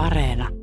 Areena.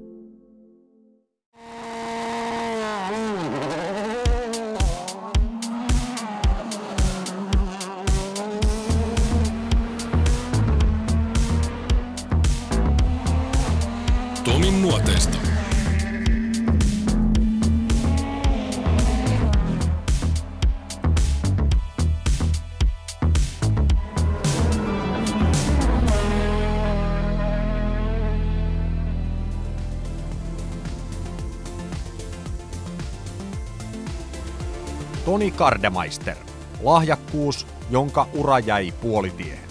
Toni Kardemeister. Lahjakkuus, jonka ura jäi puolitiehen.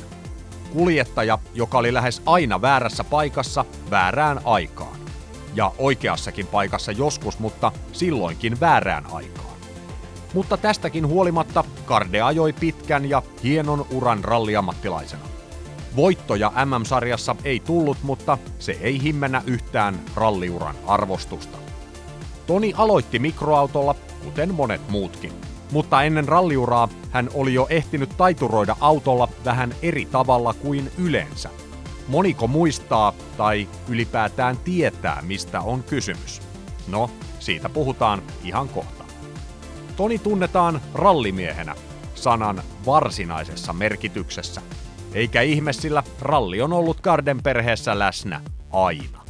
Kuljettaja, joka oli lähes aina väärässä paikassa väärään aikaan. Ja oikeassakin paikassa joskus, mutta silloinkin väärään aikaan. Mutta tästäkin huolimatta Karde ajoi pitkän ja hienon uran ralliammattilaisena. Voittoja MM-sarjassa ei tullut, mutta se ei himmennä yhtään ralliuran arvostusta. Toni aloitti mikroautolla, kuten monet muutkin. Mutta ennen ralliuraa hän oli jo ehtinyt taituroida autolla vähän eri tavalla kuin yleensä. Moniko muistaa tai ylipäätään tietää, mistä on kysymys? No, siitä puhutaan ihan kohta. Toni tunnetaan rallimiehenä, sanan varsinaisessa merkityksessä. Eikä ihme, sillä ralli on ollut Garden perheessä läsnä aina.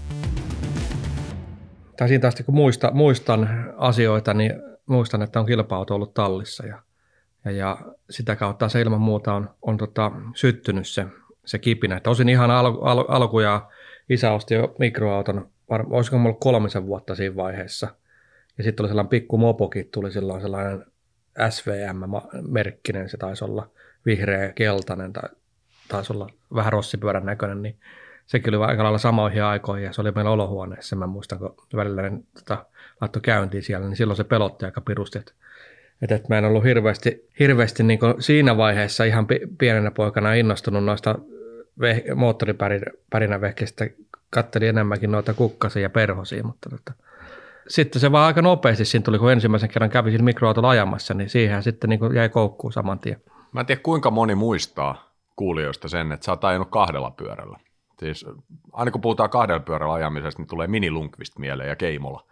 Tai siitä asti kun muista, muistan asioita, niin muistan, että on kilpa ollut tallissa ja, ja, ja, sitä kautta se ilman muuta on, on tota, syttynyt se, se kipinä. Että osin ihan al, al, alkuja isä osti jo mikroauton, var, olisiko ollut kolmisen vuotta siinä vaiheessa. Ja sitten oli sellainen pikku mopokin, tuli silloin sellainen SVM-merkkinen, se taisi olla vihreä keltainen tai taisi olla vähän rossipyörän näköinen, niin sekin oli aika lailla samoihin aikoihin ja se oli meillä olohuoneessa. Mä muistan, kun välillä ne, tota, laittoi käyntiin siellä, niin silloin se pelotti aika pirusti. Että, että, mä en ollut hirveästi, hirveästi niin siinä vaiheessa ihan pienenä poikana innostunut noista veh- moottoripärinävehkeistä. Kattelin enemmänkin noita kukkasia ja perhosia, mutta tota, sitten se vaan aika nopeasti siinä tuli, kun ensimmäisen kerran kävi sillä mikroautolla ajamassa, niin siihen sitten niin jäi koukkuun saman tien. Mä en tiedä, kuinka moni muistaa kuulijoista sen, että sä oot ajanut kahdella pyörällä. Siis aina kun puhutaan kahdella pyörällä ajamisesta, niin tulee Mini Lunkvist mieleen ja Keimola.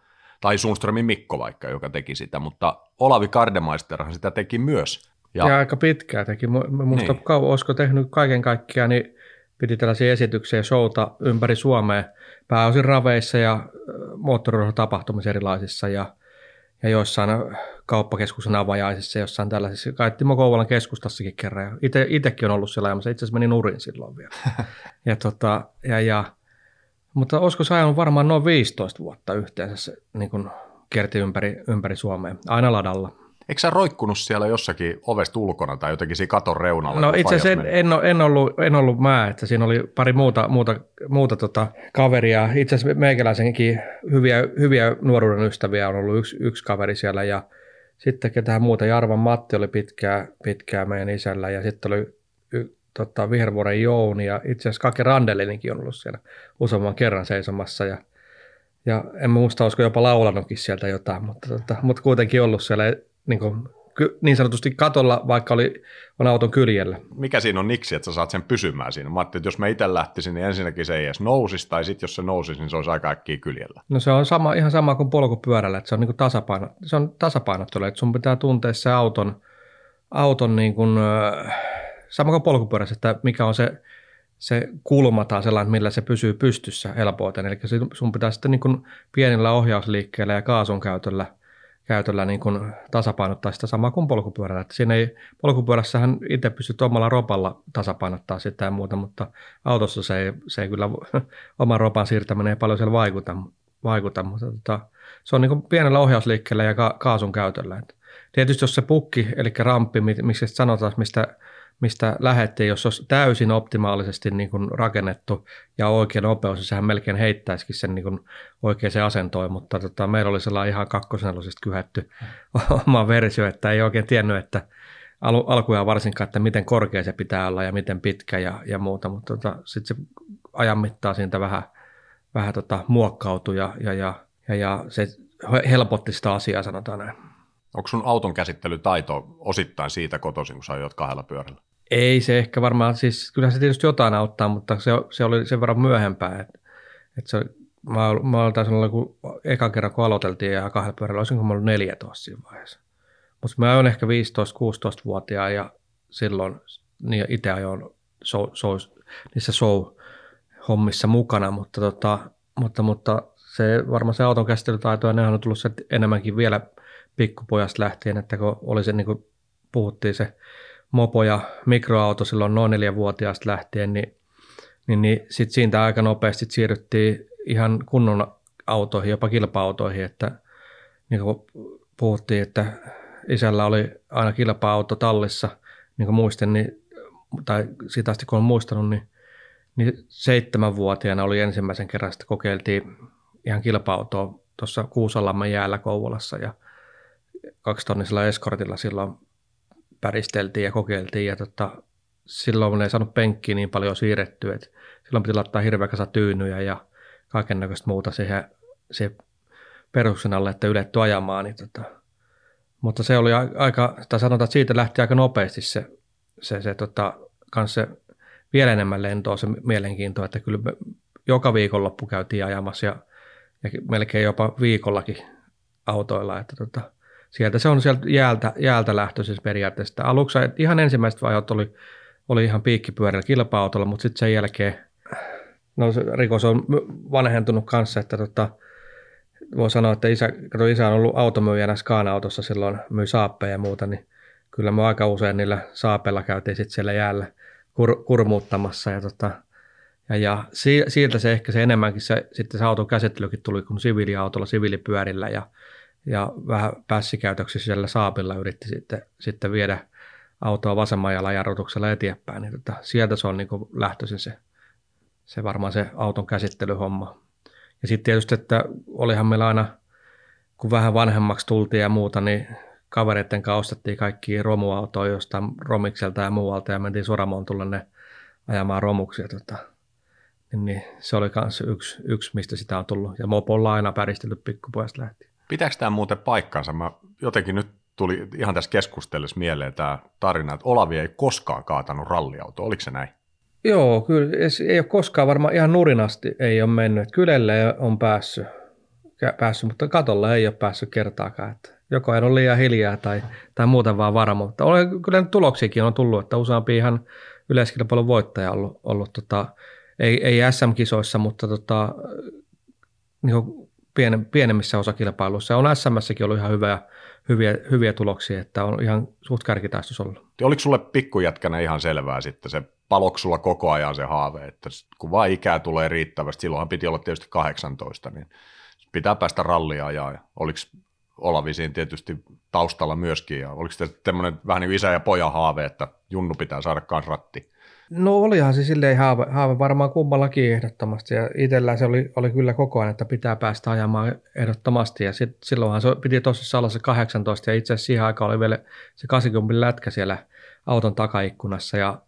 Tai Sundströmin Mikko vaikka, joka teki sitä, mutta Olavi Kardemaisterhan sitä teki myös. Ja, ja aika pitkään teki. Muista niin. kauan, olisiko tehnyt kaiken kaikkiaan, niin piti tällaisia esityksiä showta ympäri Suomea, pääosin raveissa ja moottoriurheilutapahtumissa erilaisissa ja, ja joissain kauppakeskuksen avajaisissa, jossain tällaisissa. Kai Timo Kouvolan keskustassakin kerran. Itekin on ollut siellä ajamassa. Itse asiassa menin nurin silloin vielä. ja tota, ja, ja, mutta olisiko se ajanut varmaan noin 15 vuotta yhteensä se niin kuin kerti ympäri, ympäri Suomea, aina ladalla. Eikö sä roikkunut siellä jossakin ovesta ulkona tai jotenkin siinä katon reunalla? No itse asiassa en, en, en, ollut, en ollut mä, että siinä oli pari muuta, muuta, muuta tota kaveria. Itse asiassa meikäläisenkin hyviä, hyviä nuoruuden ystäviä on ollut yksi, yksi kaveri siellä ja sitten ketään muuta. Jarvan Matti oli pitkää, pitkää meidän isällä ja sitten oli y, tota, Vihervuoren Jouni ja itse asiassa Kake Randelinenkin on ollut siellä useamman kerran seisomassa ja ja en muista, olisiko jopa laulanutkin sieltä jotain, mutta, tota, mutta kuitenkin ollut siellä niin, kuin, niin sanotusti katolla, vaikka oli, on auton kyljellä. Mikä siinä on niksi, että sä saat sen pysymään siinä? Mä ajattelin, että jos mä itse lähtisin, niin ensinnäkin se ei edes nousisi, tai sitten jos se nousisi, niin se olisi aika äkkiä kyljellä. No se on sama, ihan sama kuin polkupyörällä, että se on, niin kuin tasapaino, se on tasapainottelua, että sun pitää tuntea se auton, auton niin kuin, sama kuin polkupyörässä, että mikä on se, se kulma tai sellainen, millä se pysyy pystyssä helpoiten. Eli sun pitää sitten niin kuin pienillä ohjausliikkeillä ja kaasun käytöllä – käytöllä niin kuin tasapainottaa sitä samaa kuin polkupyörällä. Että siinä ei, polkupyörässähän itse pystyt omalla ropalla tasapainottaa sitä ja muuta, mutta autossa se ei, se ei kyllä, oman ropan siirtäminen ei paljon siellä vaikuta, vaikuta mutta tota, se on niin kuin pienellä ohjausliikkeellä ja ka, kaasun käytöllä. Et tietysti jos se pukki, eli ramppi, miksi sanotaan, mistä mistä lähettiin, jos olisi täysin optimaalisesti niin kuin rakennettu ja oikea nopeus, niin sehän melkein heittäisikin sen niin kuin oikeaan asentoon, mutta tota, meillä oli sellainen ihan kakkosnelosesta kyhetty oma versio, että ei oikein tiennyt, että al- alkujaan varsinkaan, että miten korkea se pitää olla ja miten pitkä ja, ja muuta, mutta tota, sitten se ajan mittaan siitä vähän, vähän tota, muokkautui ja, ja, ja, ja, ja se helpotti sitä asiaa, sanotaan näin. Onko sun auton käsittelytaito osittain siitä kotoisin, kun sä ajot kahdella pyörällä? Ei se ehkä varmaan, siis kyllä se tietysti jotain auttaa, mutta se, se oli sen verran myöhempää, että, että se mä, mä taisin olla, kun eka kerran kun aloiteltiin ja kahdella pyörällä, olisinko mä ollut 14 siinä vaiheessa. Mutta mä oon ehkä 15-16-vuotiaan ja silloin niin itse ajoin show, show, niissä show-hommissa mukana, mutta, tota, mutta, mutta se varmaan se auton käsittelytaito, ja ne on tullut enemmänkin vielä pikkupojasta lähtien, että kun oli se, niin kuin puhuttiin se mopo ja mikroauto silloin noin neljävuotiaasta lähtien, niin, niin, niin sitten siitä aika nopeasti siirryttiin ihan kunnon autoihin, jopa kilpa-autoihin, että niin kuin puhuttiin, että isällä oli aina kilpa-auto tallissa, niin kuin muistin, niin, tai siitä asti kun olen muistanut, niin, niin seitsemänvuotiaana oli ensimmäisen kerran, että kokeiltiin ihan kilpa-autoa tuossa Kuusalamman jäällä Kouvolassa ja kaksitonnisella eskortilla silloin päristeltiin ja kokeiltiin ja tota, silloin ei saanut penkkiä niin paljon siirrettyä, että silloin piti laittaa hirveä kasa tyynyjä ja kaikennäköistä muuta siihen, siihen peruksen alle, että yletty ajamaan. Niin tota. Mutta se oli aika, tai sanotaan, että siitä lähti aika nopeasti se, se, se tota, kans se vielä enemmän lentoa se mielenkiinto, että kyllä joka viikonloppu käytiin ajamassa ja, ja melkein jopa viikollakin autoilla, että tota, sieltä se on sieltä jäältä, jäältä lähtöisyys periaatteessa. Aluksi ihan ensimmäiset vaiheet oli, oli ihan piikkipyörällä kilpa-autolla, mutta sitten sen jälkeen no se rikos on vanhentunut kanssa, että tota, voi sanoa, että isä, kato, isä on ollut automyyjänä Skaan-autossa silloin, myy saappeja ja muuta, niin kyllä me aika usein niillä saapeilla käytiin sitten siellä jäällä kur, kurmuuttamassa ja, tota, ja, ja si, sieltä se ehkä se enemmänkin se, sitten se auton käsittelykin tuli kuin siviiliautolla, siviilipyörillä ja, ja vähän pässikäytöksissä siellä saapilla yritti sitten, sitten viedä autoa vasemman jalan jarrutuksella eteenpäin, niin tota, sieltä se on niin lähtöisin se se varmaan se auton käsittelyhomma. Ja sitten tietysti, että olihan meillä aina, kun vähän vanhemmaksi tultiin ja muuta, niin kavereiden kanssa ostettiin kaikki romuautoja jostain Romikselta ja muualta ja mentiin Soramontulle ne ajamaan romuksia. Tota. Niin, niin, se oli myös yksi, yksi, mistä sitä on tullut. Ja mopolla aina päristellyt pikkupojasta lähtien. Pitääkö tämä muuten paikkansa? Mä jotenkin nyt tuli ihan tässä keskustelussa mieleen tämä tarina, että Olavi ei koskaan kaatanut ralliauto. Oliko se näin? Joo, kyllä ei ole koskaan varmaan ihan nurinasti ei ole mennyt. Kylelle on päässyt, päässyt, mutta katolla ei ole päässyt kertaakaan. Että joko ei ole liian hiljaa tai, tai muuten vaan varma. Mutta kyllä tuloksiakin on tullut, että useampi ihan yleiskilpailun voittaja on ollut, ollut tota, ei, ei SM-kisoissa, mutta tota, niin pienen, pienemmissä osakilpailuissa. On SM-säkin ollut ihan hyviä, hyviä, hyviä tuloksia, että on ihan suht kärkitaistus ollut. Oliko sulle pikkujätkänä ihan selvää sitten se paloksi sulla koko ajan se haave, että kun vaan ikää tulee riittävästi, silloinhan piti olla tietysti 18, niin pitää päästä rallia ja oliko Olavi siinä tietysti taustalla myöskin, ja oliko se tämmöinen vähän niin isä ja pojan haave, että Junnu pitää saada kans ratti? No olihan se silleen haave, haave varmaan kummallakin ehdottomasti, ja itsellä se oli, oli kyllä koko ajan, että pitää päästä ajamaan ehdottomasti, ja sit, silloinhan se piti tosissaan olla se 18, ja itse asiassa siihen aikaan oli vielä se 80 lätkä siellä auton takaikkunassa, ja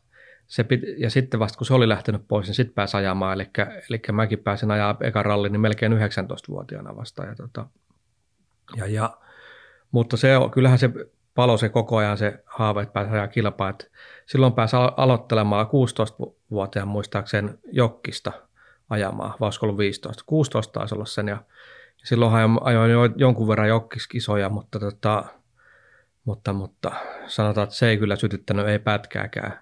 se pit, ja sitten vasta kun se oli lähtenyt pois, niin sitten pääsi ajamaan, eli, eli mäkin pääsin ajaa eka ralli niin melkein 19-vuotiaana vasta. Ja, tota, ja, ja, mutta se, kyllähän se palo se koko ajan se haave, että pääsi ajaa kilpaa. Että silloin pääsi aloittelemaan 16-vuotiaan muistaakseni jokkista ajamaan, vai olisiko ollut 15. 16 taisi olla sen, ja, silloinhan ajoin jo jonkun verran jokkiskisoja, mutta, tota, mutta, mutta sanotaan, että se ei kyllä sytyttänyt, ei pätkääkään.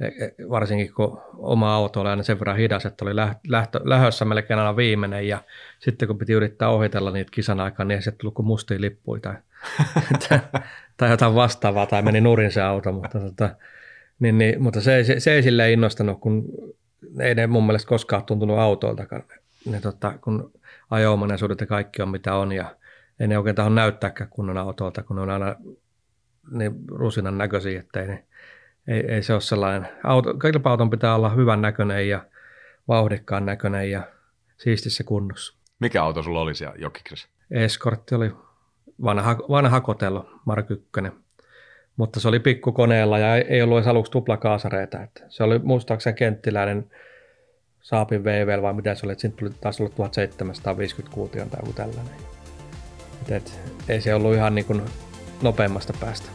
E, e, varsinkin kun oma auto oli aina sen verran hidas, että oli lähtö, lähössä melkein aina viimeinen. Ja sitten kun piti yrittää ohitella niitä kisan aikaa, niin ei se tullut kuin mustia lippuja tai, tai jotain vastaavaa tai meni nurin se auto, mutta, tota, niin, niin, mutta se, se, se ei sille innostanut, kun ei ne mun mielestä koskaan tuntunut autoiltakaan, ne, tota, kun ajo-ominaisuudet ja kaikki on mitä on ja ei ne oikein tahon näyttääkään kunnon autoilta, kun ne on aina niin rusinan näköisiä, ettei ne ei, ei se ole sellainen. Auto, kilpa-auton pitää olla hyvän näköinen ja vauhdikkaan näköinen ja siistissä kunnossa. Mikä auto sulla oli siellä Jokiksessa? Eskortti oli vanha, vanha kotelo, Mark 1. Mutta se oli pikkukoneella ja ei ollut edes aluksi tuplakaasareita. Että se oli muistaakseni kenttiläinen Saapin VV vai mitä se oli, että siitä tuli taas ollut 1756 tai joku tällainen. Et, et, ei se ollut ihan niin kuin nopeimmasta päästä.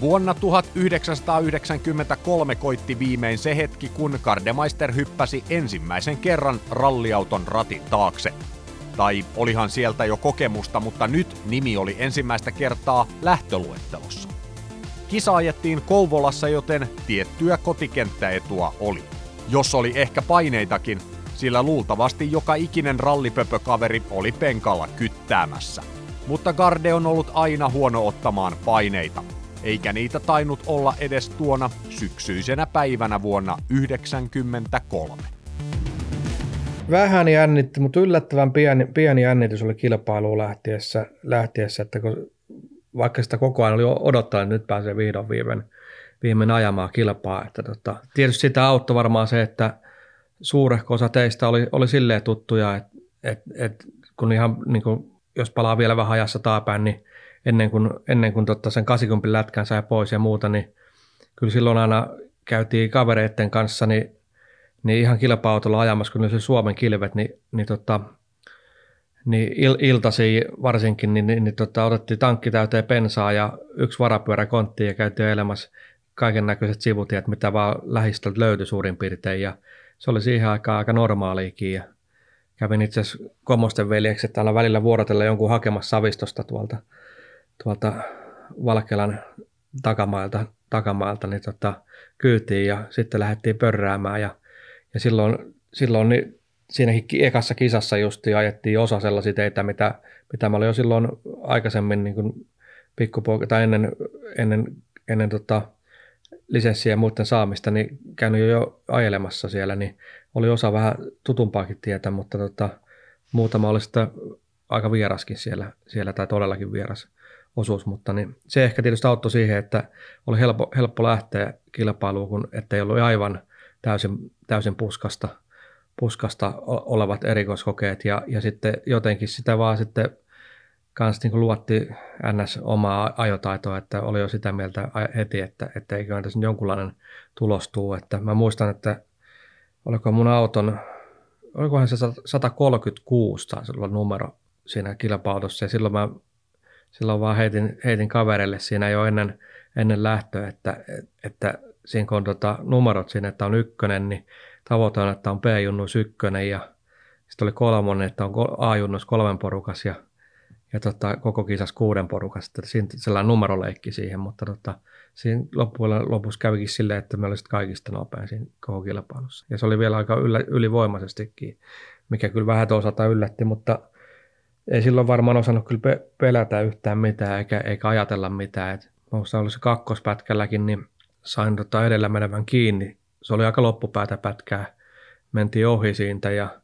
Vuonna 1993 koitti viimein se hetki, kun Kardemeister hyppäsi ensimmäisen kerran ralliauton ratin taakse. Tai olihan sieltä jo kokemusta, mutta nyt nimi oli ensimmäistä kertaa lähtöluettelossa. Kisa ajettiin Kouvolassa, joten tiettyä kotikenttäetua oli. Jos oli ehkä paineitakin, sillä luultavasti joka ikinen rallipöpökaveri oli penkalla kyttäämässä. Mutta Garde on ollut aina huono ottamaan paineita, eikä niitä tainnut olla edes tuona syksyisenä päivänä vuonna 1993. Vähän jännitti, mutta yllättävän pieni, pieni jännitys oli kilpailuun lähtiessä, lähtiessä että kun, vaikka sitä koko ajan oli odottanut, että nyt pääsee vihdoin viimein, viimein ajamaan kilpaa. Että tota, tietysti sitä auttoi varmaan se, että suurehko osa teistä oli, oli silleen tuttuja, että et, et, kun ihan niin kuin, jos palaa vielä vähän ajassa taapäin, niin ennen kuin, ennen kuin totta sen 80 lätkän sai pois ja muuta, niin kyllä silloin aina käytiin kavereiden kanssa, niin, niin ihan kilpa-autolla ajamassa, kun se Suomen kilvet, niin, niin, tota, niin il, iltasi varsinkin, niin, niin, niin tota, otettiin tankki täyteen pensaa ja yksi varapyörä konttiin ja käytiin elämässä kaiken näköiset sivutiet, mitä vaan lähistöltä löytyi suurin piirtein. Ja se oli siihen aikaan aika normaaliikin ja kävin itse asiassa Komosten veljeksi, että aina välillä vuorotella jonkun hakemassa savistosta tuolta, tuolta Valkelan takamailta, takamailta niin tota, kyytiin ja sitten lähdettiin pörräämään ja, ja silloin, silloin niin siinäkin ekassa kisassa justi ajettiin osa sellaisia teitä, mitä, mitä mä olin jo silloin aikaisemmin niin kuin pikkupoika, tai ennen, ennen, ennen tota, lisenssiä ja muiden saamista, niin käynyt jo ajelemassa siellä, niin oli osa vähän tutumpaakin tietä, mutta tota, muutama oli sitten aika vieraskin siellä, siellä tai todellakin vieras osuus, mutta niin se ehkä tietysti auttoi siihen, että oli helppo, helppo lähteä kilpailuun, kun ettei ollut aivan täysin, täysin puskasta, puskasta olevat erikoiskokeet ja, ja sitten jotenkin sitä vaan sitten kanssa niin luotti NS omaa ajotaitoa, että oli jo sitä mieltä heti, että, että eiköhän tässä jonkunlainen tulos tuu. Että mä muistan, että oliko mun auton, olikohan se 136 taisi olla numero siinä kilpautossa ja silloin mä silloin vaan heitin, heitin kaverille siinä jo ennen, ennen lähtöä, että, että siinä kun on tota numerot siinä, että on ykkönen, niin tavoite on, että on B-junnus ykkönen ja sitten oli kolmonen, että on A-junnus kolmen porukas ja ja tota, koko kisas kuuden porukasta. Siinä sellainen numeroleikki siihen, mutta tota, siinä loppujen lopussa kävikin silleen, että me olisit kaikista nopein siinä koko kilpailussa. Ja se oli vielä aika yllä, ylivoimaisestikin, mikä kyllä vähän toisaalta yllätti, mutta ei silloin varmaan osannut kyllä pe- pelätä yhtään mitään eikä, eikä ajatella mitään. Et minusta oli se kakkospätkälläkin, niin sain tota edellä menevän kiinni. Se oli aika loppupäätä pätkää. Mentiin ohi siitä ja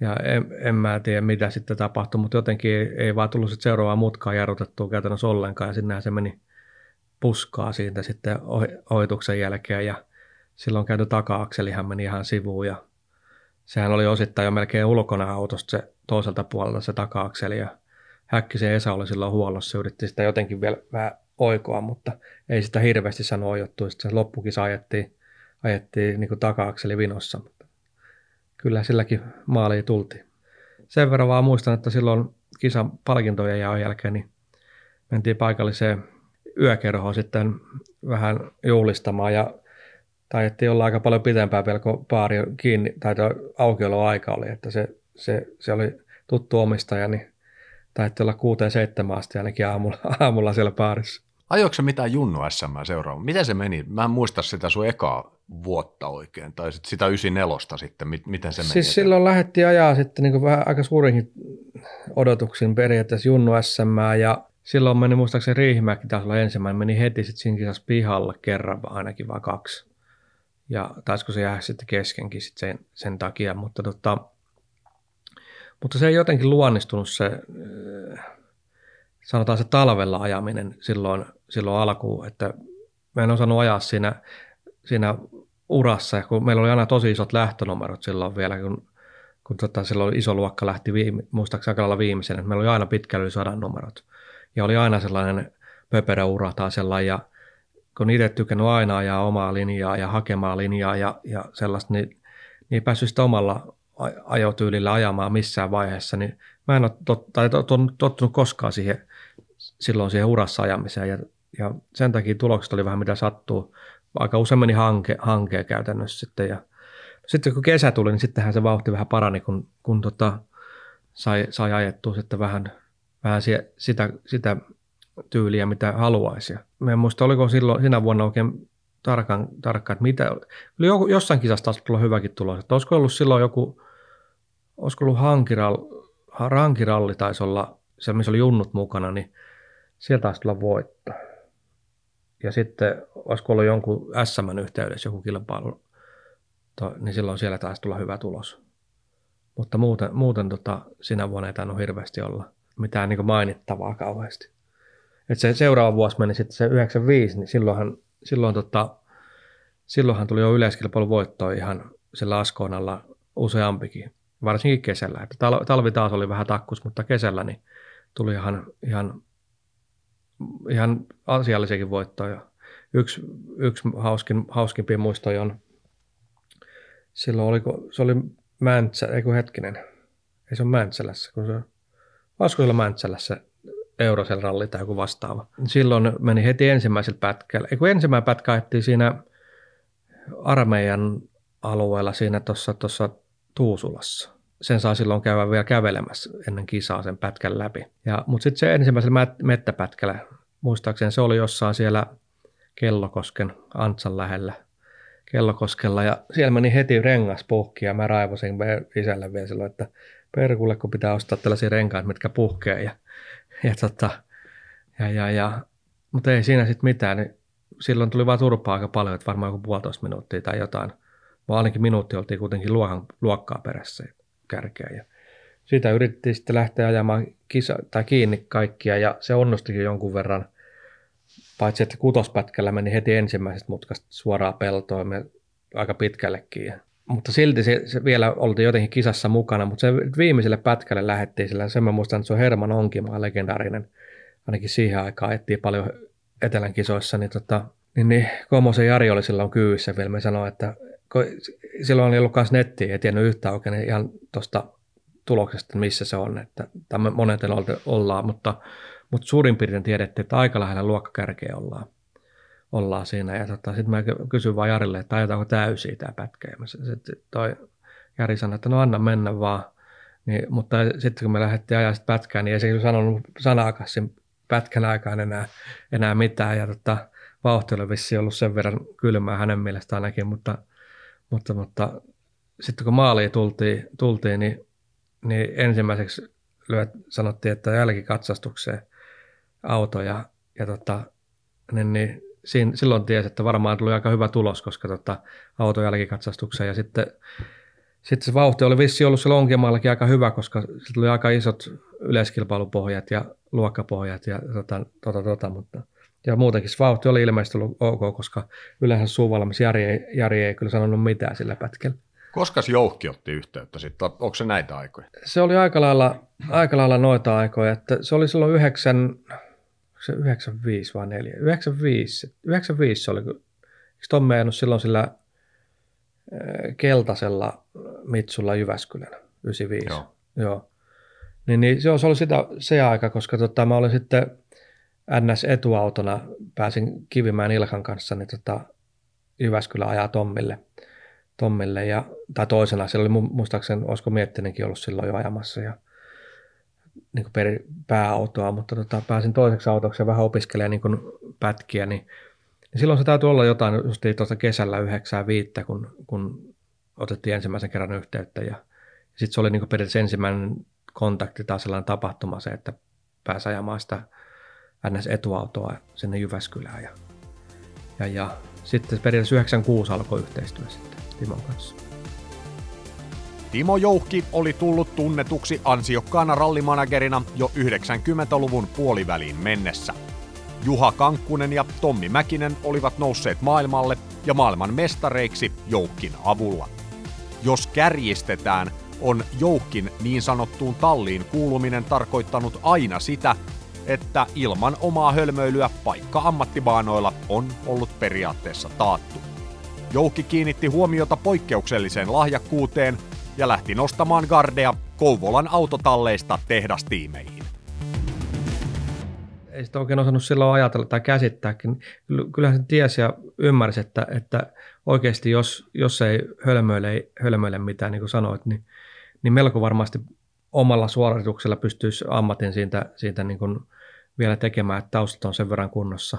ja en, en mä tiedä, mitä sitten tapahtui, mutta jotenkin ei, ei vaan tullut sitten seuraavaa mutkaa jarrutettua käytännössä ollenkaan. Ja sinnehän se meni puskaa siitä sitten ohituksen jälkeen. Ja silloin käyty taka-akselihan meni ihan sivuun. Ja sehän oli osittain jo melkein ulkona autosta se toiselta puolelta se taka-akseli. Ja Häkkisen Esa oli silloin huollossa. Yritti sitä jotenkin vielä vähän oikoa, mutta ei sitä hirveästi sano oijottu. Sitten se loppukisa ajettiin, ajettiin niin taka-akseli vinossa kyllä silläkin maaliin tultiin. Sen verran vaan muistan, että silloin kisan palkintojen ja jälkeen niin mentiin paikalliseen yökerhoon sitten vähän juhlistamaan ja taidettiin olla aika paljon pitempään vielä, kun baari kiinni, tai aukioloaika oli, että se, se, se oli tuttu omistaja, niin taidettiin olla kuuteen seitsemän asti ainakin aamulla, aamulla siellä baarissa. Ajoiko se mitään Junnu SM seuraava? Miten se meni? Mä en muista sitä sun ekaa vuotta oikein, tai sit sitä 94 sitten, miten se meni? Siis silloin lähdettiin ajaa sitten niin vähän aika suurinkin odotuksin periaatteessa Junnu SM, ja silloin meni muistaakseni Riihimäki taas olla ensimmäinen, meni heti sitten siinä kisassa pihalla kerran ainakin vai kaksi. Ja taisiko se jää sitten keskenkin sit sen, sen takia, mutta, tota, mutta se ei jotenkin luonnistunut se, sanotaan se talvella ajaminen silloin, silloin alkuun, että mä en osannut ajaa siinä, siinä urassa, kun meillä oli aina tosi isot lähtönumerot silloin vielä, kun, kun tota, silloin iso luokka lähti viime, muistaakseni aika lailla viimeisen, että meillä oli aina pitkällä yli sadan numerot. Ja oli aina sellainen pöperä ura tai sellainen, ja kun itse tykännyt aina ajaa omaa linjaa ja hakemaan linjaa ja, ja sellaista, niin, niin ei päässyt sitä omalla ajotyylillä ajamaan missään vaiheessa, niin mä en ole tot, tai tottunut koskaan siihen, silloin siihen urassa ajamiseen. Ja ja sen takia tulokset oli vähän mitä sattuu. Aika usein meni hanke, hankea käytännössä sitten ja sitten kun kesä tuli, niin sittenhän se vauhti vähän parani, kun, kun tota, sai, sai ajettua sitten vähän, vähän sitä, sitä tyyliä, mitä haluaisi. Mä en muista, oliko silloin, sinä vuonna oikein tarkkaan, tarkkaan että mitä, oli joku, jossain kisassa taas tullut hyväkin tulos, että olisiko ollut silloin joku, olisiko ollut hankiralli, rankiralli taisi olla, se missä oli junnut mukana, niin sieltä taisi tulla voitto. Ja sitten olisiko ollut jonkun SM yhteydessä joku kilpailu, to, niin silloin siellä taisi tulla hyvä tulos. Mutta muuten, muuten tota, sinä vuonna ei tainnut hirveästi olla mitään niin mainittavaa kauheasti. Et se seuraava vuosi meni sitten se 95, niin silloinhan, silloin tota, silloinhan tuli jo yleiskilpailun voitto ihan sillä Askoonalla useampikin, varsinkin kesällä. Että talvi taas oli vähän takkus, mutta kesällä niin tuli ihan, ihan, ihan asiallisiakin voittoja. Yksi, yksi hauskin, hauskimpia muistoja on, silloin oliko, se oli Mäntsä, ei kun hetkinen, ei se ole Mäntsälässä, kun se, olisiko siellä Mäntsälässä Eurosel ralli tai joku vastaava. Silloin meni heti ensimmäisellä pätkällä, ei kun ensimmäinen pätkä ajettiin siinä armeijan alueella siinä tuossa Tuusulassa. Sen saa silloin käydä vielä kävelemässä ennen kisaa sen pätkän läpi. Ja, mutta sitten se ensimmäisellä mettäpätkällä, muistaakseni se oli jossain siellä Kellokosken Antsan lähellä Kellokoskella ja siellä meni heti rengas puhki ja mä raivosin isälle vielä silloin, että perkulle kun pitää ostaa tällaisia renkaita, mitkä puhkee ja, ja, tota, ja, ja, ja mutta ei siinä sitten mitään, niin silloin tuli vaan turpaa aika paljon, että varmaan joku puolitoista minuuttia tai jotain. Vaan ainakin minuutti oltiin kuitenkin luokan, luokkaa perässä kärkeä. Ja siitä yritettiin sitten lähteä ajamaan kisa, tai kiinni kaikkia ja se onnistuikin jonkun verran. Paitsi että kutospätkällä meni heti ensimmäisestä mutkasta suoraan peltoon me aika pitkällekin. Ja, mutta silti se, se, vielä oltiin jotenkin kisassa mukana, mutta se viimeiselle pätkälle lähettiin sillä. Sen mä muistan, että se on Herman Onkimaa, legendaarinen. Ainakin siihen aikaan ettiin paljon Etelän kisoissa, niin, tota, niin, niin Komosen Jari oli silloin kyyvissä vielä. Me sanoi, että silloin oli ollut myös nettiä, ei tiennyt yhtään oikein niin ihan tuosta tuloksesta, missä se on, että monet ollaan, mutta, mutta suurin piirtein tiedettiin, että aika lähellä luokkakärkeä ollaan, ollaan siinä. Ja tota, sitten mä kysyin vaan Jarille, että ajetaanko täysiä tämä pätkä. Ja sitten toi Jari sanoi, että no anna mennä vaan. Niin, mutta sitten kun me lähdettiin ajaa sitä pätkää, niin ei se kyllä sanonut sanaakaan pätkän aikaan enää, enää mitään. Ja tota, vauhti oli vissiin ollut sen verran kylmää hänen mielestään ainakin, mutta, mutta, mutta sitten kun maaliin tultiin, tultiin niin, niin ensimmäiseksi lyöt, sanottiin, että jälkikatsastukseen auto ja, ja tota, niin, niin siinä, silloin tiesi, että varmaan tuli aika hyvä tulos, koska tota, auto jälkikatsastukseen ja sitten sitten se vauhti oli vissi ollut se Lonkiamaallakin aika hyvä, koska se tuli aika isot yleiskilpailupohjat ja luokkapohjat ja tota, tota, tota, mutta ja muutenkin se vauhti oli ilmeisesti ollut ok, koska yleensä suuvalmis Jari ei, Jari ei kyllä sanonut mitään sillä pätkällä. Koska Jouhki otti yhteyttä sitten? Onko se näitä aikoja? Se oli aika lailla, aika lailla noita aikoja. Että se oli silloin 9, se 95 vai 4? 95. 95 se oli. Eikö Tomme silloin sillä keltaisella Mitsulla Jyväskylän 95. Joo. Joo. Niin, niin se, oli sitä, se aika, koska tota, mä olin sitten NS-etuautona, pääsin Kivimään Ilkan kanssa niin tota, Jyväskylä ajaa Tommille. Tommille ja, tai toisena, siellä oli muistaakseni, olisiko Miettinenkin ollut silloin jo ajamassa ja niin kuin per, pääautoa, mutta tota, pääsin toiseksi autoksi ja vähän opiskelemaan niin pätkiä, niin niin silloin se täytyy olla jotain just tuossa kesällä 95, kun, kun otettiin ensimmäisen kerran yhteyttä ja, ja sitten se oli niin periaatteessa ensimmäinen kontakti tai sellainen tapahtuma se, että pääsi ajamaan sitä NS-etuautoa sinne Jyväskylään ja, ja, ja sitten periaatteessa 96 alkoi yhteistyö sitten Timon kanssa. Timo Jouhki oli tullut tunnetuksi ansiokkaana rallimanagerina jo 90-luvun puoliväliin mennessä – Juha Kankkunen ja Tommi Mäkinen olivat nousseet maailmalle ja maailman mestareiksi Joukkin avulla. Jos kärjistetään, on Joukkin niin sanottuun talliin kuuluminen tarkoittanut aina sitä, että ilman omaa hölmöilyä paikka ammattibaanoilla on ollut periaatteessa taattu. Joukki kiinnitti huomiota poikkeukselliseen lahjakkuuteen ja lähti nostamaan gardea Kouvolan autotalleista tehdastiimeihin. ei sitä oikein osannut silloin ajatella tai käsittääkin. Kyllähän se tiesi ja ymmärsi, että, että oikeasti jos, jos ei hölmöile, hölmöile mitään, niin kuin sanoit, niin, niin melko varmasti omalla suorituksella pystyisi ammatin siitä, siitä niin kuin vielä tekemään, että taustat on sen verran kunnossa.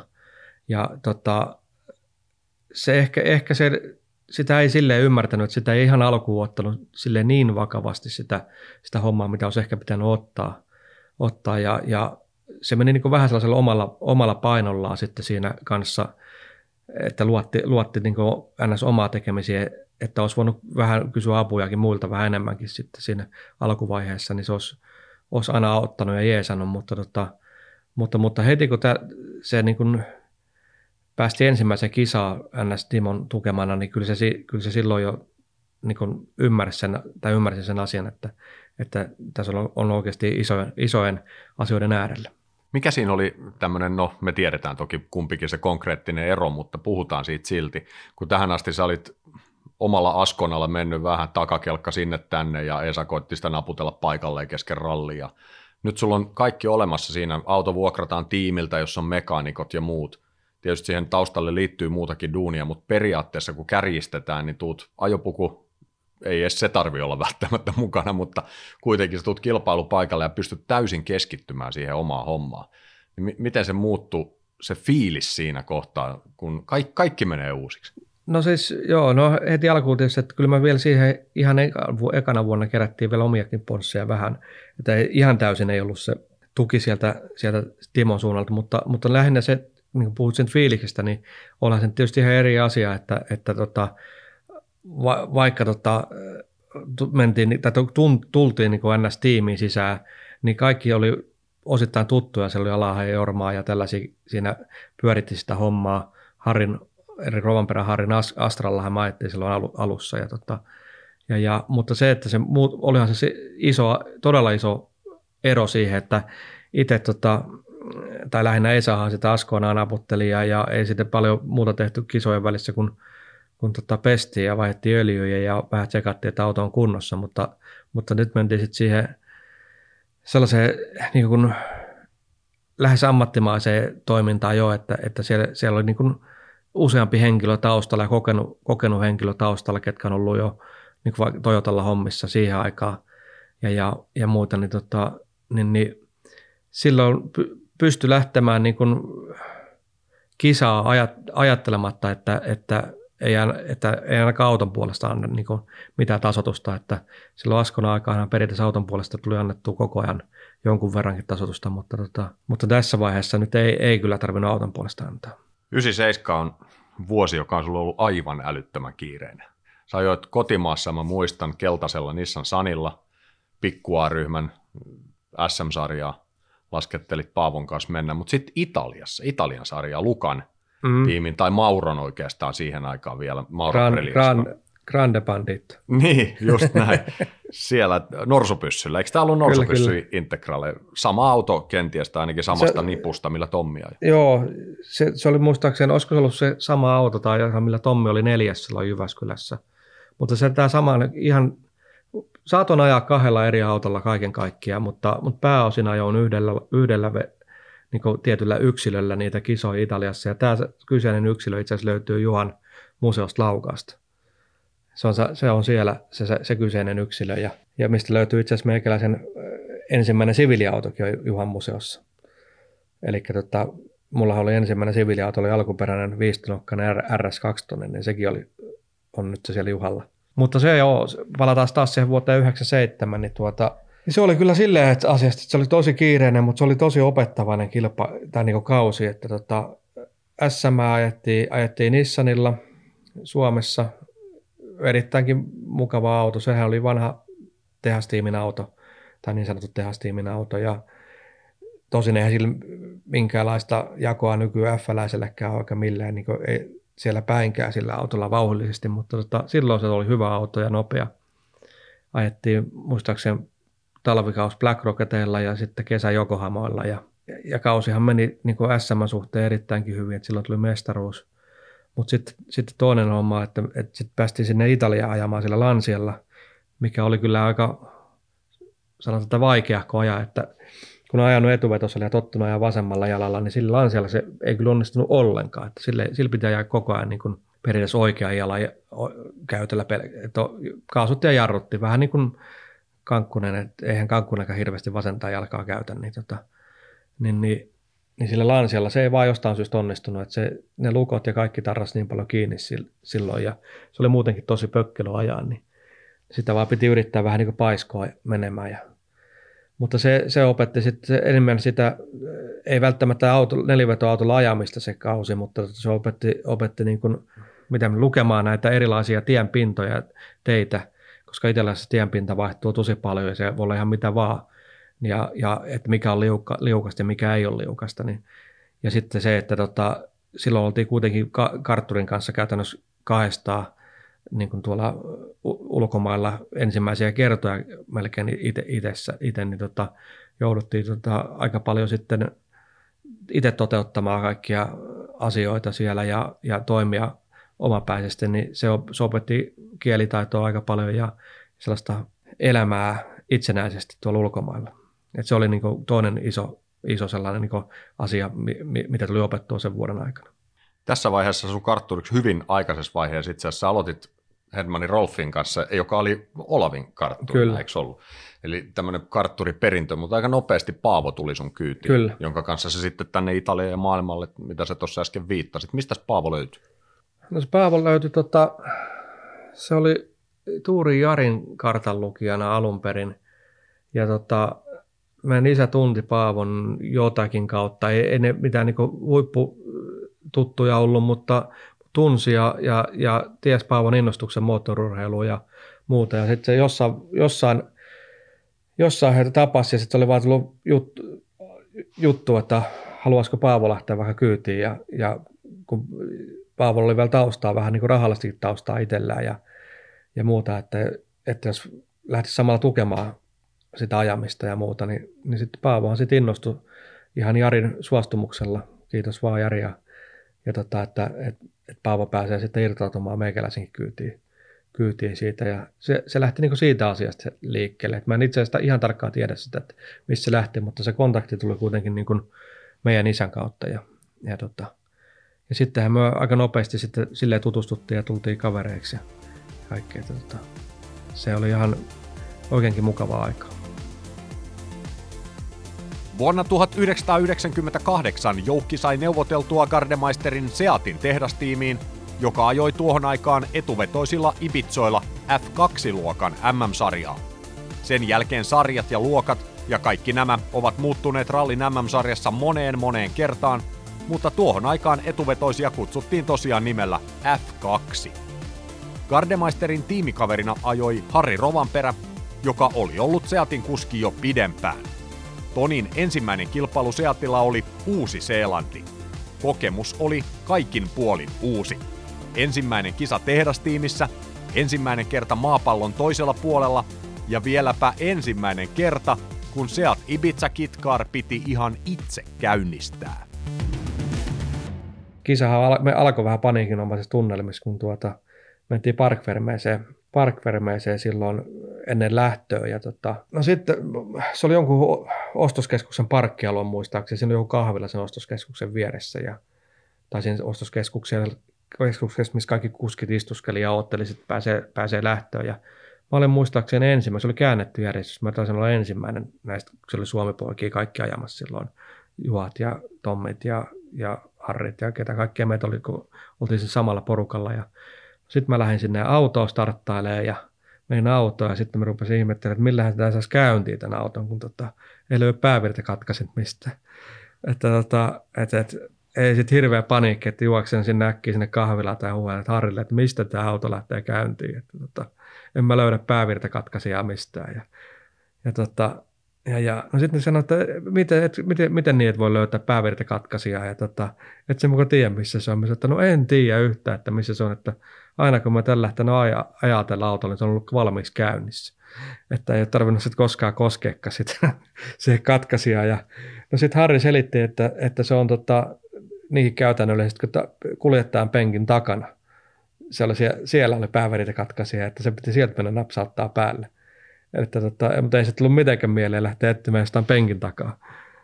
Ja tota, se ehkä, ehkä se, sitä ei sille ymmärtänyt, että sitä ei ihan alkuun ottanut sille niin vakavasti sitä, sitä hommaa, mitä olisi ehkä pitänyt ottaa. ottaa ja, ja se meni niin vähän sellaisella omalla, omalla painollaan sitten siinä kanssa, että luotti, luotti niin ns. omaa tekemisiä, että olisi voinut vähän kysyä apujakin muilta vähän enemmänkin sitten siinä alkuvaiheessa, niin se olisi, olisi aina auttanut ja jeesannut, mutta, tota, mutta, mutta heti kun tämä, se niin kuin päästi ensimmäisen kisaan NS Timon tukemana, niin kyllä se, kyllä se silloin jo niin ymmärsi, sen, tai ymmärsi sen asian, että, että tässä on, on oikeasti isojen, isojen asioiden äärellä. Mikä siinä oli tämmöinen, no me tiedetään toki kumpikin se konkreettinen ero, mutta puhutaan siitä silti, kun tähän asti sä olit omalla askonalla mennyt vähän takakelkka sinne tänne ja Esa koitti sitä naputella paikalleen kesken rallia. Nyt sulla on kaikki olemassa siinä, auto vuokrataan tiimiltä, jossa on mekaanikot ja muut. Tietysti siihen taustalle liittyy muutakin duunia, mutta periaatteessa kun kärjistetään, niin tuut ajopuku, ei edes se tarvi olla välttämättä mukana, mutta kuitenkin sä tuut kilpailupaikalle ja pystyt täysin keskittymään siihen omaan hommaan. Niin miten se muuttuu, se fiilis siinä kohtaa, kun kaikki, kaikki menee uusiksi? No siis joo, no heti alkuun tietysti, että kyllä mä vielä siihen ihan ekana vuonna kerättiin vielä omiakin ponsseja vähän, että ihan täysin ei ollut se tuki sieltä, sieltä Timon suunnalta, mutta, mutta lähinnä se, niin kuin puhut sen fiiliksestä, niin onhan se tietysti ihan eri asia, että, että tota, va, vaikka tota, mentiin, tai tultiin niin kuin NS-tiimiin sisään, niin kaikki oli osittain tuttuja, siellä oli Alaha ja Jormaa ja tällaisia, siinä pyöritti sitä hommaa. Harin eri Rovanperän Harrin Astrallahan mainittiin silloin alussa. Ja tota, ja, ja, mutta se, että se muut, olihan se iso, todella iso ero siihen, että itse tota, tai lähinnä Esahan sitä Askoonaan aputteli ja, ja ei sitten paljon muuta tehty kisojen välissä kun, kun tota pestiin ja vaihdettiin öljyjä ja vähän tsekattiin, että auto on kunnossa, mutta, mutta nyt mentiin sitten siihen sellaiseen niin kuin lähes ammattimaiseen toimintaan jo, että, että siellä, siellä oli niin kuin useampi henkilö taustalla ja kokenut, kokenut henkilö taustalla, ketkä on ollut jo niin kuin Toyotalla hommissa siihen aikaan ja, ja, ja muuta, niin, tota, niin, niin silloin pystyi lähtemään niin kuin kisaa ajat, ajattelematta, että, että ei, että ei ainakaan auton puolesta anna niin kuin mitään tasotusta, että silloin Askon aikaan periaatteessa auton puolesta tuli annettu koko ajan jonkun verrankin tasotusta, mutta, tota, mutta tässä vaiheessa nyt ei, ei kyllä tarvinnut auton puolesta antaa. 97 on vuosi, joka on sulla ollut aivan älyttömän kiireinen. Sä ajoit kotimaassa, mä muistan, keltaisella Nissan Sanilla, pikkuaryhmän SM-sarjaa, laskettelit Paavon kanssa mennä, mutta sitten Italiassa, Italian sarjaa, Lukan mm. tiimin, tai Mauron oikeastaan siihen aikaan vielä, Mauron Gran, Gran, Grande Bandit. Niin, just näin. Siellä norsupyssyllä. Eikö tämä ollut norsupyssy Integrale? Sama auto kenties, tai ainakin samasta se, nipusta, millä Tommi ajoi. Joo, se, se oli muistaakseni, olisiko se ollut se sama auto, tai millä Tommi oli neljäs silloin Jyväskylässä. Mutta se tämä sama, ihan, saaton ajaa kahdella eri autolla kaiken kaikkiaan, mutta, mutta pääosin ajoin yhdellä, yhdellä niin tietyllä yksilöllä niitä kisoja Italiassa. Ja tämä kyseinen yksilö itse asiassa löytyy Juhan museosta Laukaasta se on, se on siellä se, se, se kyseinen yksilö ja, ja mistä löytyy itse asiassa meikäläisen ensimmäinen siviiliautokin on Juhan museossa. Eli tota, mulla oli ensimmäinen siviiliauto, oli alkuperäinen 5 RS2, niin sekin oli, on nyt se siellä Juhalla. Mutta se joo, palataan taas siihen vuoteen 97, niin tuota, se oli kyllä silleen, että asiasta että se oli tosi kiireinen, mutta se oli tosi opettavainen kilpa, tai niin kausi, että tota, SM ajettiin, ajettiin Nissanilla Suomessa erittäinkin mukava auto. Sehän oli vanha tehastiimin auto, tai niin sanottu tehastiimin auto, ja tosin eihän sillä minkäänlaista jakoa nykyään F-läisellekään oikein millään, niin ei siellä päinkään sillä autolla vauhdillisesti, mutta tota, silloin se oli hyvä auto ja nopea. Ajettiin muistaakseni talvikaus Black Rocketeilla ja sitten kesä Jokohamoilla ja, ja kausihan meni niin SM-suhteen erittäinkin hyvin, että silloin tuli mestaruus. Mutta sitten sit toinen homma, että, että sitten päästiin sinne Italiaan ajamaan sillä Lansialla, mikä oli kyllä aika sanotaan, vaikea koja, että kun on ajanut etuvetosella ja tottunut ja vasemmalla jalalla, niin sillä lansialla se ei kyllä onnistunut ollenkaan. Että sille, sillä pitää jää koko ajan niin kuin periaatteessa oikea jalan käytöllä, että kaasutti ja jarrutti, vähän niin kuin Kankkunen, että eihän Kankkunenkaan hirveästi vasentaa jalkaa käytä, niin, tota, niin, niin, niin sillä lansialla se ei vaan jostain syystä onnistunut, että se, ne lukot ja kaikki tarras niin paljon kiinni silloin ja se oli muutenkin tosi pökkelo ajaa, niin sitä vaan piti yrittää vähän niin kuin paiskoa menemään ja mutta se, se opetti sitten enemmän sitä, ei välttämättä auto, nelivetoautolla ajamista se kausi, mutta se opetti, opetti niin kuin, miten lukemaan näitä erilaisia tienpintoja, teitä, koska itsellä se tienpinta vaihtuu tosi paljon ja se voi olla ihan mitä vaan. Ja, ja että mikä on liuka, liukasta ja mikä ei ole liukasta. Niin. Ja sitten se, että tota, silloin oltiin kuitenkin ka- kartturin kanssa käytännössä kahdestaan niin kuin tuolla ulkomailla ensimmäisiä kertoja melkein itse, niin tota, jouduttiin tota, aika paljon sitten itse toteuttamaan kaikkia asioita siellä ja, ja toimia omapäisesti, niin se, se opetti kielitaitoa aika paljon ja sellaista elämää itsenäisesti tuolla ulkomailla. Et se oli niin kuin toinen iso, iso sellainen niin asia, mitä tuli opettua sen vuoden aikana. Tässä vaiheessa sun kartturiksi hyvin aikaisessa vaiheessa itse asiassa aloitit Hedmanin Rolfin kanssa, joka oli Olavin kartturi, Kyllä. eikö ollut? Eli tämmöinen kartturiperintö, mutta aika nopeasti Paavo tuli sun kyytiin, Kyllä. jonka kanssa se sitten tänne Italiaan ja maailmalle, mitä sä tuossa äsken viittasit. Mistä Paavo löytyi? No se Paavo löytyi, tota, se oli Tuuri Jarin kartanlukijana alun perin. Ja tota, meidän isä tunti Paavon jotakin kautta. Ei, ei ne mitään niin huippututtuja ollut, mutta tunsi ja, ja, ja ties Paavon innostuksen moottorurheiluun ja muuta. Ja sitten se jossain, jossain, jossain heitä tapasi ja sitten oli vaan tullut juttu, juttu, että haluaisiko Paavo lähteä vähän kyytiin. Ja, ja kun Paavo oli vielä taustaa, vähän niin kuin taustaa itsellään ja, ja muuta, että, että jos lähtisi samalla tukemaan sitä ajamista ja muuta, niin, niin sitten Paavohan sitten innostui ihan Jarin suostumuksella. Kiitos vaan Jari ja, ja tota, että, että että Paavo pääsee sitten irtautumaan meikäläisenkin kyytiin, kyytiin siitä. Ja se, se lähti niin siitä asiasta liikkeelle. Et mä en itse asiassa ihan tarkkaan tiedä sitä, että missä se lähti, mutta se kontakti tuli kuitenkin niin meidän isän kautta. Ja, ja, tota, ja sittenhän me aika nopeasti sitten silleen tutustuttiin ja tultiin kavereiksi ja kaikkea. Tota, se oli ihan oikeinkin mukavaa aikaa. Vuonna 1998 Joukki sai neuvoteltua Gardemeisterin Seatin tehdastiimiin, joka ajoi tuohon aikaan etuvetoisilla Ibitsoilla F2-luokan MM-sarjaa. Sen jälkeen sarjat ja luokat ja kaikki nämä ovat muuttuneet rallin MM-sarjassa moneen moneen kertaan, mutta tuohon aikaan etuvetoisia kutsuttiin tosiaan nimellä F2. Gardemeisterin tiimikaverina ajoi Harri Rovanperä, joka oli ollut Seatin kuski jo pidempään. Tonin ensimmäinen kilpailu Seatilla oli Uusi-Seelanti. Kokemus oli kaikin puolin uusi. Ensimmäinen kisa tehdastiimissä, ensimmäinen kerta maapallon toisella puolella ja vieläpä ensimmäinen kerta, kun Seat Ibiza Kitkar piti ihan itse käynnistää. Kisahan me alkoi vähän paniikinomaisessa tunnelmissa, kun tuota, mentiin Parkvermeeseen, Parkvermeeseen silloin ennen lähtöä. Ja tota, no sitten se oli jonkun ostoskeskuksen parkkialue muistaakseni, siinä oli joku kahvila sen ostoskeskuksen vieressä ja tai siinä ostoskeskuksen keskuksessa, missä kaikki kuskit istuskeli ja otteli, että pääsee, pääsee lähtöön. Ja mä olin muistaakseni ensimmäinen, se oli käännetty järjestys, mä taisin olla ensimmäinen näistä, se oli Suomi-poikia kaikki ajamassa silloin, Juhat ja Tommit ja, ja Harrit ja ketä kaikkea meitä oli, kun oltiin samalla porukalla. Ja sitten mä lähdin sinne autoon starttailemaan ja menin autoon ja sitten mä rupesin ihmettelemään, että millähän tämä saisi käyntiin tämän auton, kun tota, ei löydy päävirta katkaisin mistään. Että, tota, että, että ei sitten hirveä paniikki, että juoksen sinne äkkiä sinne kahvilaan tai huuan, että Harrille, että mistä tämä auto lähtee käyntiin. Että, tota, en mä löydä päävirta katkaisijaa mistään. Ja, ja, tota, ja, ja no sitten sanoin, että miten, et, miten, miten että voi löytää päävirta katkaisijaa. Ja tota, että se mukaan tiedä, missä se on. Mä sanoin, että no en tiedä yhtään, että missä se on. Että aina kun mä tällä lähtenyt aja, ajatella autolla, niin se on ollut valmiiksi käynnissä. Että ei ole tarvinnut sitten koskaan koskeekka sitä, siihen katkaisijaa. Ja, no sitten Harri selitti, että, että se on tota, niihin käytännöllisesti, kun kuljettajan penkin takana. Se oli siellä, oli pääväritä katkaisija, että se piti sieltä mennä napsauttaa päälle. Että tota, mutta ei se tullut mitenkään mieleen lähteä etsimään jostain penkin takaa.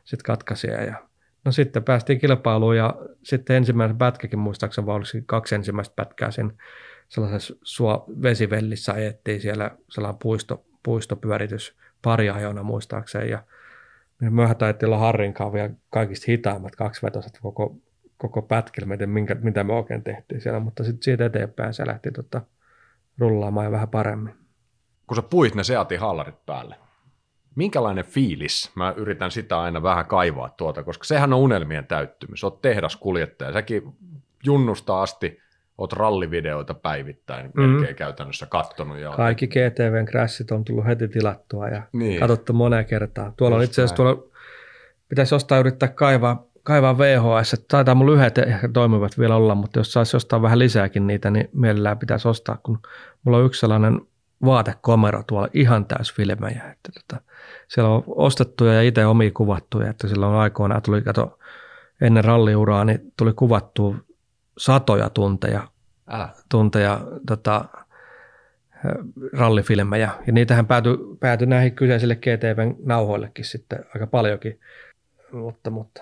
sit katkaisija. Ja, no sitten päästiin kilpailuun ja sitten ensimmäinen pätkäkin muistaakseni, vaan olisi kaksi ensimmäistä pätkää sen sellaisessa suo, vesivellissä ajettiin siellä sellainen puisto, puistopyöritys pari ajona muistaakseni ja me taidettiin olla Harrin vielä kaikista hitaimmat kaksivetoset koko, koko pätkillä, minkä, mitä me oikein tehtiin siellä, mutta sitten siitä eteenpäin se lähti tota, rullaamaan jo vähän paremmin. Kun sä puit ne Seatin hallarit päälle, minkälainen fiilis? Mä yritän sitä aina vähän kaivaa tuota, koska sehän on unelmien täyttymys. Oot tehdaskuljettaja, säkin junnusta asti oot rallivideoita päivittäin mm. melkein käytännössä kattonut. Ja Kaikki GTVn crashit on tullut heti tilattua ja niin. katsottu moneen kertaan. Tuolla Just on itse asiassa tuolla, pitäisi jostain yrittää kaivaa, kaivaa VHS. Taitaa mun lyhyet ehkä toimivat vielä olla, mutta jos saisi jostain vähän lisääkin niitä, niin mielellään pitäisi ostaa, kun mulla on yksi sellainen vaatekomero tuolla ihan täys filmejä. Että tota, siellä on ostettuja ja itse omia kuvattuja, että silloin aikoinaan tuli, kato, ennen ralliuraa, niin tuli kuvattu satoja tunteja, Älä. tunteja tota, rallifilmejä. Ja niitähän päätyi, päätyi näihin kyseisille GTVn nauhoillekin sitten aika paljonkin. Mutta, mutta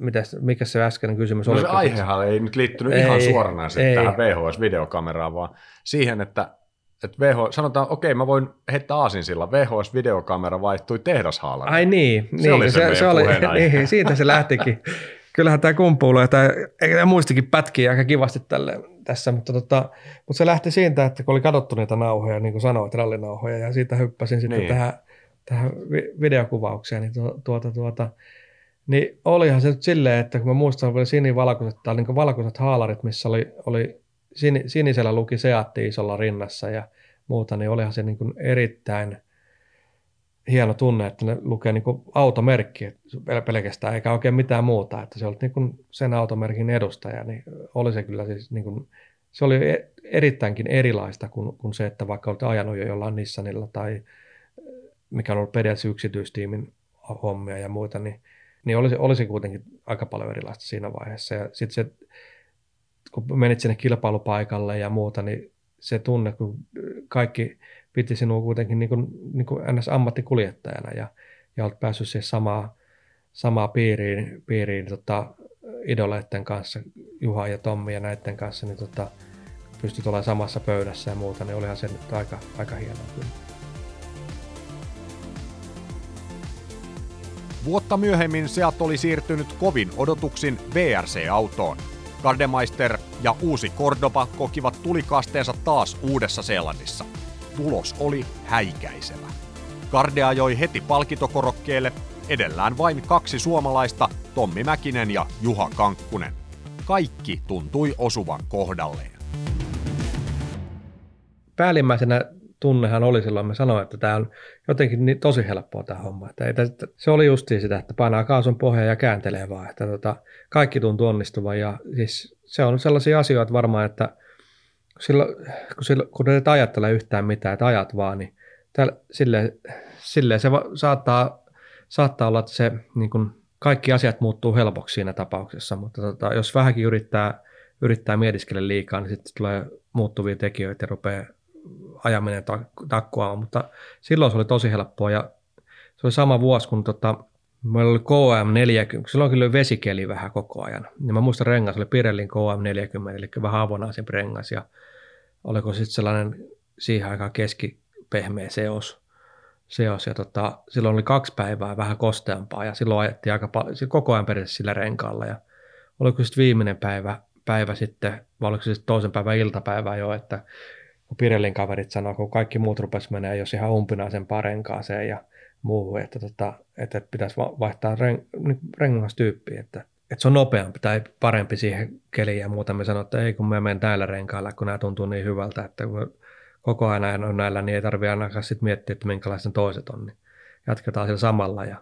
mitäs, mikä se äskeinen kysymys no oli? se aihehan ei nyt liittynyt ei, ihan suoranaisesti ei. tähän VHS-videokameraan, vaan siihen, että että VH, sanotaan, okei, mä voin heittää aasin sillä, VHS-videokamera vaihtui tehdashaalaan. Ai niin, se niin oli se, se, se oli, niin, siitä se lähtikin. Kyllähän tämä kumpuilu, ja tämä, tämä muistikin pätkii aika kivasti tälle, tässä, mutta, tota, mutta se lähti siitä, että kun oli katsottu niitä nauhoja, niin kuin sanoit, rallinauhoja, ja siitä hyppäsin sitten niin. tähän, tähän videokuvaukseen, niin tuota, tuota, niin olihan se nyt silleen, että kun mä muistan, oli sinivalkoiset, tai niin valkoiset haalarit, missä oli, oli sinisellä luki Seatti isolla rinnassa ja muuta, niin olihan se niin kuin erittäin hieno tunne, että ne lukee niin kuin automerkki pelkästään, eikä oikein mitään muuta, että se oli niin kuin sen automerkin edustaja, niin oli se kyllä siis niin kuin, se oli e-, erittäinkin erilaista kuin, kuin se, että vaikka olet ajanut jo jollain Nissanilla tai mikä on ollut periaatteessa yksityistiimin hommia ja muita, niin, niin olisi, olisi kuitenkin aika paljon erilaista siinä vaiheessa. Ja sitten se kun menit sinne kilpailupaikalle ja muuta, niin se tunne, kun kaikki piti sinua kuitenkin niin kuin, niin kuin ns. ammattikuljettajana ja, ja olet päässyt siihen samaa, samaa piiriin, piiriin tota, idoleiden kanssa, Juha ja Tommi ja näiden kanssa, niin tota, pystyt olemaan samassa pöydässä ja muuta, niin olihan se nyt aika, aika hienoa kyllä. Vuotta myöhemmin Seat oli siirtynyt kovin odotuksin VRC-autoon. Gardemeister ja uusi Cordoba kokivat tulikasteensa taas Uudessa Seelannissa. Tulos oli häikäisevä. Garde ajoi heti palkitokorokkeelle, edellään vain kaksi suomalaista, Tommi Mäkinen ja Juha Kankkunen. Kaikki tuntui osuvan kohdalleen. Päällimmäisenä tunnehan oli silloin, me sanoin, että tämä on jotenkin niin tosi helppoa tämä homma. Että ei, että se oli justiin sitä, että painaa kaasun pohjaa ja kääntelee vaan, että tota, kaikki tuntuu onnistuvan ja siis se on sellaisia asioita varmaan, että silloin, kun, silloin, kun et ajattele yhtään mitään, että ajat vaan, niin tällä, silleen, silleen se va, saattaa, saattaa olla, että se niin kuin, kaikki asiat muuttuu helpoksi siinä tapauksessa, mutta tota, jos vähänkin yrittää, yrittää mietiskellä liikaa, niin sitten tulee muuttuvia tekijöitä ja rupeaa ajaminen takkuamaan, mutta silloin se oli tosi helppoa ja se oli sama vuosi, kun tota, meillä oli KM40, silloin kyllä oli vesikeli vähän koko ajan. Ja mä muistan rengas, oli Pirellin KM40, eli vähän avonaisempi rengas ja oliko sitten sellainen siihen aikaan keskipehmeä seos. seos ja tota, silloin oli kaksi päivää vähän kosteampaa ja silloin ajettiin aika paljon, koko ajan periaatteessa sillä renkaalla ja oliko sitten viimeinen päivä, päivä sitten, vai oliko se sitten toisen päivän iltapäivä jo, että kun Pirellin kaverit sanoo, kun kaikki muut rupes menee jos ihan umpinaisen parenkaaseen ja muuhun, että, tota, että pitäisi vaihtaa ren, niin rengastyyppiä, että, että se on nopeampi tai parempi siihen keliin ja muuta. Me sanoin, että ei kun me menen täällä renkailla, kun nämä tuntuu niin hyvältä, että kun koko ajan on näillä, niin ei tarvitse ainakaan sit miettiä, että minkälaiset toiset on, niin jatketaan sillä samalla ja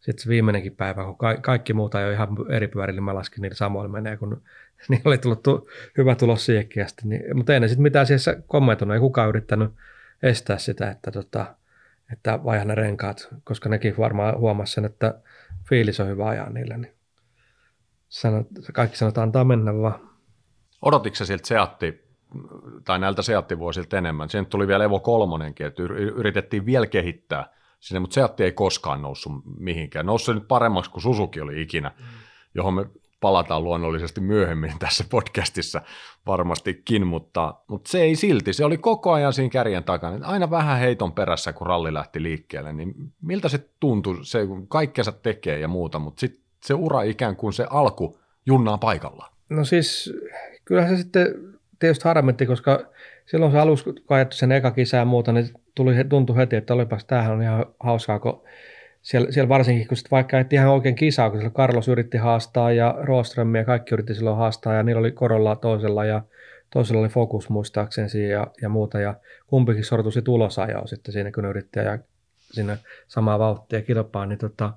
sitten se viimeinenkin päivä, kun ka- kaikki muuta ei ole ihan eri pyörillä, niin mä laskin niitä samoilla menee, kun niin oli tullut tu- hyvä tulos siihenkin asti. Niin, mutta ei ne sitten mitään siellä kommentoinut, ei kukaan yrittänyt estää sitä, että, tota, että vaihan ne renkaat, koska nekin varmaan huomasi sen, että fiilis on hyvä ajaa niille. Niin sanot, kaikki sanotaan, antaa mennä vaan. Odotitko se siltä Seatti, tai näiltä Seatti-vuosilta enemmän? Siihen tuli vielä Evo kolmonenkin, että yritettiin vielä kehittää sinne, mutta Seatti ei koskaan noussut mihinkään. Noussut nyt paremmaksi kuin Susuki oli ikinä, mm. johon me palataan luonnollisesti myöhemmin tässä podcastissa varmastikin, mutta, mutta se ei silti, se oli koko ajan siinä kärjen takana, aina vähän heiton perässä, kun ralli lähti liikkeelle, niin miltä se tuntui, se kaikkensa tekee ja muuta, mutta sitten se ura ikään kuin se alku junnaa paikalla. No siis kyllähän se sitten tietysti harmitti, koska silloin se alus, kun sen eka kisa ja muuta, niin tuli, tuntui heti, että olipas tämähän on ihan hauskaa, kun siellä, siellä varsinkin, kun vaikka et ihan oikein kisaa, kun siellä Carlos yritti haastaa ja Roström ja kaikki yritti silloin haastaa ja niillä oli korolla toisella ja toisella oli fokus muistaakseni ja, ja muuta ja kumpikin sortui sit ulosajoon sitten siinä, kun yritti ja sinne samaa vauhtia kilpaa, niin, tota,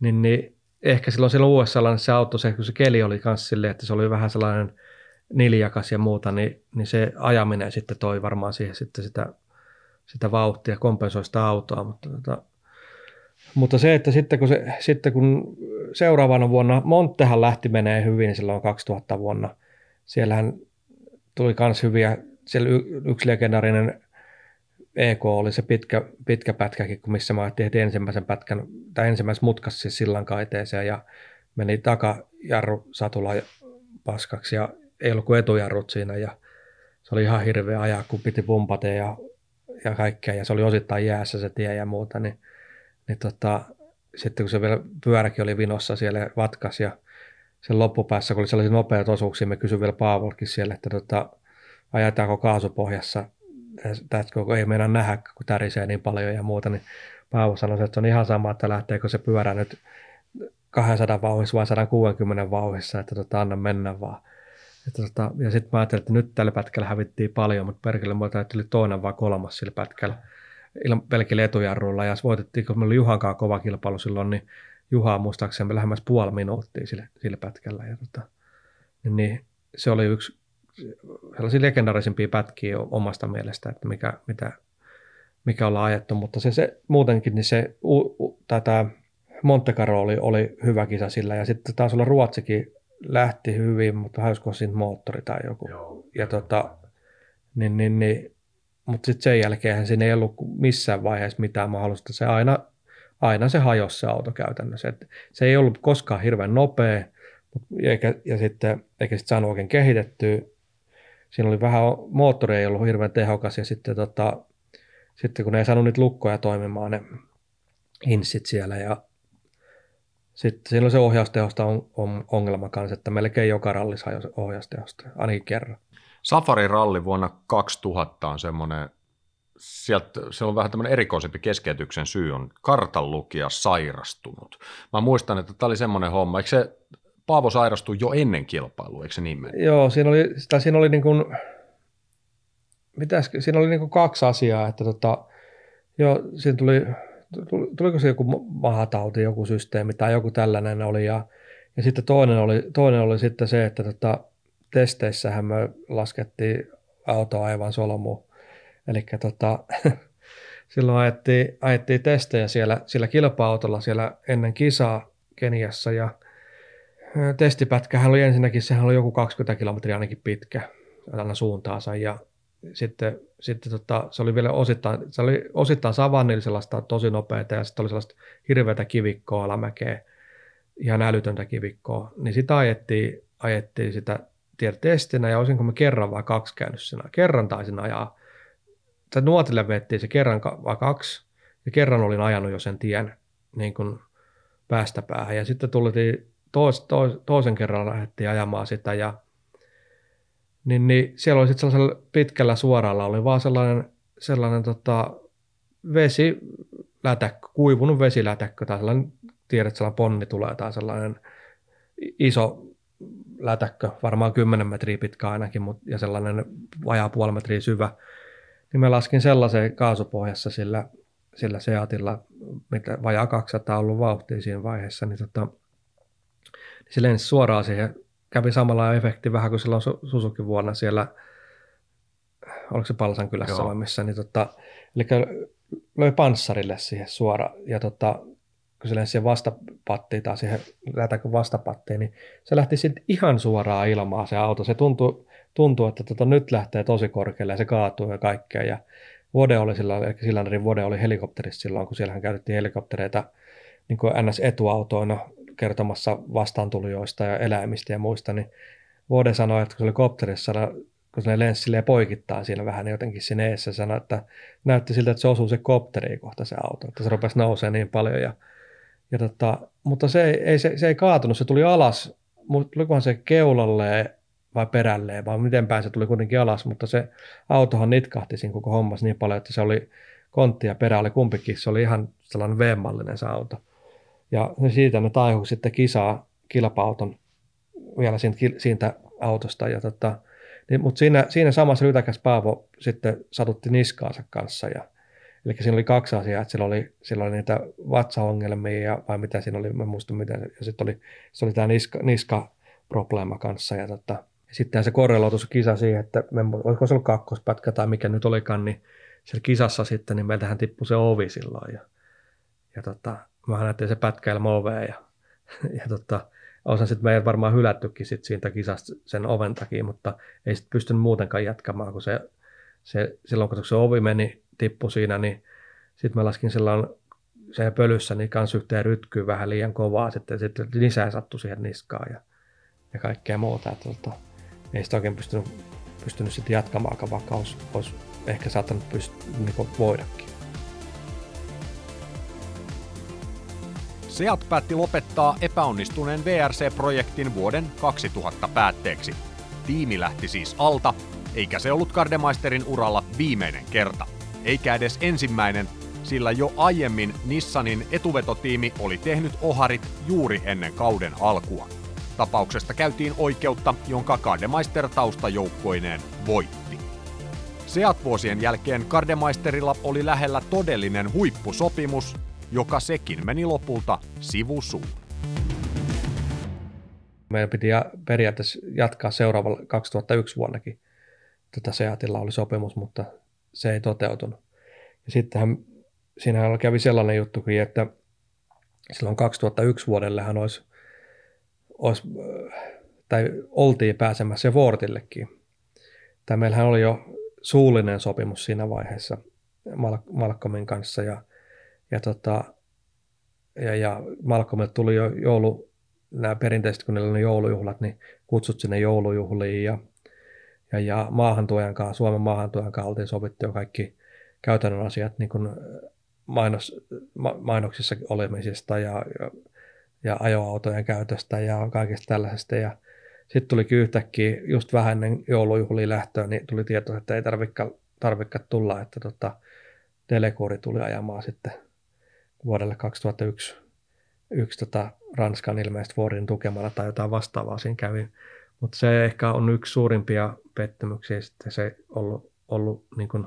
niin, niin ehkä silloin silloin USA se auto, se, kun se keli oli myös silleen, että se oli vähän sellainen niljakas ja muuta, niin, niin se ajaminen sitten toi varmaan siihen sitten sitä, sitä vauhtia, kompensoi sitä autoa, mutta tota, mutta se, että sitten kun, se, sitten kun seuraavana vuonna Monttehan lähti menee hyvin silloin 2000 vuonna, siellähän tuli myös hyviä, siellä yksi legendaarinen EK oli se pitkä, pitkä pätkäkin, missä mä tehtiin ensimmäisen pätkän, tai ensimmäisen mutkas siis sillan kaiteeseen ja meni takajarru satula paskaksi ja ei ollut kuin etujarrut siinä ja se oli ihan hirveä ajaa, kun piti pumpata ja, ja kaikkea ja se oli osittain jäässä se tie ja muuta, niin niin tota, sitten kun se vielä pyöräkin oli vinossa siellä vatkas ja sen loppupäässä, kun oli sellaisia nopeita osuuksia, me kysyin vielä Paavolkin siellä, että tota, ajetaanko kaasupohjassa, tästä koko ei meinaa nähdä, kun tärisee niin paljon ja muuta, niin Paavo sanoi, että se on ihan sama, että lähteekö se pyörä nyt 200 vauhissa vai 160 vauhissa, että tota, anna mennä vaan. Että tota, ja sitten mä ajattelin, että nyt tällä pätkällä hävittiin paljon, mutta perkele ajattelin, että toinen vai kolmas sillä pätkällä pelkillä etujarruilla ja voitettiin, kun meillä oli Juhankaan kova kilpailu silloin, niin Juha muistaakseni lähemmäs puoli minuuttia sille, sillä pätkällä. Ja tota, niin, niin, se oli yksi sellaisia legendaarisimpia pätkiä omasta mielestä, että mikä, mitä, mikä ollaan ajettu, mutta se, se muutenkin niin se u, u, tämä Monte Carlo oli, oli hyvä kisa sillä ja sitten taas olla Ruotsikin lähti hyvin, mutta hajosko siinä moottori tai joku. Joo. Ja tota, niin, niin, niin mutta sitten sen jälkeen siinä ei ollut missään vaiheessa mitään mahdollista. Se aina, aina se hajosi se auto käytännössä. Et se ei ollut koskaan hirveän nopea, eikä, ja sitten, eikä sitten saanut oikein kehitettyä. Siinä oli vähän, moottori ei ollut hirveän tehokas, ja sitten, tota, sitten kun ne ei saanut niitä lukkoja toimimaan, ne hinsit siellä, ja sitten on se ohjaustehosta on, on ongelma kanssa, että melkein joka rallissa hajosi ohjaustehosta, ainakin kerran. Safari-ralli vuonna 2000 on semmoinen, sieltä, se on vähän tämmöinen erikoisempi keskeytyksen syy, on kartanlukija sairastunut. Mä muistan, että tämä oli semmoinen homma, eikö se Paavo sairastui jo ennen kilpailua, eikö se niin meni? Joo, siinä oli, sitä, siinä oli niin kuin, mitäs, siinä oli niin kuin kaksi asiaa, että tota, joo, siinä tuli, tuliko se joku mahatauti, joku systeemi tai joku tällainen oli ja, ja sitten toinen oli, toinen oli sitten se, että tota, testeissähän me laskettiin auto aivan solmu. Eli tota, silloin ajettiin, ajettiin testejä siellä, siellä kilpa-autolla siellä ennen kisaa Keniassa ja testipätkähän oli ensinnäkin, sehän oli joku 20 kilometriä ainakin pitkä aina suuntaansa ja sitten, sitten tota, se oli vielä osittain, se oli osittain savannilla sellaista tosi nopeata ja sitten oli sellaista hirveätä kivikkoa alamäkeä, ihan älytöntä kivikkoa, niin sitä ajettiin, ajettiin sitä testinä ja olisinko mä kerran vai kaksi käynyt siinä. Kerran taisin ajaa. Tai nuotille vettiin se kerran vai kaksi ja kerran olin ajanut jo sen tien niin kuin päästä päähän. Ja sitten tultiin tois, tois, toisen kerran lähdettiin ajamaan sitä ja niin, niin siellä oli sitten sellaisella pitkällä suoralla oli vaan sellainen, sellainen tota, vesilätäkkö, kuivunut vesilätäkkö tai sellainen, tiedät, sellainen ponni tulee tai sellainen iso lätäkkö, varmaan 10 metriä pitkä ainakin, mut, ja sellainen vajaa puoli metriä syvä, niin mä laskin sellaisen kaasupohjassa sillä, sillä Seatilla, mitä vajaa 200 ollut vauhtia siinä vaiheessa, niin, tota, niin se lensi suoraan siihen, kävi samalla efekti vähän kuin silloin Susuki vuonna siellä, oliko se Palsan kylässä vai missä, niin tota, eli löi panssarille siihen suoraan, ja tota, kun se lensi siihen vastapattiin tai siihen lätäkön vastapattiin, niin se lähti sitten ihan suoraan ilmaan se auto. Se tuntui, tuntui että tota, nyt lähtee tosi korkealle ja se kaatuu ja kaikkea. Ja Vode oli silloin, eli Silanderin Vode oli helikopterissa silloin, kun siellähän käytettiin helikoptereita niin kuin NS-etuautoina kertomassa vastaantulijoista ja eläimistä ja muista, niin Vode sanoi, että kun se oli kopterissa, kun se lensi silleen poikittaa siinä vähän niin jotenkin sinne eessä, sanoi, että näytti siltä, että se osuu se kopteriin kohta se auto, että se rupesi nousemaan niin paljon. Ja, ja tota, mutta se ei, ei, se, se, ei kaatunut, se tuli alas, tulikohan se keulalle vai perälleen, vai miten päin se tuli kuitenkin alas, mutta se autohan nitkahti siinä koko hommassa niin paljon, että se oli kontti ja perä oli kumpikin, se oli ihan sellainen V-mallinen se auto. Ja siitä ne taihu sitten kisaa kilpa-auton vielä siitä, siitä autosta. Ja tota, niin, mutta siinä, siinä samassa rytäkäs Paavo sitten satutti niskaansa kanssa. Ja, eli siinä oli kaksi asiaa, että sillä oli, sillä oli niitä vatsaongelmia ja, vai mitä siinä oli, mä muistan mitä, ja sitten oli, se oli tämä niska, niska-probleema kanssa. Ja tota, ja sitten se korreloitu se kisa siihen, että me, olisiko se ollut kakkospätkä tai mikä nyt olikaan, niin siellä kisassa sitten, niin meiltähän tippui se ovi silloin. Ja, ja tota, mä näytin se pätkä ilman ovea ja, ja tota, osan sitten meidän varmaan hylättykin sit siitä kisasta sen oven takia, mutta ei sitten pystynyt muutenkaan jatkamaan, kun se, se silloin kun se ovi meni, tippu siinä, niin sitten mä laskin silloin se pölyssä niin kans yhteen rytkyyn vähän liian kovaa, sitten, sitten lisää sattui siihen niskaan ja, ja kaikkea muuta. Että, tota, ei sitä oikein pystynyt, pystynyt sitten jatkamaan, vaikka olisi, olisi ehkä saattanut pyst, niin voidakin. Seat päätti lopettaa epäonnistuneen VRC-projektin vuoden 2000 päätteeksi. Tiimi lähti siis alta, eikä se ollut Kardemeisterin uralla viimeinen kerta. Eikä edes ensimmäinen, sillä jo aiemmin Nissanin etuvetotiimi oli tehnyt oharit juuri ennen kauden alkua. Tapauksesta käytiin oikeutta, jonka Kardemeister taustajoukkoineen voitti. Seat-vuosien jälkeen Kardemeisterilla oli lähellä todellinen huippusopimus, joka sekin meni lopulta sivusuun. Meidän piti periaatteessa jatkaa seuraavalla 2001 vuonnakin. Tätä Seatilla oli sopimus, mutta se ei toteutunut. Ja sittenhän siinähän kävi sellainen juttukin, että silloin 2001 vuodellehan olisi, olisi tai oltiin pääsemässä Vortillekin. Tai meillähän oli jo suullinen sopimus siinä vaiheessa Malcolmin kanssa ja ja, tota, ja, ja Malcolmille tuli jo joulu, nämä perinteiset, kun niillä on joulujuhlat, niin kutsut sinne joulujuhliin ja, ja, ja maahantuojan kanssa, Suomen maahantuojan kanssa oltiin sovittu jo kaikki käytännön asiat niin kuin mainos, ma, mainoksissa olemisesta ja, ja, ja ajoautojen käytöstä ja kaikesta tällaisesta. Ja sitten tulikin yhtäkkiä just vähän ennen joulujuhliin lähtöä, niin tuli tieto, että ei tarvitse tulla, että tota, Telekuori tuli ajamaan sitten vuodelle 2001 yksi tota Ranskan ilmeisesti Fordin tukemalla tai jotain vastaavaa siinä kävi. Mutta se ehkä on yksi suurimpia pettymyksiä sitten se ollut, ollut niin kuin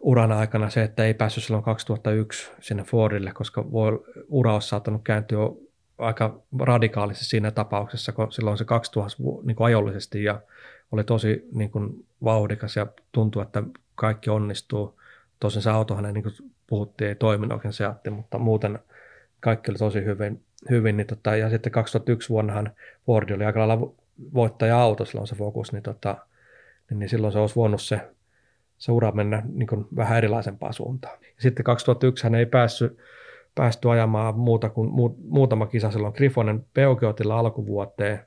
uran aikana se, että ei päässyt silloin 2001 sinne Fordille, koska voi, ura olisi saattanut kääntyä aika radikaalisesti siinä tapauksessa, kun silloin se 2000 niin kuin ajollisesti ja oli tosi niin kuin vauhdikas ja tuntui, että kaikki onnistuu. Tosin se autohan ei niin kuin puhuttiin, ei toiminut oikein Seatti, mutta muuten kaikki oli tosi hyvin. hyvin niin tota, ja sitten 2001 vuonnahan Ford oli aika lailla voittaja-auto, silloin se Focus, niin, tota, niin, niin silloin se olisi voinut se, se ura mennä niin kuin vähän erilaisempaan suuntaan. Ja sitten 2001 hän ei päässyt, päästy ajamaan muuta kuin mu, muutama kisa silloin Griffonen Peugeotilla alkuvuoteen,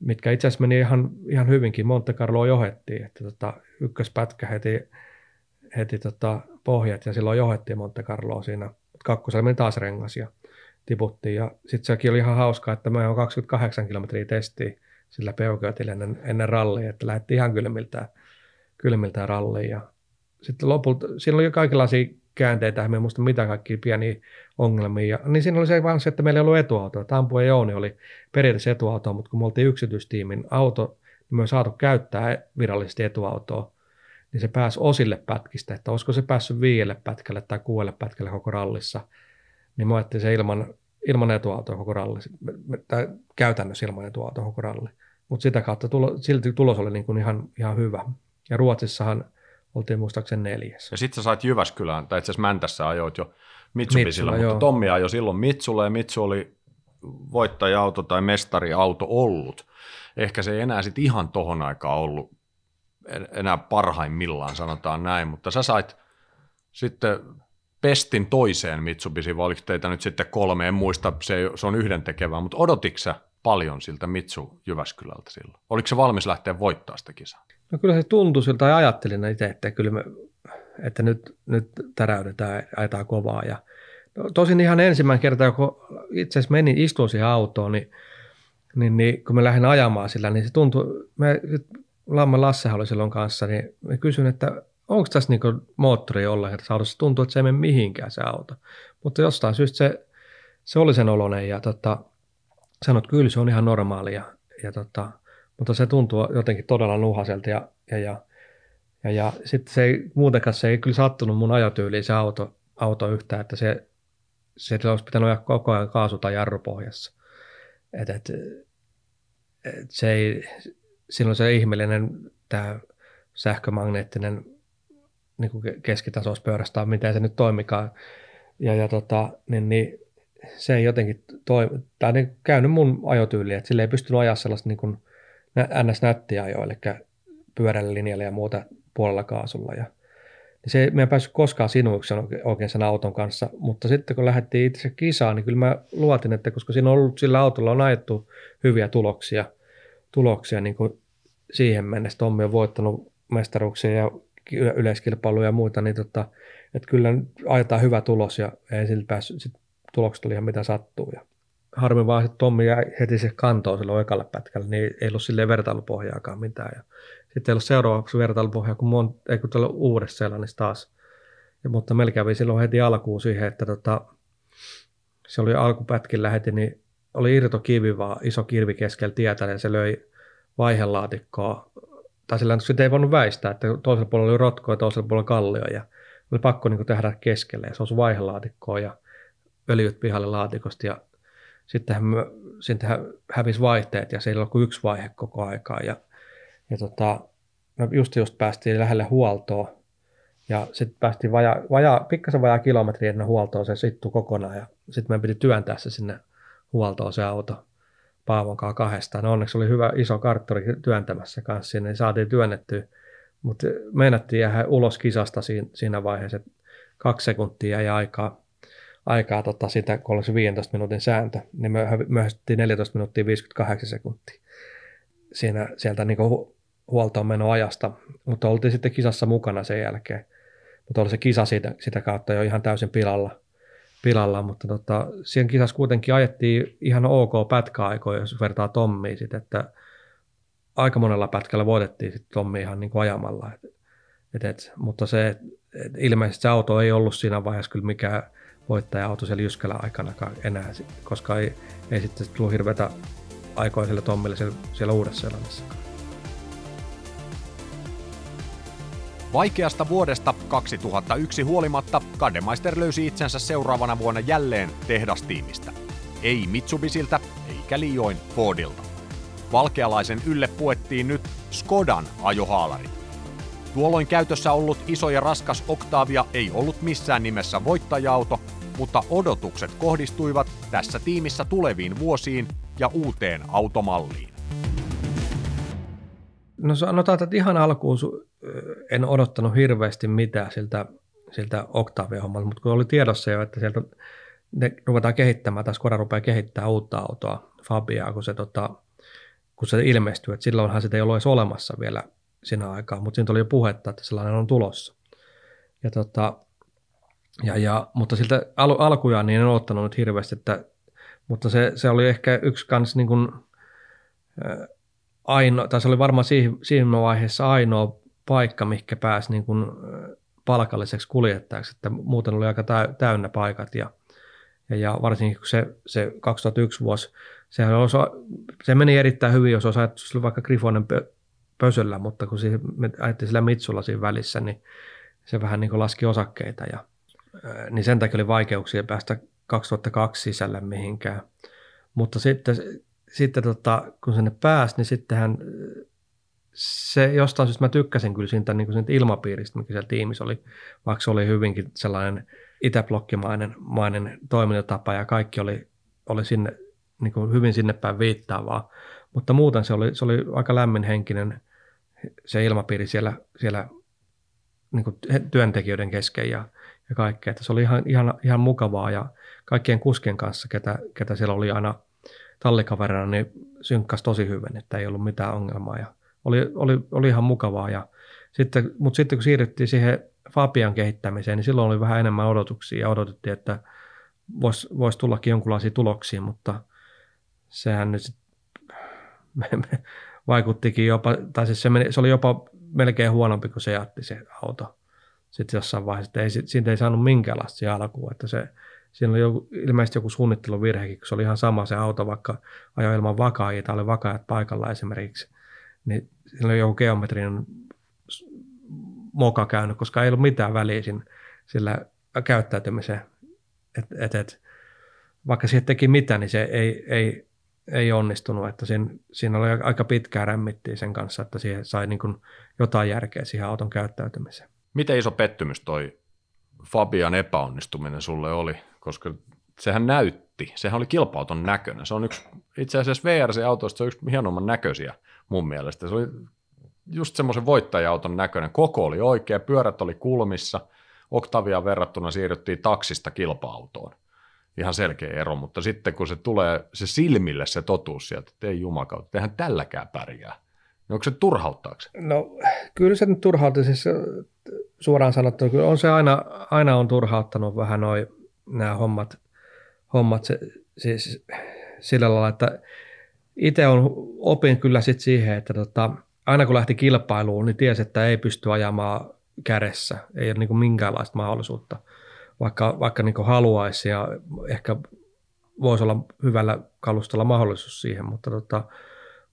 mitkä itse asiassa meni ihan, ihan hyvinkin. Monte Carlo johettiin, että tota, ykköspätkä heti, heti tota, pohjat ja silloin johdettiin Monte Carloa siinä. Kakkosella meni taas rengas ja tiputtiin. Ja sitten sekin oli ihan hauskaa, että me on 28 kilometriä testiä sillä peukeutilla ennen, ennen rallia, että lähdettiin ihan kylmiltään, kylmiltään ralliin. Ja sitten lopulta, siinä oli jo kaikenlaisia käänteitä, en muista mitä kaikki pieniä ongelmia. Ja, niin siinä oli se vaan se, että meillä ei ollut etuautoa. Tampu ja Jouni oli periaatteessa etuauto, mutta kun me oltiin yksityistiimin auto, niin me saatu käyttää virallisesti etuautoa niin se pääsi osille pätkistä, että olisiko se päässyt viidelle pätkälle tai kuudelle pätkälle koko rallissa, niin mä ajattelin se ilman, ilman etuautoa koko ralli, tai käytännössä ilman etuautoa koko ralli. Mutta sitä kautta tulo, silti tulos oli niin kuin ihan, ihan hyvä. Ja Ruotsissahan oltiin muistaakseni neljäs. Ja sitten sä sait Jyväskylään, tai itse asiassa Mäntässä ajoit jo Mitsubisilla, mutta joo. Tommi ajoi silloin Mitsulle, ja Mitsu oli voittaja-auto tai mestariauto ollut. Ehkä se ei enää sitten ihan tohon aikaan ollut enää parhaimmillaan, sanotaan näin, mutta sä sait sitten pestin toiseen Mitsubishi, vai oliko teitä nyt sitten kolme, en muista, se, se on yhden tekevää, mutta odotitko sä paljon siltä Mitsu Jyväskylältä silloin? Oliko se valmis lähteä voittaa sitä kisaa? No kyllä se tuntui siltä ja ajattelin itse, että kyllä me, että nyt, nyt täräydetään, ajetaan kovaa. Ja, no, tosin ihan ensimmäinen kerta, kun itse asiassa menin istuin siihen autoon, niin, niin, niin, kun me lähdin ajamaan sillä, niin se tuntui, me, Lamme Lasse oli silloin kanssa, niin me kysyin, että onko tässä niin moottori ollenkaan tässä autossa. Tuntuu, että se ei mene mihinkään se auto. Mutta jostain syystä se, se oli sen oloinen ja tota, sanoi, että kyllä se on ihan normaalia. Ja tota, mutta se tuntuu jotenkin todella nuhaselta ja, ja, ja, ja, ja sitten se ei, muutenkaan se ei kyllä sattunut mun ajotyyliin se auto, auto yhtään, että se, se olisi pitänyt olla koko ajan kaasu- tai jarrupohjassa. Et, et, et se ei, silloin se ihmeellinen tämä sähkömagneettinen niin kuin keskitasoispyörästä, miten se nyt toimikaan. Ja, ja tota, niin, niin, se ei jotenkin toimi, tai niin käynyt mun ajotyyliin, että sille ei pystynyt ajaa sellaista niin kuin ns-nättiä ajoa, eli pyörällä linjalla ja muuta puolella kaasulla. Ja, niin se, me ei päässyt koskaan sinuiksi oikein sen auton kanssa, mutta sitten kun lähdettiin itse kisaan, niin kyllä mä luotin, että koska siinä on ollut sillä autolla on ajettu hyviä tuloksia, tuloksia niin kuin siihen mennessä. Tommi on voittanut mestaruuksia ja yleiskilpailuja ja muita, niin tota, että kyllä ajetaan hyvä tulos ja ei sillä päässyt, sit tulokset oli ihan mitä sattuu. Ja harmi vaan, että Tommi jäi heti se kantoon silloin ekalle pätkälle, niin ei ollut silleen vertailupohjaakaan mitään. Ja sitten ei ollut seuraavaksi vertailupohjaa, kun, mon, ei kun tuolla uudessa seelannissa taas. Ja, mutta meillä kävi silloin heti alkuun siihen, että tota, se oli alkupätkillä heti, niin oli irtokivi vaan, iso kirvi keskellä tietä, ja se löi vaihelaatikkoa tai sillä sitä ei voinut väistää, että toisella puolella oli rotko ja toisella puolella kallio ja oli pakko niin kuin tehdä keskelle ja se osui vaihelaatikkoon ja öljyt pihalle laatikosta ja sittenhän, sittenhän hävisi vaihteet ja se ei ollut kuin yksi vaihe koko aikaa ja, ja tota, no just just päästiin lähelle huoltoa ja sitten päästiin vajaa, vajaa, pikkasen vajaa kilometri ennen huoltoa se sittu kokonaan ja sitten meidän piti työntää se sinne huoltoon se auto. Paavon kanssa kahdestaan. No onneksi oli hyvä iso karttori työntämässä kanssa sinne, niin saatiin työnnettyä. Mutta meinattiin jäädä ulos kisasta siinä vaiheessa, että kaksi sekuntia jäi aikaa, aikaa tota sitä, kun oli se 15 minuutin sääntö, niin me myöhästyttiin 14 minuuttia 58 sekuntia siinä, sieltä niin huoltoon menoajasta, mutta oltiin sitten kisassa mukana sen jälkeen. Mutta oli se kisa siitä, sitä kautta jo ihan täysin pilalla pilalla, mutta tota, siihen kisassa kuitenkin ajettiin ihan ok pätkäaikoja, jos vertaa Tommiin sit, että aika monella pätkällä voitettiin sitten Tommi ihan niin kuin ajamalla. Et, et, et, mutta se, et, et ilmeisesti se auto ei ollut siinä vaiheessa kyllä mikään voittaja-auto siellä Jyskälä aikanakaan enää, koska ei, ei sitten tullut hirveätä aikoja sille Tommille siellä, siellä Uudessa-Seelannissa. Vaikeasta vuodesta 2001 huolimatta Kademeister löysi itsensä seuraavana vuonna jälleen tehdastiimistä. Ei Mitsubisiltä eikä liioin Fordilta. Valkealaisen ylle puettiin nyt Skodan ajohaalari. Tuolloin käytössä ollut iso ja raskas Octavia ei ollut missään nimessä voittaja-auto, mutta odotukset kohdistuivat tässä tiimissä tuleviin vuosiin ja uuteen automalliin. No sanotaan, että ihan alkuun en odottanut hirveästi mitään siltä, siltä Octavia-hommalta, mutta kun oli tiedossa jo, että sieltä ne ruvetaan kehittämään, tai Skoda rupeaa kehittämään uutta autoa, Fabiaa, kun se, tota, kun se ilmestyy, että silloinhan sitä ei ollut edes olemassa vielä siinä aikaa, mutta siitä oli jo puhetta, että sellainen on tulossa. Ja tota, ja, ja, mutta siltä al- alkujaan niin en odottanut nyt hirveästi, että, mutta se, se oli ehkä yksi kans niin kuin, ainoa, tai se oli varmaan siinä, vaiheessa ainoa paikka, mikä pääsi niin kuin palkalliseksi kuljettajaksi, että muuten oli aika täynnä paikat ja, ja, ja varsinkin kun se, se 2001 vuosi, sehän osa, se meni erittäin hyvin, jos olisi ajattelu vaikka Grifonen pösöllä, mutta kun siihen, me ajettiin sillä Mitsulla siinä välissä, niin se vähän niin kuin laski osakkeita ja niin sen takia oli vaikeuksia päästä 2002 sisälle mihinkään. Mutta sitten, sitten tota, kun sinne pääsi, niin sittenhän se jostain syystä mä tykkäsin kyllä siitä, niin siitä ilmapiiristä, mikä siellä tiimissä oli, vaikka se oli hyvinkin sellainen itäblokkimainen mainen toimintatapa ja kaikki oli, oli sinne, niin kuin hyvin sinne päin viittaavaa. Mutta muuten se oli, se oli aika lämminhenkinen se ilmapiiri siellä, siellä niin kuin työntekijöiden kesken ja, ja kaikkea. Että se oli ihan, ihan, ihan mukavaa ja kaikkien kuskien kanssa, ketä, ketä siellä oli aina tallikaverina, niin synkkäsi tosi hyvin, että ei ollut mitään ongelmaa ja oli, oli, oli ihan mukavaa. Ja sitten, mutta sitten kun siirryttiin siihen Fabian kehittämiseen, niin silloin oli vähän enemmän odotuksia ja odotettiin, että voisi vois tullakin jonkinlaisia tuloksia, mutta sehän nyt sit, vaikuttikin jopa, tai siis se, meni, se oli jopa melkein huonompi kuin se jätti se auto. Sitten jossain vaiheessa, ei, siitä ei saanut minkäänlaista se alkuun, että se, siinä oli joku, ilmeisesti joku suunnitteluvirhekin, kun se oli ihan sama se auto, vaikka ajoi ilman vakaajia tai oli vakaajat paikalla esimerkiksi, niin siinä oli joku geometrinen moka käynyt, koska ei ollut mitään väliä siinä, sillä käyttäytymiseen. Et, et, et, vaikka siihen teki mitä, niin se ei, ei, ei onnistunut. Että siinä, siinä oli aika pitkään rämmittiin sen kanssa, että siihen sai niin kuin jotain järkeä siihen auton käyttäytymiseen. Miten iso pettymys toi Fabian epäonnistuminen sulle oli? Koska sehän näytti, sehän oli kilpauton näköinen. Se on yksi, itse asiassa VRC-autoista se on yksi hienomman näköisiä mun mielestä. Se oli just semmoisen voittaja-auton näköinen. Koko oli oikea, pyörät oli kulmissa. Octavia verrattuna siirryttiin taksista kilpa-autoon. Ihan selkeä ero, mutta sitten kun se tulee se silmille se totuus sieltä, että ei jumakautta, eihän tälläkään pärjää. Niin onko se turhauttaako No kyllä se nyt siis suoraan sanottuna, kyllä on se aina, aina on turhauttanut vähän noin nämä hommat, hommat se, siis sillä lailla, että itse on opin kyllä sitten siihen, että tota, aina kun lähti kilpailuun, niin tiesi, että ei pysty ajamaan kädessä. Ei ole niin minkäänlaista mahdollisuutta, vaikka, vaikka niin haluaisi ja ehkä voisi olla hyvällä kalustolla mahdollisuus siihen, mutta, tota,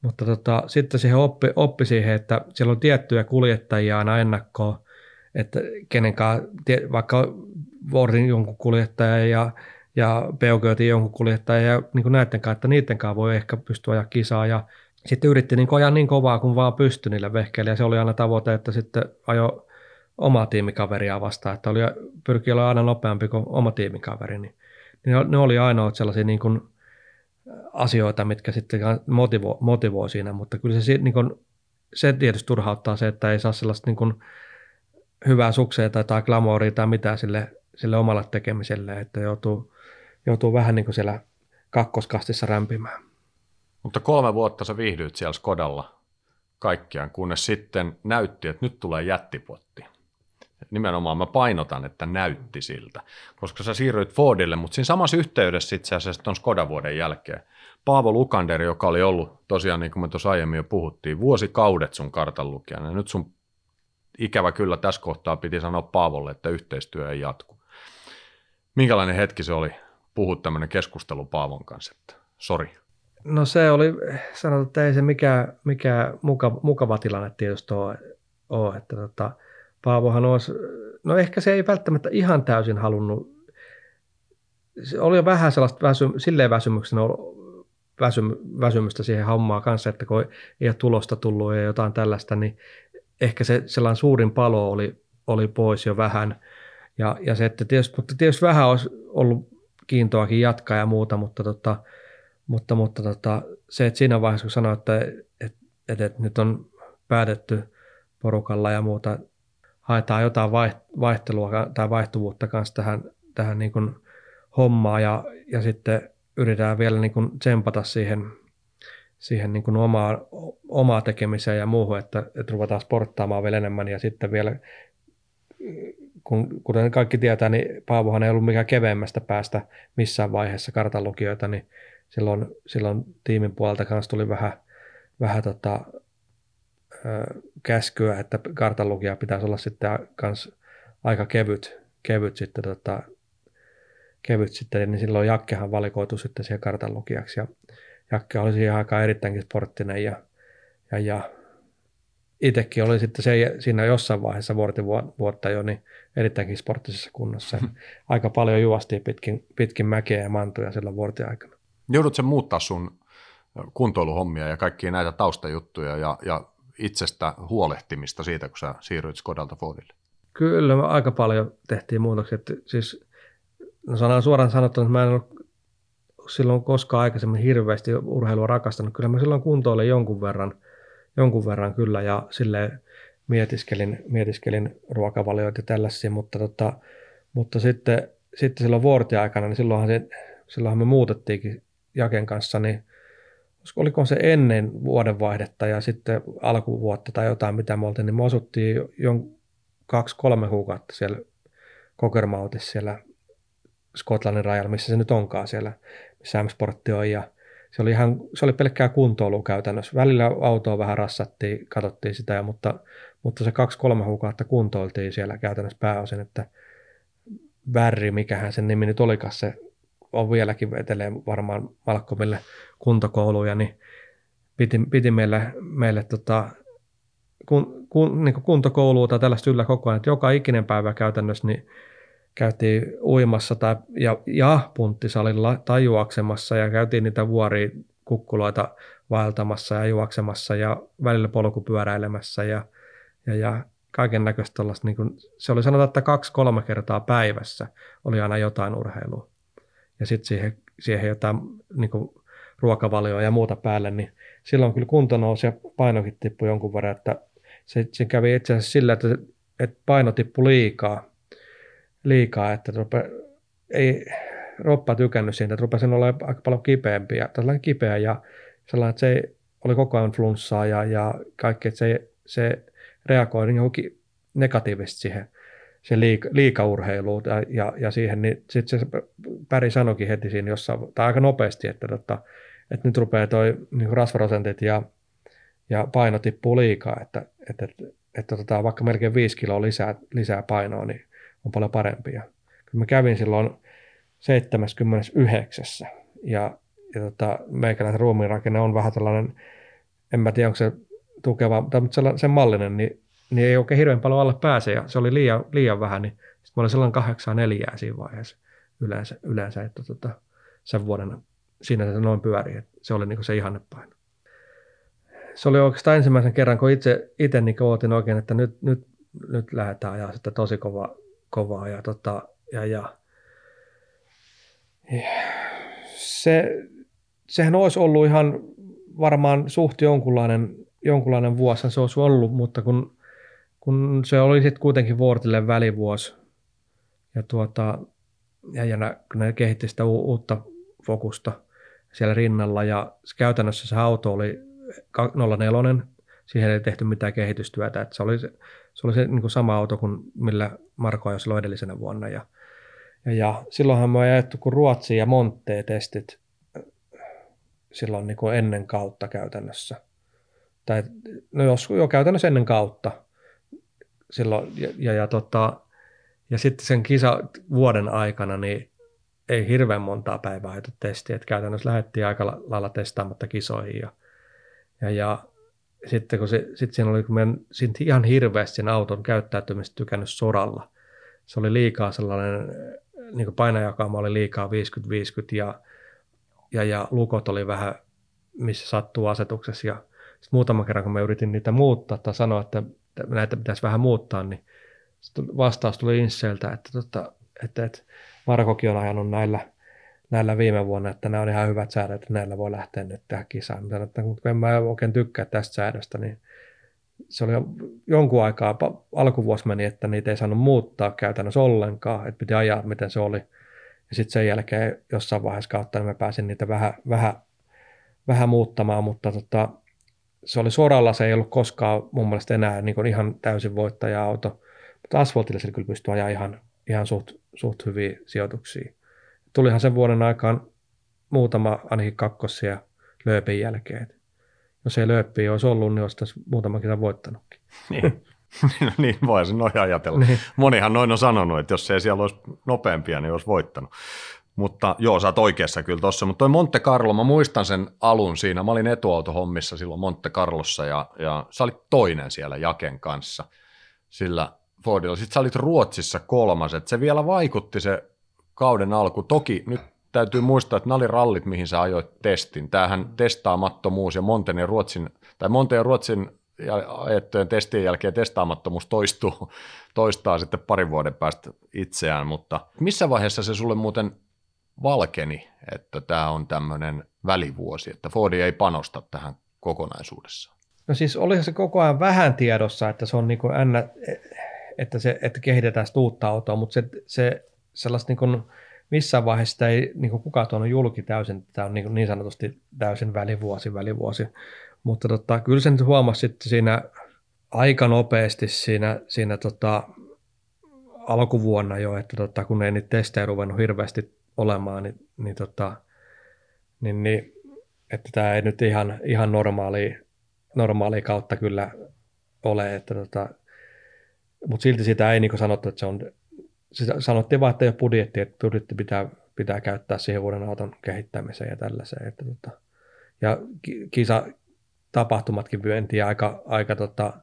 mutta tota, sitten siihen oppi, oppi siihen, että siellä on tiettyjä kuljettajia aina ennakkoon, että kenenkaan, vaikka Vordin jonkun kuljettaja ja, ja Peugeotin jonkun kuljettaja ja niin kuin näiden kanssa, että niiden kanssa voi ehkä pystyä ajaa kisaa. Ja sitten yritti niin ajaa niin kovaa kuin vaan pystyi niille vehkeille. Ja se oli aina tavoite, että sitten ajo omaa tiimikaveria vastaan, että oli, pyrki olla aina nopeampi kuin oma tiimikaveri, niin, niin ne oli ainoat sellaisia niin kuin asioita, mitkä sitten motivoi, motivoi siinä, mutta kyllä se, niin kuin, se tietysti turhauttaa se, että ei saa sellaista niin kuin hyvää suksea tai, tai glamouria tai mitään sille, sille omalle tekemiselle, että joutuu, joutuu vähän niin kuin siellä kakkoskastissa rämpimään. Mutta kolme vuotta sä viihdyit siellä Skodalla kaikkiaan, kunnes sitten näytti, että nyt tulee jättipotti. Nimenomaan mä painotan, että näytti siltä, koska sä siirryit Fordille, mutta siinä samassa yhteydessä itse asiassa tuon Skoda-vuoden jälkeen Paavo Lukander, joka oli ollut tosiaan, niin kuin me tuossa aiemmin jo puhuttiin, vuosikaudet sun kartanlukijana, ja nyt sun ikävä kyllä tässä kohtaa piti sanoa Paavolle, että yhteistyö ei jatku. Minkälainen hetki se oli puhua tämmöinen keskustelu Paavon kanssa, että sori. No se oli, sanotaan, että ei se mikään, mikään mukava, mukava tilanne tietysti ole, ole että tota, Paavohan olisi, no ehkä se ei välttämättä ihan täysin halunnut, se oli jo vähän sellaista väsy, silleen väsymyksenä väsym, väsymystä siihen hommaan kanssa, että kun ei ole tulosta tullut ja jotain tällaista, niin ehkä se sellainen suurin palo oli, oli pois jo vähän. Ja, ja se, että tietysti, mutta tietysti vähän olisi ollut kiintoakin jatkaa ja muuta, mutta, tota, mutta, mutta tota, se, että siinä vaiheessa kun sanoin, että, että, että, että nyt on päätetty porukalla ja muuta, haetaan jotain vaihtelua tai vaihtuvuutta kanssa tähän, tähän niin kuin hommaan ja, ja sitten yritetään vielä niin kuin tsempata siihen siihen niin kuin omaa, omaa tekemiseen ja muuhun, että, että ruvetaan sporttaamaan vielä enemmän ja sitten vielä, kun, kuten kaikki tietää, niin Paavohan ei ollut mikään keveämmästä päästä missään vaiheessa kartanlukijoita, niin silloin, silloin tiimin puolelta kanssa tuli vähän, vähän tota, käskyä, että kartanlukija pitäisi olla sitten kans aika kevyt, kevyt sitten tota, kevyt sitten, niin silloin Jakkehan valikoitu sitten siihen kartanlukijaksi ja Jakke oli siihen aikaan erittäinkin sporttinen ja, ja, ja itsekin oli sitten se, siinä jossain vaiheessa vuorten vuotta jo niin erittäinkin sporttisessa kunnossa. Hmm. Aika paljon juostiin pitkin, pitkin mäkeä ja mantuja sillä vuorten aikana. Joudutko muuttaa sun kuntoiluhommia ja kaikkia näitä taustajuttuja ja, ja itsestä huolehtimista siitä, kun sä siirryit Skodalta Fordille? Kyllä, me aika paljon tehtiin muutoksia. Että siis, no sanan suoraan sanottuna, että mä en ollut silloin koskaan aikaisemmin hirveästi urheilua rakastanut. Kyllä mä silloin kuntoilin jonkun verran jonkun verran kyllä ja sille mietiskelin, mietiskelin ruokavalioita ja tällaisia, mutta, tota, mutta sitten, sitten silloin vuortiaikana, niin silloinhan, se, silloinhan me muutettiinkin Jaken kanssa, niin oliko se ennen vuodenvaihdetta ja sitten alkuvuotta tai jotain, mitä me oltiin, niin me asuttiin jon kaksi-kolme kuukautta siellä Kokermautissa siellä Skotlannin rajalla, missä se nyt onkaan siellä, missä M-sportti on ja se oli, ihan, se oli pelkkää kuntoilua käytännössä. Välillä autoa vähän rassattiin, katsottiin sitä, mutta, mutta se kaksi-kolme kuukautta kuntoiltiin siellä käytännössä pääosin, että Värri, mikähän sen nimi nyt olikaan, se on vieläkin vetelee varmaan Malkkomille kuntokouluja, niin piti, piti meille, meille tota, kun, kun, niin kuntokoulua tai tällaista yllä koko ajan, että joka ikinen päivä käytännössä niin käytiin uimassa tai, ja, ja punttisalilla tai juoksemassa ja käytiin niitä vuoria kukkuloita vaeltamassa ja juoksemassa ja välillä polkupyöräilemässä ja, ja, ja kaiken näköistä niin kuin, se oli sanotaan, että kaksi-kolme kertaa päivässä oli aina jotain urheilua. Ja sitten siihen, siihen jotain niin kuin, ruokavalioa ja muuta päälle, niin silloin kyllä kunto nousi ja painokin tippui jonkun verran, että se, se kävi itse asiassa sillä, että, että paino tippui liikaa, liikaa että rupe, ei roppa tykännyt siitä, että rupesin olla aika paljon kipeämpi ja tällainen kipeä ja sellainen, että se oli koko ajan flunssaa ja, ja kaikki, että se, se reagoi johonkin negatiivisesti siihen, siihen liika, liikaurheiluun ja, ja, siihen, niin sitten se Päri sanoikin heti siinä jossain, tai aika nopeasti, että, että, että nyt rupeaa toi niin rasvaprosentit ja, ja paino tippuu liikaa, että, että, että, että otetaan vaikka melkein 5 kiloa lisää, lisää painoa, niin on paljon parempi. Ja mä kävin silloin 79. Ja, ja tota, meikäläisen ruumiinrakenne on vähän tällainen, en mä tiedä onko se tukeva, tai sen mallinen, niin, niin ei oikein hirveän paljon alle pääse, ja se oli liian, liian vähän, niin sitten mä olin sellainen kahdeksan neljää siinä vaiheessa yleensä, yleensä että tota, sen vuoden siinä se noin pyöri, että se oli niin se ihannepaino. Se oli oikeastaan ensimmäisen kerran, kun itse, itse niin ootin oikein, että nyt, nyt, nyt lähdetään ajaa sitä tosi kova, kovaa ja, tota, ja, ja se, sehän olisi ollut ihan varmaan suht jonkunlainen, jonkunlainen vuosi, se olisi ollut, mutta kun, kun se oli sitten kuitenkin Vuortille välivuosi ja, tuota, ja, ja ne, kun ne kehitti sitä u, uutta fokusta siellä rinnalla ja käytännössä se auto oli 04, siihen ei tehty mitään kehitystyötä, että se oli se, se, oli se niin kuin sama auto kuin millä Marko ajoi silloin edellisenä vuonna ja ja, ja silloinhan me on jaettu kuin Ruotsi ja Monttee testit silloin niin kuin ennen kautta käytännössä. Tai, no jos jo käytännössä ennen kautta. Silloin, ja, ja, ja, tota, ja sitten sen kisa vuoden aikana niin ei hirveän montaa päivää ajettu testiä. Että käytännössä lähdettiin aika lailla testaamatta kisoihin. Ja, ja, ja sitten kun se, sit siinä oli, kun meidän, ihan hirveästi sen auton käyttäytymistä tykännyt soralla. Se oli liikaa sellainen niin painajakauma oli liikaa 50-50 ja, ja, ja lukot oli vähän missä sattuu asetuksessa. Ja sitten muutaman kerran, kun mä yritin niitä muuttaa tai sanoa, että näitä pitäisi vähän muuttaa, niin vastaus tuli Inseltä, että, tota, että, että Markokin on ajanut näillä, näillä viime vuonna, että nämä on ihan hyvät säädöt, että näillä voi lähteä nyt tähän kisaan. Mä sanoin, että kun en mä oikein tykkää tästä säädöstä, niin se oli jonkun aikaa, alkuvuosi meni, että niitä ei saanut muuttaa käytännössä ollenkaan, että piti ajaa, miten se oli. Ja sitten sen jälkeen jossain vaiheessa kautta niin mä pääsin niitä vähän, vähän, vähän muuttamaan, mutta tota, se oli soralla, se ei ollut koskaan mun mielestä enää niin kuin ihan täysin voittaja-auto, mutta asfaltilla se kyllä pystyi ajaa ihan, ihan suht, suht hyviä sijoituksia. Tulihan sen vuoden aikaan muutama ainakin kakkosia lööpin jälkeen jos ei lööppiä olisi ollut, niin olisi tässä muutama kerran voittanutkin. Niin. no niin, voisi noin ajatella. Niin. Monihan noin on sanonut, että jos ei siellä olisi nopeampia, niin olisi voittanut. Mutta joo, sä oot oikeassa kyllä tuossa. Mutta toi Monte Carlo, mä muistan sen alun siinä. Mä olin etuautohommissa silloin Monte Carlossa ja, ja sä olit toinen siellä Jaken kanssa sillä Fordilla. Sitten sä olit Ruotsissa kolmas. Et se vielä vaikutti se kauden alku. Toki nyt täytyy muistaa, että nämä oli rallit, mihin sä ajoit testin. Tämähän testaamattomuus ja Monten ja Ruotsin, tai Monten ja Ruotsin ajettujen testien jälkeen testaamattomuus toistuu, toistaa sitten parin vuoden päästä itseään, mutta missä vaiheessa se sulle muuten valkeni, että tämä on tämmöinen välivuosi, että Fordi ei panosta tähän kokonaisuudessaan? No siis olihan se koko ajan vähän tiedossa, että se on niin kuin ennä, että, se, että kehitetään sitä uutta autoa, mutta se, se sellaista niin kuin, missään vaiheessa ei niin kuin kukaan tuonut julki täysin, tämä on niin, niin sanotusti täysin välivuosi, välivuosi. Mutta tota, kyllä se nyt huomasi sitten siinä aika nopeasti siinä, siinä tota, alkuvuonna jo, että tota, kun ei niitä testejä ruvennut hirveästi olemaan, niin, niin, tota, niin, niin että tämä ei nyt ihan, ihan normaali, normaali kautta kyllä ole, että tota, mutta silti sitä ei niin sanottu, että se on, se sanottiin vaan, että ei ole budjetti, että budjetti pitää, pitää käyttää siihen vuoden auton kehittämiseen ja tällaiseen. Että tota, ja kisa, tapahtumatkin vyöntiin aika, aika tota,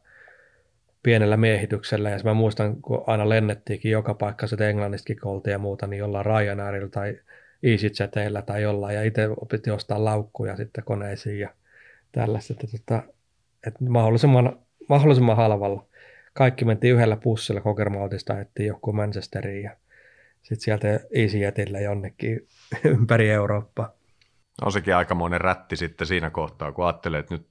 pienellä miehityksellä. Ja mä muistan, kun aina lennettiinkin joka paikka, se Englannistakin oltiin ja muuta, niin jollain Ryanairilla tai EasyJetillä tai jollain. Ja itse piti ostaa laukkuja sitten koneisiin ja tällaista, että, tota, että mahdollisimman, mahdollisimman halvalla. Kaikki mentiin yhdellä pussilla Kokermautista, että joku Manchesteriin ja sitten sieltä EasyJetillä jonnekin ympäri Eurooppaa. On sekin aikamoinen rätti sitten siinä kohtaa, kun ajattelee, että nyt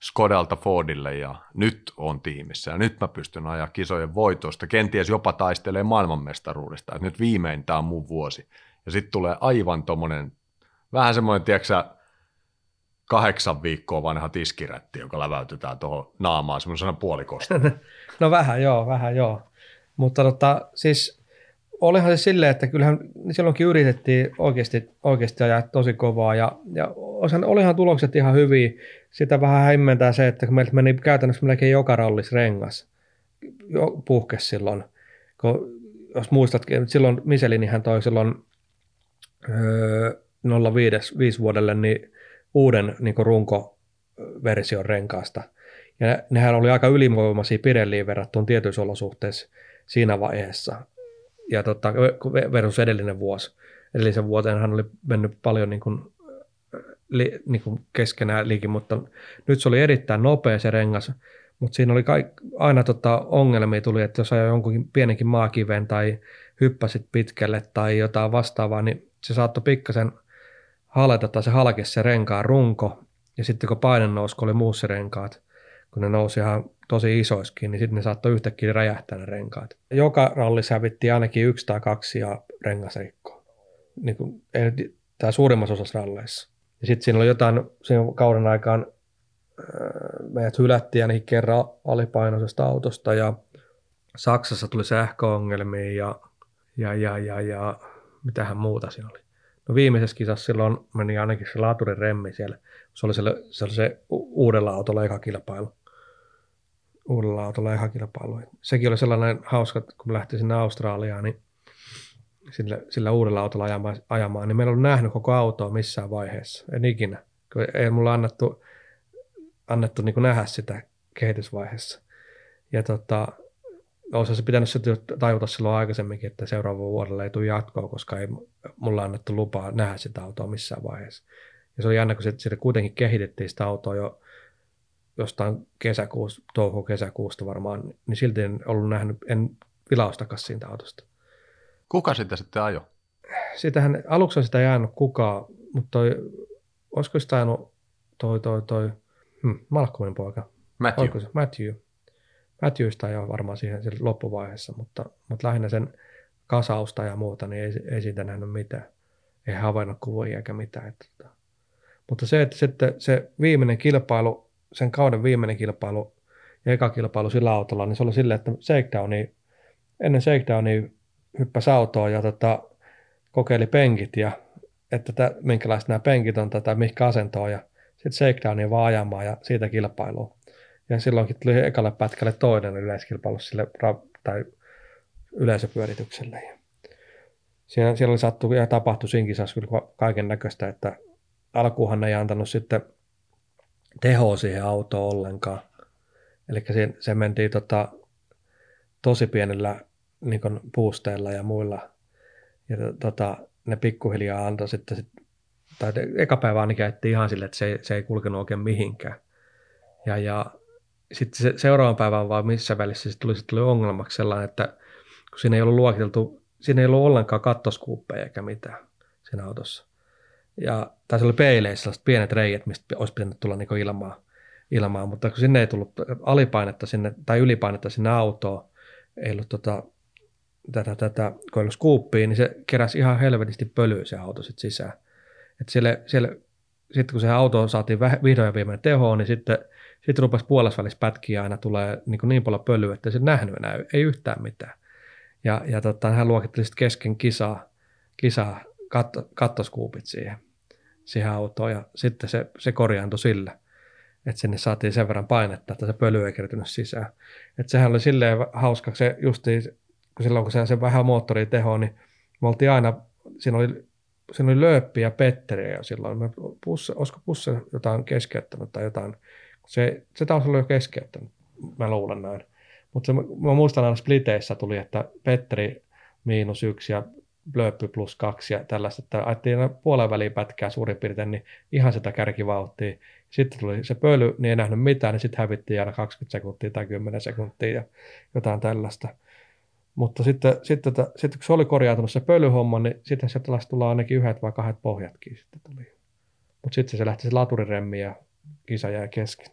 Skodalta Fordille ja nyt on tiimissä ja nyt mä pystyn ajaa kisojen voitosta, kenties jopa taistelee maailmanmestaruudesta, että nyt viimein tämä on mun vuosi. Ja sitten tulee aivan tommonen, vähän semmoinen, tiedätkö kahdeksan viikkoa vanha tiskirätti, joka läväytetään tuohon naamaan semmoisena puolikosta. no vähän joo, vähän joo. Mutta tota, siis olihan se silleen, että kyllähän silloinkin yritettiin oikeasti, oikeasti ajaa tosi kovaa ja, ja osan, olihan tulokset ihan hyviä. Sitä vähän hämmentää se, että kun meiltä meni käytännössä melkein joka rallis rengas jo, puhkes silloin. Kun, jos muistatkin, silloin Miselinihän toi silloin öö, 05 vuodelle niin uuden niin runkoversion renkaasta. Ja nehän oli aika ylivoimaisia Pirelliin verrattuna tietyissä olosuhteissa siinä vaiheessa ja tota, versus edellinen vuosi. Edellisen vuoteen hän oli mennyt paljon niin kuin, li, niin kuin keskenään liikin, mutta nyt se oli erittäin nopea se rengas, mutta siinä oli kaik, aina tota ongelmia tuli, että jos ajoi jonkun pienenkin maakiven tai hyppäsit pitkälle tai jotain vastaavaa, niin se saattoi pikkasen haleta tai se halkesi se renkaan runko, ja sitten kun paine nousi, kun oli muussa renkaat, kun ne nousi ihan tosi isoiskin, niin sitten ne saattoi yhtäkkiä räjähtää ne renkaat. Joka ralli hävittiin ainakin yksi tai kaksi ja rengas rikko. Niin kuin, ei, tämä suurimmassa osassa ralleissa. Ja sitten siinä oli jotain, siinä kauden aikaan meidät hylättiin ainakin kerran alipainoisesta autosta ja Saksassa tuli sähköongelmia ja, ja, ja, ja, ja mitähän muuta siinä oli. No viimeisessä kisassa silloin meni ainakin se laaturin remmi siellä. Se oli, se, se, oli se uudella autolla eka kilpailu uudella autolla ihan kilpailu. Sekin oli sellainen hauska, kun lähti sinne Australiaan, niin sillä, sillä uudella autolla ajamaan, ajamaan, niin meillä oli nähnyt koko autoa missään vaiheessa, en ikinä. Ei mulla annettu, annettu niin nähdä sitä kehitysvaiheessa. Ja tota, olisi se pitänyt se tajuta silloin aikaisemminkin, että seuraavalla vuodella ei tule jatkoa, koska ei mulla annettu lupaa nähdä sitä autoa missään vaiheessa. Ja se oli jännä, kun sitten kuitenkin kehitettiin sitä autoa jo jostain kesäkuusta, touko-kesäkuusta varmaan, niin silti en ollut nähnyt, en vilaustakaan siitä autosta. Kuka sitä sitten ajo? Sitähän aluksi sitä ei jäänyt kukaan, mutta toi, olisiko sitä ajanut toi, toi, toi hmm, Malcolmin poika? Matthew. se? Matthew. Matthewsta jo varmaan siihen, siihen loppuvaiheessa, mutta, mutta lähinnä sen kasausta ja muuta, niin ei, ei siitä nähnyt mitään. Ei havainnut kuvia eikä mitään. Että, tota. mutta se, että sitten se viimeinen kilpailu sen kauden viimeinen kilpailu ja eka kilpailu sillä autolla, niin se oli silleen, että shakedowni, ennen shakedownia hyppäsi autoon ja tota, kokeili penkit ja että tä, minkälaiset nämä penkit on tai mihinkä asentoon ja sitten shakedownia vaan ajamaan ja siitä kilpailuun. Ja silloinkin tuli ekalle pätkälle toinen yleiskilpailu sille tai yleisöpyöritykselle. Ja siellä, siellä oli sattu ja tapahtui siinä kyllä kaiken näköistä, että alkuuhan ei antanut sitten tehoa siihen autoon ollenkaan. Eli se, se mentiin tota, tosi pienellä niin puusteilla ja muilla. Ja tota, ne pikkuhiljaa antoi sitten, sit, tai eka päivä ainakin käytti ihan sille, että se, se ei kulkenut oikein mihinkään. Ja, ja sitten se, seuraavan päivän vaan missä välissä se tuli, se tuli ongelmaksi sellainen, että kun siinä ei ollut luokiteltu, siinä ei ollut ollenkaan kattoskuuppeja eikä mitään siinä autossa. Ja, tai se oli peileissä sellaiset pienet reijät, mistä olisi pitänyt tulla niin ilmaa, ilmaan, mutta kun sinne ei tullut alipainetta sinne, tai ylipainetta sinne autoon, ei ollut tota, tätä, tätä skuuppiin, niin se keräsi ihan helvetisti pölyä se auto sitten sisään. Et siellä, siellä, sitten kun se auto saatiin vihdoin ja viimein tehoon, niin sitten, sitten rupesi puolessa pätkiä aina tulee niin, niin paljon pölyä, että se nähnyt enää, ei yhtään mitään. Ja, ja tota, hän luokitteli sitten kesken kisaa, kisaa katto, kattoskuupit siihen, siihen autoon ja sitten se, se korjaantui sillä, että sinne saatiin sen verran painetta, että se pöly ei kertynyt sisään. Että sehän oli silleen hauska, se justiin, kun silloin kun se, se vähän moottori teho, niin me oltiin aina, siinä oli, siinä oli lööppi ja Petteri ja silloin, me pusse, olisiko pusse jotain keskeyttänyt tai jotain, se, se taas oli jo keskeyttänyt, mä luulen näin. Mutta mä muistan aina spliteissä tuli, että Petteri miinus yksi ja Blöppy plus kaksi ja tällaista, että ajettiin puolen väliin pätkää suurin piirtein, niin ihan sitä kärkivauhtia. Sitten tuli se pöly, niin ei nähnyt mitään, niin sitten hävittiin aina 20 sekuntia tai 10 sekuntia ja jotain tällaista. Mutta sitten, sitten, sitten, sitten kun se oli korjautunut se pölyhomma, niin sitten se taas tulla ainakin yhdet vai kahdet pohjatkin sitten tuli. Mutta sitten se lähti se laturiremmi ja kisa jäi kesken.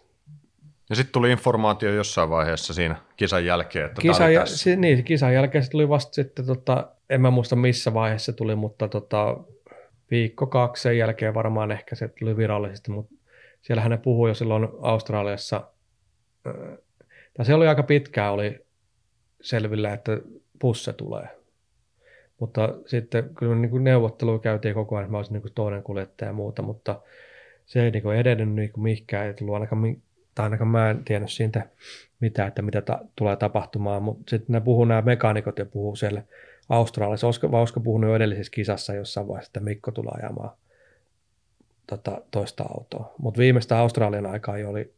Ja sitten tuli informaatio jossain vaiheessa siinä kisan jälkeen, että Kisa, ja, si, niin, kisan jälkeen se tuli vasta sitten, tota, en mä muista missä vaiheessa tuli, mutta tota, viikko kaksi sen jälkeen varmaan ehkä se tuli virallisesti, mutta siellä hän puhui jo silloin Australiassa, tai se oli aika pitkään oli selvillä, että pusse tulee. Mutta sitten kyllä niin kuin neuvotteluja käytiin koko ajan, että mä olisin niin kuin toinen kuljettaja ja muuta, mutta se ei niin kuin edennyt niin kuin mihinkään, ei tullut ainakaan tai ainakaan mä en tiennyt siitä mitään, että mitä ta- tulee tapahtumaan, mutta sitten ne puhuu nämä mekaanikot ja puhuu siellä Australiassa, Osko, vai olisiko puhunut jo edellisessä kisassa jossain vaiheessa, että Mikko tulee ajamaan tota, toista autoa. Mutta viimeistä Australian aikaa jo oli,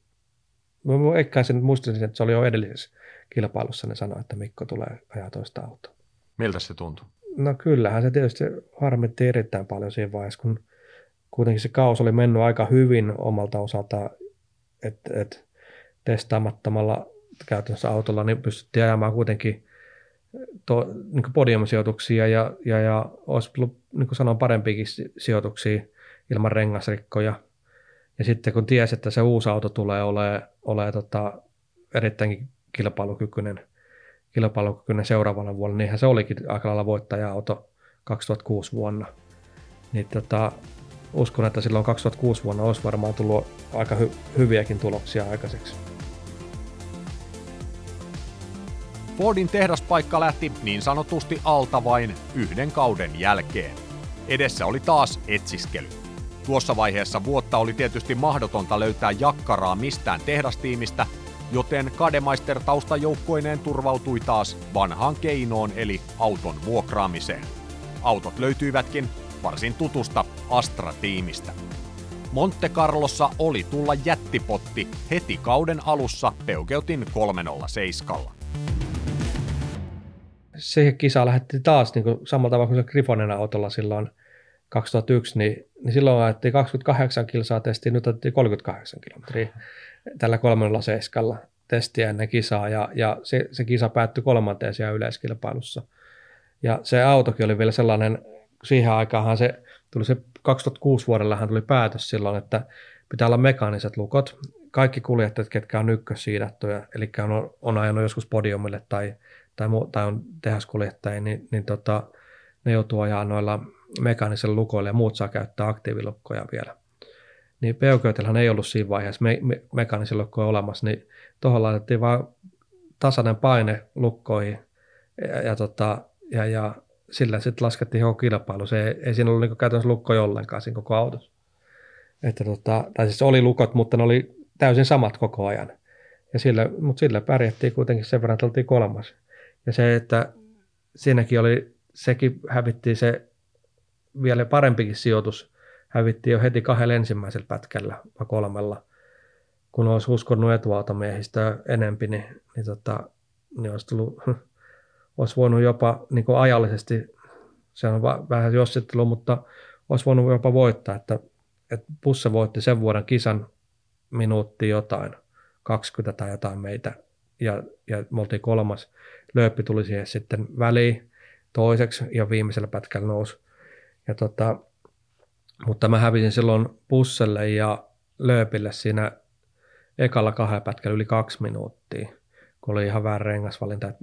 mä ehkä sen muistaisin, että se oli jo edellisessä kilpailussa, ne sanoi, että Mikko tulee ajaa toista autoa. Miltä se tuntui? No kyllähän se tietysti harmitti erittäin paljon siinä vaiheessa, kun kuitenkin se kaus oli mennyt aika hyvin omalta osaltaan että et testaamattomalla käytännössä autolla niin pystyttiin ajamaan kuitenkin to, niin podiumsijoituksia ja, ja, ja olisi ollut, niin kuin sanon, parempiakin sijoituksia ilman rengasrikkoja. Ja sitten kun tiesi, että se uusi auto tulee olemaan, olemaan tota, erittäin kilpailukykyinen, kilpailukykyinen seuraavalla vuonna, niinhän se olikin aika lailla voittaja-auto 2006 vuonna. Niin tota, uskon, että silloin 2006 vuonna olisi varmaan tullut aika hy- hyviäkin tuloksia aikaiseksi. Fordin tehdaspaikka lähti niin sanotusti alta vain yhden kauden jälkeen. Edessä oli taas etsiskely. Tuossa vaiheessa vuotta oli tietysti mahdotonta löytää jakkaraa mistään tehdastiimistä, joten Kademeister taustajoukkoineen turvautui taas vanhaan keinoon eli auton vuokraamiseen. Autot löytyivätkin varsin tutusta Astra-tiimistä. Monte Carlossa oli tulla jättipotti heti kauden alussa Peukeutin 307. Se kisa lähetti taas niin kuin samalla tavalla kuin se Griffonen autolla silloin 2001, niin, niin silloin ajettiin 28 kilsaa testiä, nyt otettiin 38 kilometriä tällä 307 testiä ennen kisaa ja, ja se, se kisa päättyi kolmanteen siellä yleiskilpailussa. Ja se autokin oli vielä sellainen siihen aikaanhan se tuli se 2006 vuodellahan tuli päätös silloin, että pitää olla mekaaniset lukot. Kaikki kuljettajat, ketkä on ykkössiidattuja, eli on, on ajanut joskus podiumille tai, tai, mu, tai on tehaskuljettajia, niin, niin tota, ne joutuu ajaa noilla mekaanisilla lukoilla ja muut saa käyttää aktiivilukkoja vielä. Niin Peuköytelhän ei ollut siinä vaiheessa me, me, mekaanisilla lukkoja olemassa, niin tuohon laitettiin vain tasainen paine lukkoihin ja, ja, tota, ja, ja sillä sitten laskettiin koko kilpailu. Se ei, ei siinä ollut niin käytännössä lukkoja ollenkaan siinä koko autossa. Että tota, tai siis oli lukot, mutta ne oli täysin samat koko ajan. Ja sillä, mutta sillä pärjättiin kuitenkin sen verran, että oltiin kolmas. Ja se, että siinäkin oli, sekin hävittiin se vielä parempikin sijoitus, hävittiin jo heti kahdella ensimmäisellä pätkällä vai kolmella. Kun olisi uskonut etuautomiehistä enempi, niin, niin, tota, niin olisi tullut olisi voinut jopa niin kuin ajallisesti, se on vähän jossittelu, mutta olisi voinut jopa voittaa, että, että Pusse voitti sen vuoden kisan minuutti jotain, 20 tai jotain meitä, ja, ja me oltiin kolmas. Lööppi tuli siihen sitten väliin toiseksi ja viimeisellä pätkällä nousi. Ja tota, mutta mä hävisin silloin Pusselle ja Lööpille siinä ekalla kahden pätkällä yli kaksi minuuttia, kun oli ihan väärä rengasvalinta.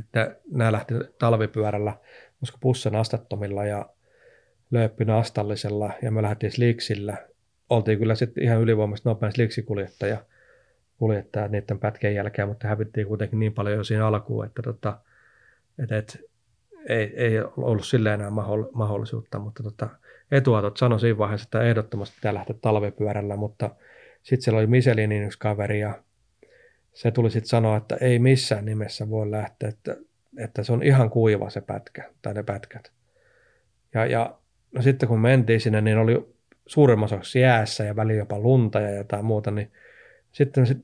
Että nämä lähti talvipyörällä, koska pussen astattomilla ja lööppyn astallisella ja me lähdettiin sliksillä. Oltiin kyllä sitten ihan ylivoimaisesti nopein sliksikuljettaja kuljettaja niiden pätkien jälkeen, mutta hävittiin kuitenkin niin paljon jo siinä alkuun, että, tota, että, että ei, ei ollut silleen enää mahdollisuutta, mutta tota, etuatot sanoi siinä vaiheessa, että ehdottomasti pitää lähteä talvipyörällä, mutta sitten siellä oli Michelinin yksi kaveri ja se tuli sitten sanoa, että ei missään nimessä voi lähteä, että, että se on ihan kuiva se pätkä tai ne pätkät. Ja, ja no sitten kun mentiin sinne, niin oli suurimmassa osassa jäässä ja väliin jopa lunta ja jotain muuta, niin sitten sit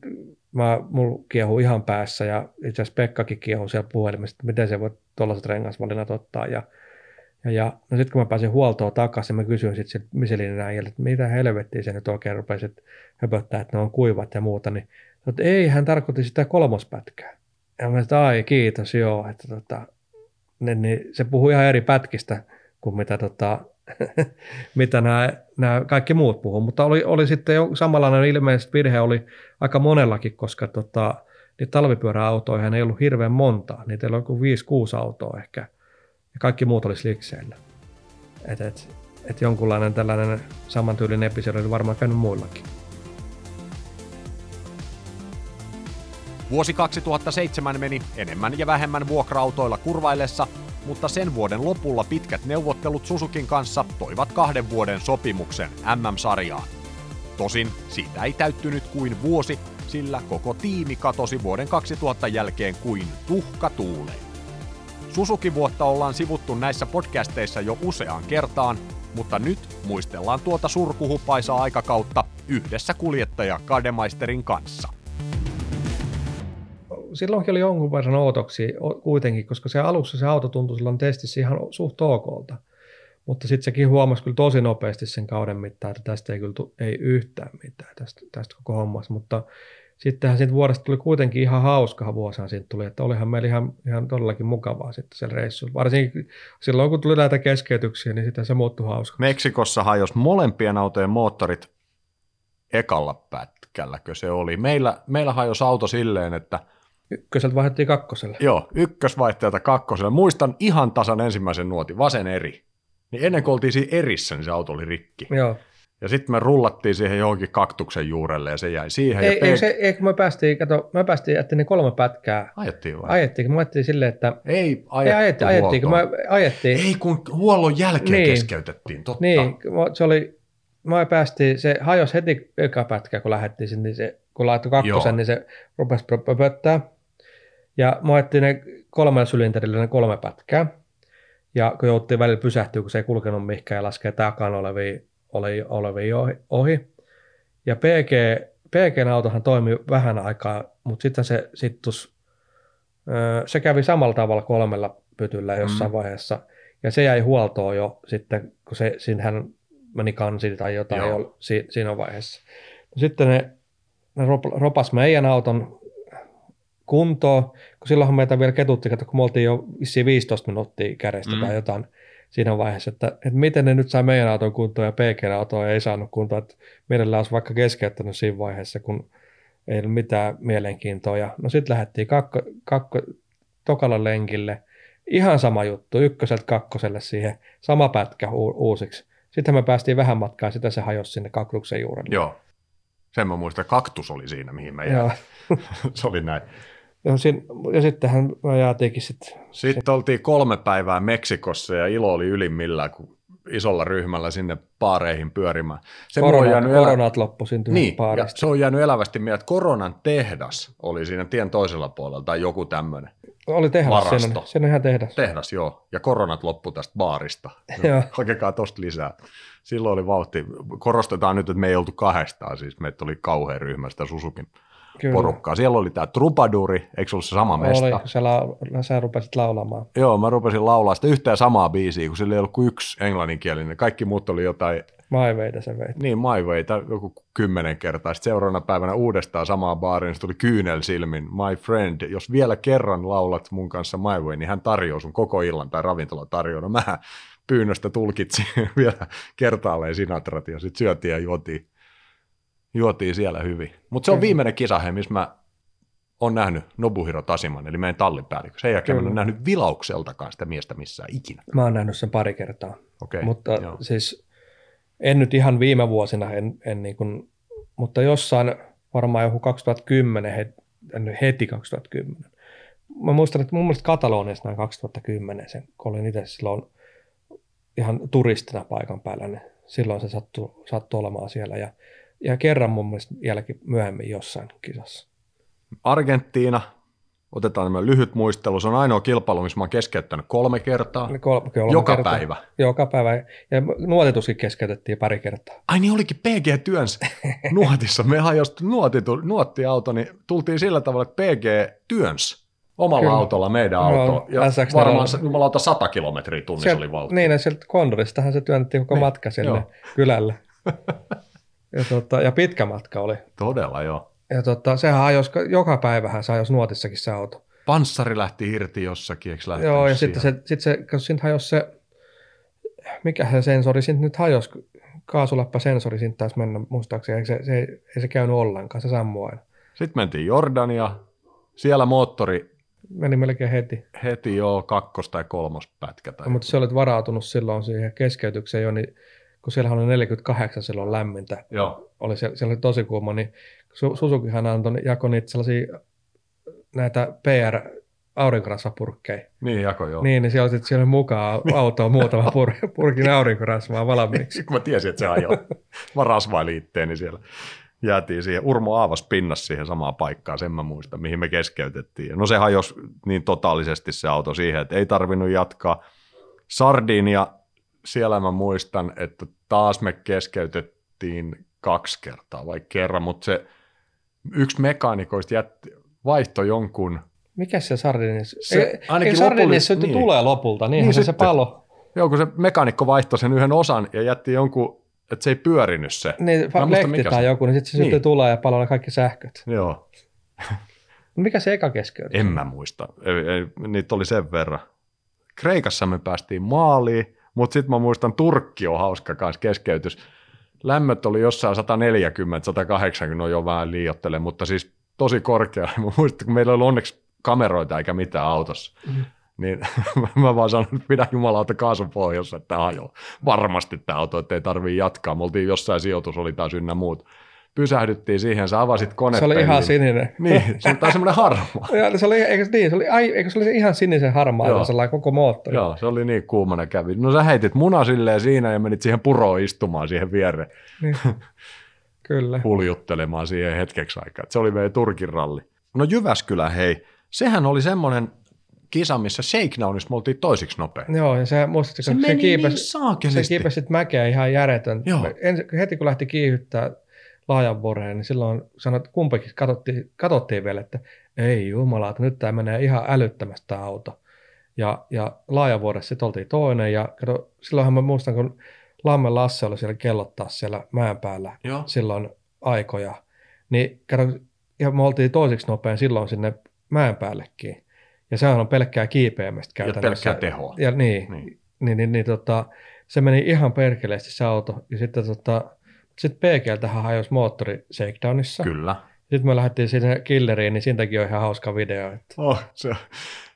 mä, mulla kiehu ihan päässä ja itse asiassa Pekkakin kiehu siellä puhelimessa, että miten se voi tuollaiset rengasvalinnat ottaa ja ja, ja no sitten kun mä pääsin huoltoon takaisin, mä kysyin sitten Michelinin äijältä, että mitä helvettiä se nyt oikein rupesi höpöttää, että ne on kuivat ja muuta, niin että ei, hän tarkoitti sitä kolmospätkää. Ja mä sanoin, ai kiitos, joo, että tota, niin, niin, se puhui ihan eri pätkistä kuin mitä, tota, mitä nämä, nämä kaikki muut puhuu, mutta oli, oli sitten jo samanlainen ilmeisesti virhe oli aika monellakin, koska tota, niitä talvipyöräautoja ei ollut hirveän monta, niitä ollut kuin 5-6 autoa ehkä – ja kaikki muut olisi likseillä. Että et, et jonkunlainen tällainen samantyylinen episodi oli varmaan käynyt muillakin. Vuosi 2007 meni enemmän ja vähemmän vuokrautoilla kurvaillessa, mutta sen vuoden lopulla pitkät neuvottelut Susukin kanssa toivat kahden vuoden sopimuksen MM-sarjaan. Tosin siitä ei täyttynyt kuin vuosi, sillä koko tiimi katosi vuoden 2000 jälkeen kuin tuhka tuuleen. Susuki-vuotta ollaan sivuttu näissä podcasteissa jo useaan kertaan, mutta nyt muistellaan tuota surkuhupaisaa aikakautta yhdessä kuljettaja Kademaisterin kanssa. Silloinkin oli jonkun verran ootoksia kuitenkin, koska se alussa se auto tuntui silloin testissä ihan suht okolta. Mutta sitten sekin huomasi kyllä tosi nopeasti sen kauden mittaan, että tästä ei kyllä ei yhtään mitään tästä, tästä koko hommasta. Mutta sittenhän siitä vuodesta tuli kuitenkin ihan hauska vuosihan siitä tuli, että olihan meillä ihan, ihan todellakin mukavaa sitten siellä reissussa. Varsinkin silloin, kun tuli näitä keskeytyksiä, niin sitten se muuttui hauska. Meksikossa hajosi molempien autojen moottorit ekalla pätkälläkö se oli. Meillä, meillä hajosi auto silleen, että Ykköseltä vaihdettiin kakkoselle. Joo, ykkösvaihteelta kakkoselle. Muistan ihan tasan ensimmäisen nuotin, vasen eri. Niin ennen kuin oltiin siinä erissä, niin se auto oli rikki. Joo. Ja sitten me rullattiin siihen johonkin kaktuksen juurelle ja se jäi siihen. Ei, ja ei, se, ei kun me päästiin, kato, me päästiin, että ne kolme pätkää. Ajettiin vai? Ajettiin, me ajettiin silleen, että... Ei ajettu ei ajettiin, ajettiin, kun me ajettiin. Ei, kun huollon jälkeen niin, keskeytettiin, totta. Niin, se oli, me päästiin, se hajosi heti eka pätkä, kun lähdettiin sinne, niin se, kun laittoi kakkosen, Joo. niin se rupesi pöpöttää. Ja ajettiin ne kolmella sylinterillä ne kolme pätkää. Ja kun jouttiin välillä pysähtyä, kun se ei kulkenut mihinkään ja laskee takana olevia oli, olevia ohi. Ja PG, PG-autohan toimi vähän aikaa, mutta sitten se sittus, se kävi samalla tavalla kolmella pytyllä jossain mm. vaiheessa. Ja se jäi huoltoon jo sitten, kun se, siinähän meni kansi tai jotain jo si, siinä vaiheessa. Sitten ne, ne ropas meidän auton kuntoon, kun silloinhan meitä vielä ketutti, kun me oltiin jo 15 minuuttia kädestä mm. tai jotain, siinä vaiheessa, että, että miten ne nyt saa meidän auton kuntoon ja PG-autoa ei saanut kuntoon, että meidän olisi vaikka keskeyttänyt siinä vaiheessa, kun ei ollut mitään mielenkiintoa. Ja, no sitten lähdettiin kakko, kakko, tokalla lenkille, ihan sama juttu, ykköseltä kakkoselle siihen, sama pätkä u- uusiksi. Sitten me päästiin vähän matkaa, sitä se hajosi sinne kaktuksen juurelle. Joo, sen mä muistan, kaktus oli siinä, mihin me jäi. se oli näin. Ja, sin, ja sittenhän me jäätiinkin sitten. Sitten oltiin kolme päivää Meksikossa ja ilo oli ylimmillään, kun isolla ryhmällä sinne paareihin pyörimään. Se Korona, on koronat elä... loppu niin, ja se on jäänyt elävästi mieleen, että koronan tehdas oli siinä tien toisella puolella tai joku tämmöinen. Oli tehdas, Varasto. Siinä, siinä ihan tehdas. Tehdas, joo. Ja koronat loppu tästä baarista. Hakekaa tosta lisää. Silloin oli vauhti. Korostetaan nyt, että me ei oltu kahdestaan, siis meitä oli kauhean ryhmästä Susukin Kyllä. porukkaa. Siellä oli tämä Trubaduri, eikö ollut se sama mesta? Oli, sä, la- sä rupesit laulamaan. Joo, mä rupesin laulaa sitä yhtään samaa biisiä, kun sillä ei ollut kuin yksi englanninkielinen. Kaikki muut oli jotain... Maiveita se veit. Niin, maiveita joku kymmenen kertaa. Sitten seuraavana päivänä uudestaan samaa baariin, niin tuli kyynel silmin. My friend, jos vielä kerran laulat mun kanssa My Way, niin hän tarjoaa sun koko illan tai ravintola tarjoaa. No mä pyynnöstä tulkitsin vielä kertaalleen Sinatrat ja sitten syötiin ja juotiin juotiin siellä hyvin. Mutta se on viimeinen kisa, missä mä oon nähnyt Nobuhiro Tasiman, eli meidän tallipäällikkö. Sen jälkeen mä en ole nähnyt vilaukseltakaan sitä miestä missään ikinä. Mä oon nähnyt sen pari kertaa. Okei, mutta joo. siis en nyt ihan viime vuosina, en, en niin kuin, mutta jossain varmaan joku 2010, he- en heti 2010. Mä muistan, että mun mielestä Kataloniassa näin 2010, sen, kun olin itse silloin ihan turistina paikan päällä, niin silloin se sattui, sattui olemaan siellä. Ja, ja kerran mun mielestä vieläkin myöhemmin jossain kisassa. Argentiina, otetaan tämmöinen lyhyt muistelu, se on ainoa kilpailu, missä mä oon keskeyttänyt kolme kertaa. Kolme, kolme Joka kertaa. päivä. Joka päivä. Ja nuotituskin keskeytettiin pari kertaa. Ai niin olikin PG työns nuotissa. Me hajosti nuotitu, nuottiauto, niin tultiin sillä tavalla, että PG työns omalla Kyllä. autolla meidän No, auto. Ja SX4. varmaan se- jumalauta 100 kilometriä tunnissa Sieltä- oli vauhti. Niin, ja sieltä Kondoristahan se työnnettiin koko Niin, matka sinne joo. kylälle. ja, tota, ja pitkä matka oli. Todella joo. Ja tota, sehän ajos, joka päivähän se ajos nuotissakin se auto. Panssari lähti irti jossakin, eikö lähtenyt Joo, ja sitten se, sit se, kun siinä hajosi se, mikä se sensori siitä nyt hajosi, kaasuläppäsensori siitä taisi mennä muistaakseni, eikö se, se, ei, ei se käynyt ollenkaan, se sammui aina. Sitten mentiin Jordania, siellä moottori Meni melkein heti. heti jo kakkos- tai kolmospätkä. Tai No, mutta sä olet varautunut silloin siihen keskeytykseen jo, niin kun siellä oli 48 silloin lämmintä, Joo, oli siellä, siellä oli tosi kuuma, niin Su- Suzukihan antoi, jakoi niitä sellaisia näitä PR aurinkorasvapurkkeja. niin jako joo. Niin, niin siellä sit- siellä mukaan autoon muutama pur, purkin aurinkorasvaa valmiiksi. kun mä tiesin, että se ajoi. Mä rasvailin itteeni siellä. Jäätiin siihen, Urmo Aavas pinnas siihen samaan paikkaan, sen mä muistan, mihin me keskeytettiin. No se hajosi niin totaalisesti se auto siihen, että ei tarvinnut jatkaa. Sardinia, siellä mä muistan, että taas me keskeytettiin kaksi kertaa vai kerran, mutta se yksi mekaanikoista jätti, vaihto jonkun, Mikä se Sardinissa? Se Ei- ainakin ei Sardinissa lopullis- niin. niin. tulee lopulta, niinhän Niin se, se sitten. palo. joo kun se mekaanikko vaihtoi sen yhden osan ja jätti jonkun, että se ei pyörinyt se. Niin, Mä en muista, tai se- joku, niin sitten se Niin. sitten tulee ja palaa kaikki sähköt. Joo, Mikä se eka keskeytys? En mä muista. Ei, ei, niitä oli sen verran. Kreikassa me päästiin maaliin, mutta sitten mä muistan, Turkki on hauska kanssa keskeytys. Lämmöt oli jossain 140, 180, no jo vähän liiottele, mutta siis tosi korkea. Mä muistan, kun meillä oli onneksi kameroita eikä mitään autossa. Mhm. Niin mä vaan sanoin, että pidä jumalauta kaasun pohjassa, että ajoo. Varmasti tämä auto, että ei tarvii jatkaa. Me oltiin jossain sijoitus, oli taas ynnä muut. Pysähdyttiin siihen, sä avasit konetta. Se oli ihan niin- sininen. Niin, se on taas semmoinen harmaa. Ja se oli, eikö, niin, se oli, ai, eikö se oli ihan sinisen harmaa, Joo. sellainen koko moottori. Joo, se oli niin kuumana kävi. No sä heitit muna silleen siinä ja menit siihen puroon istumaan siihen viereen, Niin. Kyllä. huljuttelemaan siihen hetkeksi aikaa. Se oli meidän Turkin ralli. No Jyväskylä, hei, sehän oli semmoinen kisa, missä Shakedownista me oltiin toisiksi nopein. Joo, ja se muistatko, Se kun meni niin kiipesi, se saakelisti. kiipesi sit mäkeä ihan järjetön. Joo. Ensi, heti kun lähti kiihyttää laajan voreen, niin silloin sanoi, että kumpikin katsottiin, katsottiin vielä, että ei jumala, että nyt tämä menee ihan älyttömästi tämä auto. Ja, ja laajavuodessa sitten oltiin toinen, ja kato, silloinhan mä muistan, kun Lammen Lasse oli siellä kellottaa siellä mäen päällä Joo. silloin aikoja, niin kato, ja me oltiin toiseksi nopein silloin sinne mäen päällekin. Ja sehän on pelkkää kiipeämistä Ja käytännössä. pelkkää tehoa. Ja niin, Niin. niin, niin, niin, niin tota, se meni ihan perkeleesti se auto. Ja sitten tota, sit PGltähän hajosi moottori shakedownissa. Kyllä. Sitten me lähdettiin sinne killeriin, niin siitäkin on ihan hauska video. Että. Oh, se.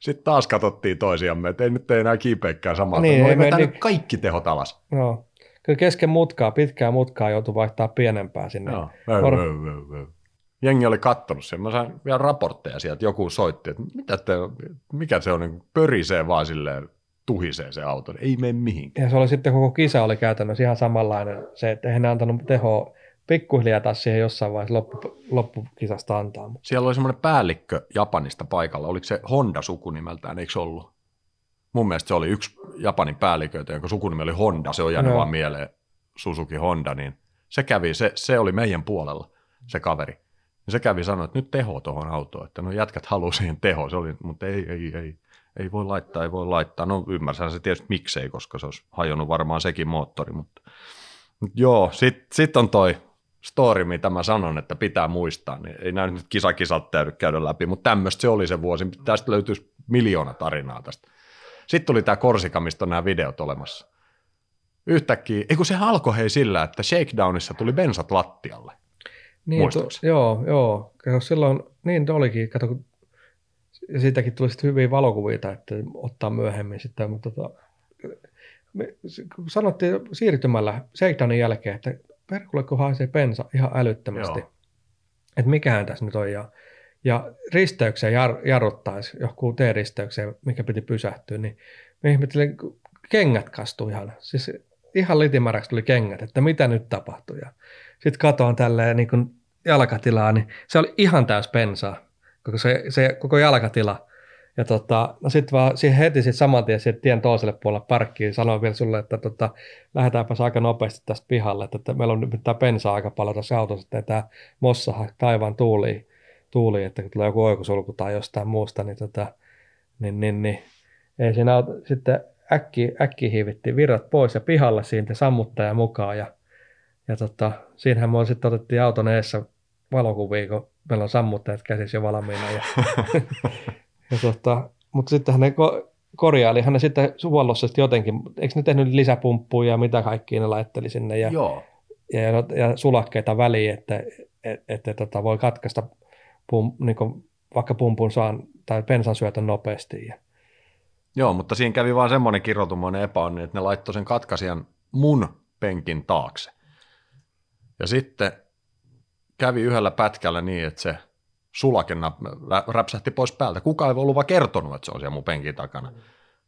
Sitten taas katsottiin toisiamme, että ei nyt ei enää kiipeäkään samaa. Niin, ei me me vetänyt niin- kaikki tehot alas. No, kyllä kesken mutkaa, pitkää mutkaa joutui vaihtaa pienempää sinne. Joo. Vö, Or- vö, vö, vö. Jengi oli kattonut sen. Mä sain vielä raportteja sieltä. Joku soitti, että mitä te, mikä se on, niin pörisee vaan silleen, tuhisee se auto. Ei mene mihinkään. Ja se oli sitten koko kisa oli käytännössä ihan samanlainen. Se, että eihän ne antanut tehoa pikkuhiljaa taas siihen jossain vaiheessa loppu, loppukisasta antaa. Mutta Siellä oli semmoinen päällikkö Japanista paikalla. Oliko se Honda sukunimeltään, eikö se ollut? Mun mielestä se oli yksi Japanin päälliköitä, jonka sukunimi oli Honda. Se on jäänyt Joo. vaan mieleen Suzuki Honda. Niin se kävi, se, se oli meidän puolella, se kaveri. Se kävi sanoa, että nyt teho tuohon autoon, että no jätkät haluaa siihen teho, se oli, mutta ei, ei, ei, ei voi laittaa, ei voi laittaa. No ymmärsän se tietysti miksei, koska se olisi hajonnut varmaan sekin moottori, mutta, joo, sitten sit on toi story, mitä mä sanon, että pitää muistaa, niin ei näy nyt kisakisat täydy käydä läpi, mutta tämmöistä se oli se vuosi. Tästä löytyisi miljoona tarinaa tästä. Sitten tuli tämä Korsika, mistä on nämä videot olemassa. Yhtäkkiä, ei kun se alkoi hei sillä, että shakedownissa tuli bensat lattialle. Niin, tu- joo, joo. Silloin, niin olikin, kato, kun siitäkin tuli sitten hyviä valokuvia, että ottaa myöhemmin sitten, mutta tota, me, sanottiin siirtymällä Seikdanin jälkeen, että perkulle kun haisee pensa ihan älyttömästi, Joo. että mikähän tässä nyt on, ja, ja risteykseen jar, jarruttaisi, joku T-risteykseen, mikä piti pysähtyä, niin me ihmettelin, kengät kastui ihan, siis ihan litimäräksi tuli kengät, että mitä nyt tapahtui, ja sitten katoin tälleen niin kuin jalkatilaa, niin se oli ihan täys pensaa, koko se, se koko jalkatila. Ja tota, no sitten vaan siihen heti sit saman tien siihen tien toiselle puolelle parkkiin sanoin vielä sulle, että tota, lähdetäänpäs aika nopeasti tästä pihalle, että, että meillä on nyt tämä pensaa aika paljon tässä autossa, että tämä mossaha taivaan tuuliin, tuuliin, että kun tulee joku oikosulku tai jostain muusta, niin, tota, niin, niin, niin ei siinä auto, sitten äkki, äkki hiivittiin virrat pois ja pihalle siitä sammuttaja mukaan ja, ja tota, siinähän me sitten otettiin auton eessä valokuvia, kun meillä on sammuttajat käsissä jo valmiina. Ja, ja tota, mutta sitten ne ko- korjailihan ne sitten suollossa jotenkin, eikö ne tehnyt lisäpumppuja ja mitä kaikkia ne laitteli sinne ja, Joo. ja, ja sulakkeita väliin, että, että, että tota, voi katkaista pum, niin kuin vaikka pumpun saan tai pensan syötön nopeasti. Ja, Joo, mutta siinä kävi vaan semmoinen kirjoitumoinen epäonni, että ne laittoi sen katkaisijan mun penkin taakse. Ja sitten kävi yhdellä pätkällä niin, että se sulake nap- lä- räpsähti pois päältä. Kuka ei ollut vaan kertonut, että se on siellä mun penkin takana,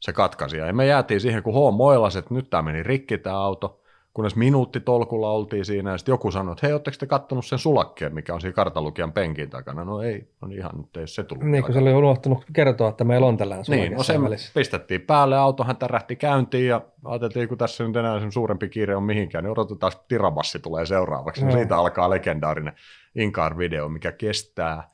se katkaisija. Ja me jäätiin siihen, kun H moilas, että nyt tämä meni rikki tämä auto, kunnes minuutti tolkulla oltiin siinä, ja sitten joku sanoi, että hei, ootteko te kattonut sen sulakkeen, mikä on siinä kartalukijan penkin takana? No ei, no ihan nyt ei se tullut. niin kuin se oli unohtunut kertoa, että meillä on tällainen sulake Niin, no sen välissä. pistettiin päälle, autohan tärähti käyntiin ja ajateltiin, kun tässä nyt enää sen suurempi kiire on mihinkään, niin odotetaan, että Tirabassi tulee seuraavaksi. No. Siitä alkaa legendaarinen Incar-video, mikä kestää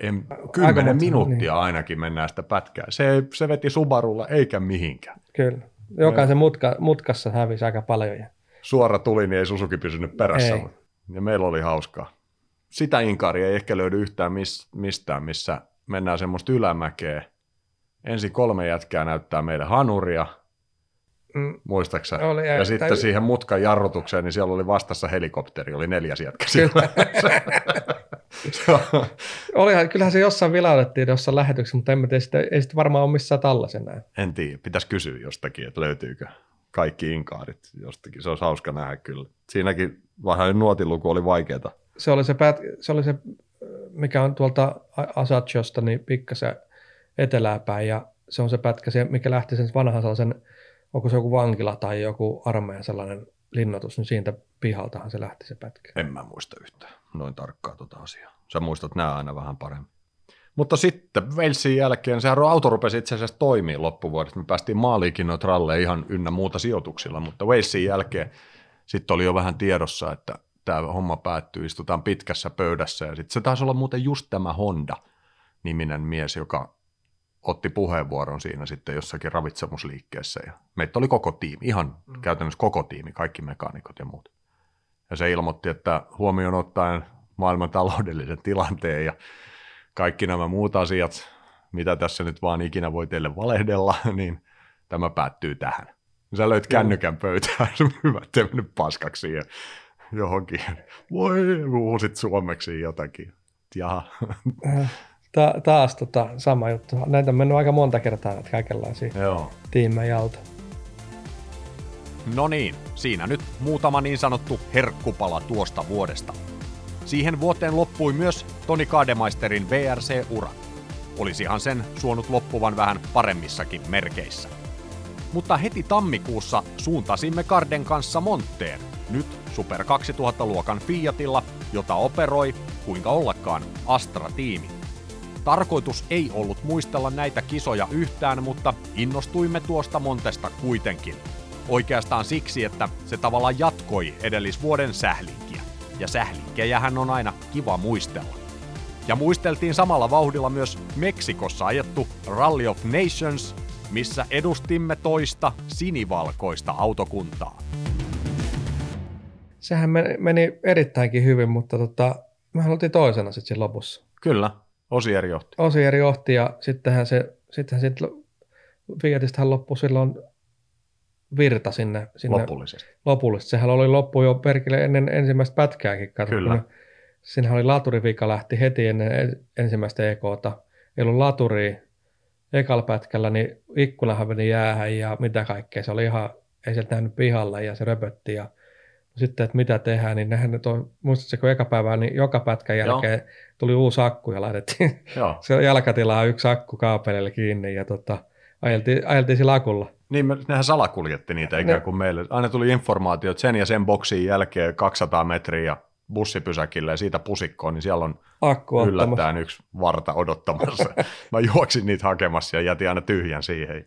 en, kymmenen monta, minuuttia ainakin mennään sitä pätkää. Se, se veti Subarulla eikä mihinkään. Kyllä. Jokaisen mutka, mutkassa hävisi aika paljon. Ja, Suora tuli, niin ei Susuki pysynyt perässä. Ei. Ja meillä oli hauskaa. Sitä Inkaria ei ehkä löydy yhtään mis, mistään, missä mennään semmoista ylämäkeä. Ensin kolme jätkää näyttää meille hanuria, mm, muistaaksä? Oli, ja ja- sitten tai- siihen mutkan jarrutukseen, niin siellä oli vastassa helikopteri, oli neljäs jätkä siellä. Olihan, kyllähän se jossain vilautettiin jossain lähetyksessä, mutta en mä tiedä, sitä, ei sitä varmaan ole missään tallessa enää. en tiedä, pitäisi kysyä jostakin, että löytyykö kaikki inkaarit jostakin. Se olisi hauska nähdä kyllä. Siinäkin vähän nuotiluku oli vaikeaa. Se oli se, pät, se, oli se mikä on tuolta Asaciosta, niin pikkasen etelää päin, ja se on se pätkä, se, mikä lähti sen vanhan sellaisen, onko se joku vankila tai joku armeijan sellainen linnoitus, niin siitä pihaltahan se lähti se pätkä. En mä muista yhtään noin tarkkaa tota asiaa. Sä muistat nämä aina vähän paremmin. Mutta sitten Walesin jälkeen se auto rupesi itse asiassa toimii loppuvuodesta. Me päästiin maaliikin noita ralleja ihan ynnä muuta sijoituksilla, mutta Walesin jälkeen sitten oli jo vähän tiedossa, että tämä homma päättyy, istutaan pitkässä pöydässä ja sitten se taisi olla muuten just tämä Honda-niminen mies, joka otti puheenvuoron siinä sitten jossakin ravitsemusliikkeessä ja meitä oli koko tiimi, ihan mm. käytännössä koko tiimi, kaikki mekaanikot ja muut. Ja se ilmoitti, että huomioon ottaen maailman taloudellisen tilanteen ja kaikki nämä muut asiat, mitä tässä nyt vaan ikinä voi teille valehdella, niin tämä päättyy tähän. Sä löit kännykän pöytään, se hyvä, ettei mennyt paskaksi siihen johonkin. Voi, huusit suomeksi jotakin. Jaha. Ta- taas tota, sama juttu. Näitä on mennyt aika monta kertaa näitä kaikenlaisia Joo. tiimejä alta. No niin, siinä nyt muutama niin sanottu herkkupala tuosta vuodesta. Siihen vuoteen loppui myös Toni Kademeisterin VRC-ura. Olisihan sen suonut loppuvan vähän paremmissakin merkeissä. Mutta heti tammikuussa suuntasimme Karden kanssa Montteen, nyt Super 2000-luokan Fiatilla, jota operoi, kuinka ollakaan, Astra-tiimi. Tarkoitus ei ollut muistella näitä kisoja yhtään, mutta innostuimme tuosta Montesta kuitenkin. Oikeastaan siksi, että se tavallaan jatkoi edellisvuoden sählinkiä. Ja sählinkejähän on aina kiva muistella. Ja muisteltiin samalla vauhdilla myös Meksikossa ajettu Rally of Nations, missä edustimme toista sinivalkoista autokuntaa. Sehän meni, erittäinkin hyvin, mutta tota, mehän oltiin toisena sitten siinä lopussa. Kyllä, Osier johti. Osieri johti ja sittenhän se, sittenhän sit Fiatistahan loppui silloin virta sinne, sinne Lopullisesti. lopullisesti. Sehän oli loppu jo perkele ennen ensimmäistä pätkääkin. Kato, Kyllä. Siinähän oli laturivika lähti heti ennen ensimmäistä EKta. Ei ollut laturia ekalla pätkällä, niin ikkunahan meni jäähän ja mitä kaikkea. Se oli ihan, ei sieltä nähnyt pihalla ja se röpötti ja sitten, että mitä tehdään, niin nehän nyt on, muistatko eka päivää, niin joka pätkän jälkeen Joo. tuli uusi akku ja laitettiin Joo. se jalkatilaa yksi akku kaapelille kiinni ja tota, ajeltiin, ajeltiin sillä akulla. Niin, nehän salakuljetti niitä ikään kuin ne. meille. Aina tuli informaatio, että sen ja sen boksiin jälkeen 200 metriä bussipysäkille ja siitä pusikkoon, niin siellä on Akku yllättäen yksi varta odottamassa. Mä juoksin niitä hakemassa ja jätin aina tyhjän siihen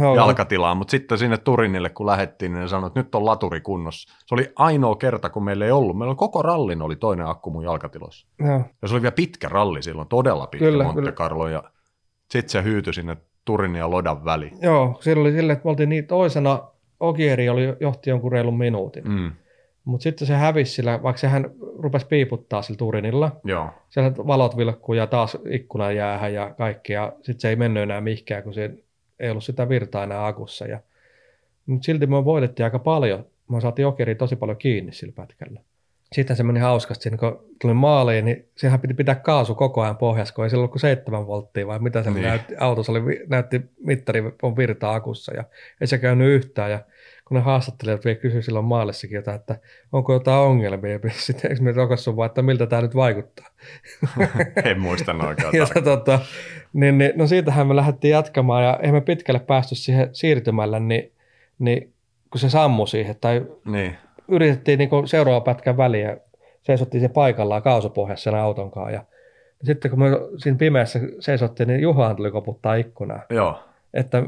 Joo. jalkatilaan, mutta sitten sinne Turinille kun lähettiin, niin ne sanoi, että nyt on laturi kunnossa. Se oli ainoa kerta, kun meillä ei ollut. Meillä oli koko rallin oli toinen akku mun jalkatilossa. Joo. Ja se oli vielä pitkä ralli silloin, todella pitkä kyllä, Monte Carlo, ja sitten se hyytyi sinne Turinin ja Lodan väliin. Joo, silloin oli silleen, että me oltiin niin toisena, Ogieri oli, johti jonkun reilun minuutin. Mm. Mutta sitten se hävisi sillä, vaikka sehän rupesi piiputtaa sillä Turinilla. Joo. Siellä valot vilkkuu ja taas ikkuna jäähän ja kaikki. Ja sitten se ei mennyt enää mihinkään, kun se ei ollut sitä virtaa enää akussa. Ja, mutta silti me voitettiin aika paljon. Me saatiin Okeri tosi paljon kiinni sillä pätkällä. Sitten se meni hauskasti, siinä kun tuli maaliin, niin sehän piti pitää kaasu koko ajan pohjassa, kun ei sillä ollut kuin seitsemän volttia vai mitä se niin. näytti. Autossa oli, näytti mittari on virtaa akussa ja ei se käynyt yhtään. Ja kun ne haastattelijat vielä kysyi silloin maallissakin jotain, että onko jotain ongelmia, ja sitten eikö me rokassu vaan, että miltä tämä nyt vaikuttaa. en muista noin ja, tota, niin, niin, no siitähän me lähdettiin jatkamaan, ja eihän me pitkälle päästy siihen siirtymällä, niin, niin kun se sammui siihen, tai niin. Yritettiin niin seuraava pätkän väliä, seisottiin se paikallaan kaasupohjassa sen auton kanssa, ja sitten kun me siinä pimeässä seisottiin, niin Juhan tuli koputtaa ikkunaa. Joo. Että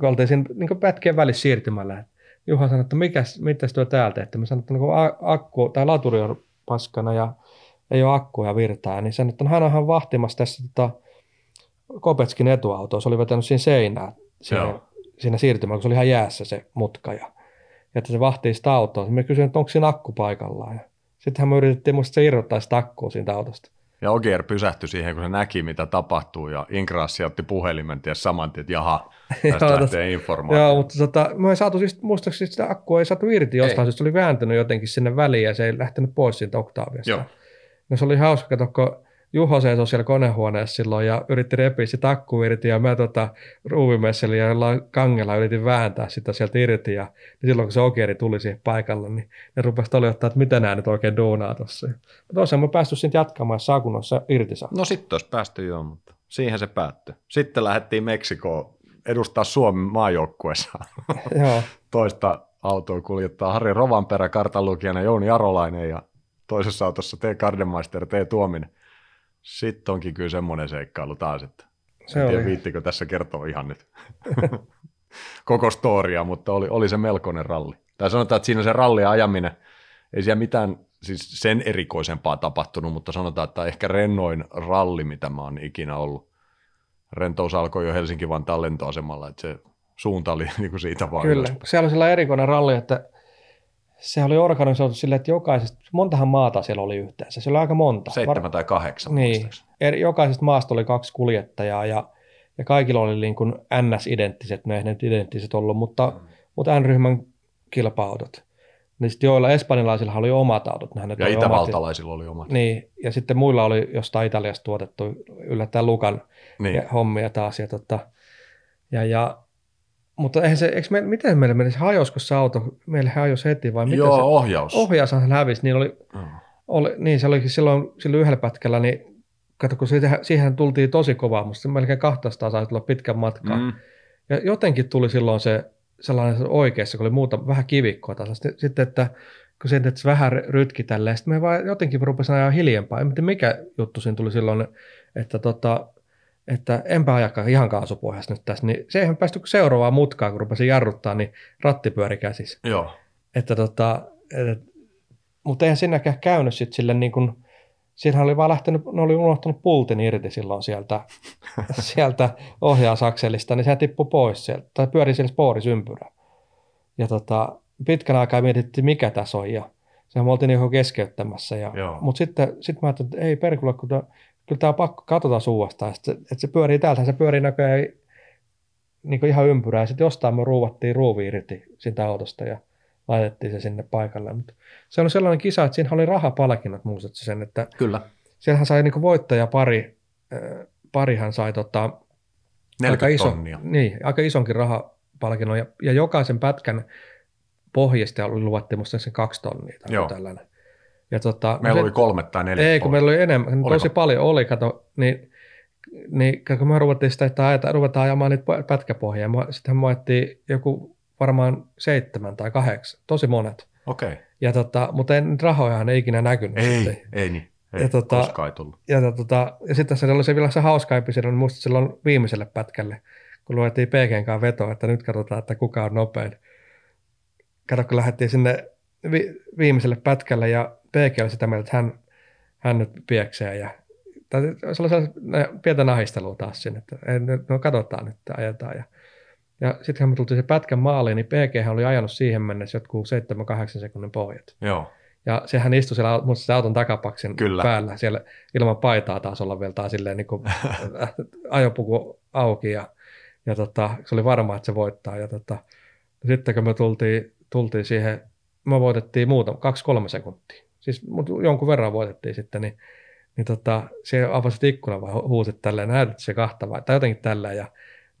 kun oltiin siinä niin pätkien välissä siirtymällä, Juha sanoi, että mikäs, mitäs tuo täältä teette? Mä sanoin, että no, akku tai laturi on paskana ja ei ole akkuja virtaa, niin sanoi, että hän onhan vahtimassa tässä tota, Kopetskin etuautoa. Se oli vetänyt siinä seinää siinä, siinä siirtymällä, kun se oli ihan jäässä se mutka. Ja että se vahtii sitä autoa. Me kysyin, että onko siinä akku paikallaan. Ja sittenhän me yritettiin muista se irrottaa sitä akkua siitä autosta. Ja Ogier pysähtyi siihen, kun se näki, mitä tapahtuu, ja Ingrassi otti puhelimen, ja saman tien, että jaha, tästä joo, lähtee informaatio. Joo, mutta tota, me ei saatu siis, muistaakseni sitä akkua ei saatu irti jostain, se oli vääntynyt jotenkin sinne väliin, ja se ei lähtenyt pois siitä oktaaviasta. Joo. No se oli hauska, kato, kun Juho seisoi siellä konehuoneessa silloin ja yritti repiä sitä akku irti ja mä tota, ruuvimesselin ja jollain kangella yritin vääntää sitä sieltä irti ja niin silloin kun se okeri tuli siihen paikalle, niin ne rupesi ottaa, että mitä nämä nyt oikein duunaa tuossa. Mutta olisihan mä päästy siitä jatkamaan, saakunnossa irti saa. No sitten olisi päästy joo, mutta siihen se päättyi. Sitten lähdettiin Meksikoon edustaa Suomen maajoukkueessa. Toista autoa kuljettaa Harri Rovanperä, kartanlukijana Jouni Arolainen ja toisessa autossa T. Kardemeister, T. Tuominen. Sitten onkin kyllä semmoinen seikkailu taas, että se en tiedä, viittikö tässä kertoa ihan nyt koko storia, mutta oli, oli se melkoinen ralli. Tai sanotaan, että siinä se ralli ajaminen, ei siellä mitään siis sen erikoisempaa tapahtunut, mutta sanotaan, että ehkä rennoin ralli, mitä mä oon ikinä ollut. Rentous alkoi jo Helsinki-Vantaan lentoasemalla, että se suunta oli niin kuin siitä vaan Kyllä, se oli sellainen erikoinen ralli, että se oli organisoitu silleen, että jokaisesta, montahan maata siellä oli yhteensä, se oli aika monta. Seitsemän tai kahdeksan Niin, eri, jokaisesta maasta oli kaksi kuljettajaa ja, ja kaikilla oli niin kuin NS-identtiset, ne ei nyt identtiset ollut, mutta, mm. mutta N-ryhmän kilpa-autot. Niin sitten joilla espanjalaisilla oli omat autot. Nehän ja itävaltalaisilla omat. oli omat. Niin, ja sitten muilla oli jostain Italiasta tuotettu yllättäen Lukan niin. hommia taas. Ja, tota, ja, ja mutta eihän se, eikö me, miten meille menisi, hajosko se auto, meille hajosi heti vai miten Joo, se, ohjaus. Ohjaushan hävisi, niin oli, mm. oli, niin se olikin silloin, silloin yhdellä pätkällä, niin kato, kun siihen, siihen tultiin tosi kovaa, mutta melkein 200 sai tulla pitkän matkan. Mm. Ja jotenkin tuli silloin se sellainen oikeassa, kun oli muuta vähän kivikkoa taas. Sitten, että kun se, että se vähän rytki tälleen, sitten me vaan jotenkin rupesin ajaa hiljempaa. En tiedä, mikä juttu siinä tuli silloin, että tota, että enpä ajakaan ihan kaasupohjassa nyt tässä, niin se eihän päästy seuraavaan mutkaan, kun rupesin jarruttaa, niin ratti pyöri käsissä. Joo. Että tota, et, mutta eihän sinnäkään käynyt sitten sille niin kuin, siinä oli vaan lähtenyt, ne oli unohtanut pultin irti silloin sieltä, sieltä ohjausakselista, niin se tippui pois sieltä, tai pyöri siellä spoorisympyrä. Ja tota, pitkän aikaa mietittiin, mikä tässä on, ja sehän me oltiin niin keskeyttämässä. Ja, mutta sitten sit mä ajattelin, että ei perkulle, kun kyllä tämä on pakko, katsotaan suuasta, että, että se pyörii täältä, se pyörii näköjään niin kuin ihan ympyrää, ja sitten jostain me ruuvattiin ruuvi irti siitä autosta, ja laitettiin se sinne paikalle. Mutta se on sellainen kisa, että siinä oli rahapalkinnot, muistatko sen, että Kyllä. siellähän sai niin voittaja pari, äh, parihan sai tota, 40 aika, iso, tonnia. niin, aika isonkin rahapalkinnon ja, ja jokaisen pätkän pohjista oli luvattiin musta sen kaksi tonnia tai Joo. tällainen. Ja tota, Meillä se- oli kolme tai neljä. Ei, kun meillä oli enemmän, Oliko? tosi paljon oli, kato, niin, niin kun me ruvettiin sitä, että ajata, ruvetaan ajamaan niitä pä- pätkäpohjia, sittenhän me ajettiin joku varmaan seitsemän tai kahdeksan, tosi monet. Okei. Okay. Ja tota, mutta en, rahojahan ei ikinä näkynyt. Ei, sitten. ei niin. Ei, Ja tota- ei tullut. Ja, tota, ja sitten se oli se vielä se hauska episodi, niin musta silloin viimeiselle pätkälle, kun luettiin PGn kanssa vetoa, että nyt katsotaan, että kuka on nopein. Kato, kun lähdettiin sinne vi- viimeiselle pätkälle ja PG oli sitä mieltä, että hän, hän nyt pieksee ja tai se oli pientä nahistelua taas sinne, että no katsotaan nyt, että ajetaan. Ja, ja sitten kun me tultiin se pätkän maaliin, niin PG oli ajanut siihen mennessä jotkut 7-8 sekunnin pohjat. Joo. Ja sehän istui siellä musta se auton takapaksin Kyllä. päällä siellä ilman paitaa taas olla vielä taas silleen niin kuin ajopuku auki ja, ja tota, se oli varma, että se voittaa. Ja tota, sitten kun me tultiin, tultiin siihen, me voitettiin muuta, kaksi-kolme sekuntia. Siis mut jonkun verran voitettiin sitten, niin, niin tota, se avasit ikkunan vai hu- huusit tälleen, näytit se kahta vai, tai jotenkin tällä ja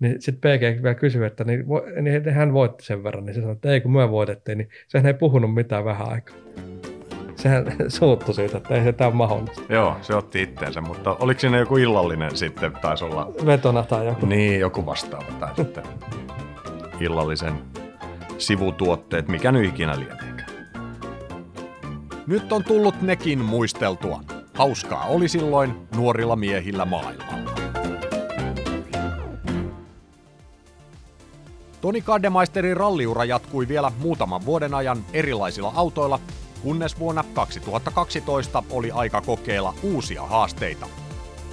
niin sitten PG vielä kysyi, että niin, niin hän voitti sen verran, niin se sanoi, että ei kun me voitettiin, niin sehän ei puhunut mitään vähän aikaa sehän suuttu siitä, että ei se tämä mahdollista. Joo, se otti itteensä, mutta oliko siinä joku illallinen sitten, taisi olla Vetona tai joku. niin, joku vastaava tai sitten illallisen sivutuotteet, mikä nyt ikinä lieneekään. Nyt on tullut nekin muisteltua. Hauskaa oli silloin nuorilla miehillä maailmalla. Toni Kardemeisterin ralliura jatkui vielä muutaman vuoden ajan erilaisilla autoilla, kunnes vuonna 2012 oli aika kokeilla uusia haasteita.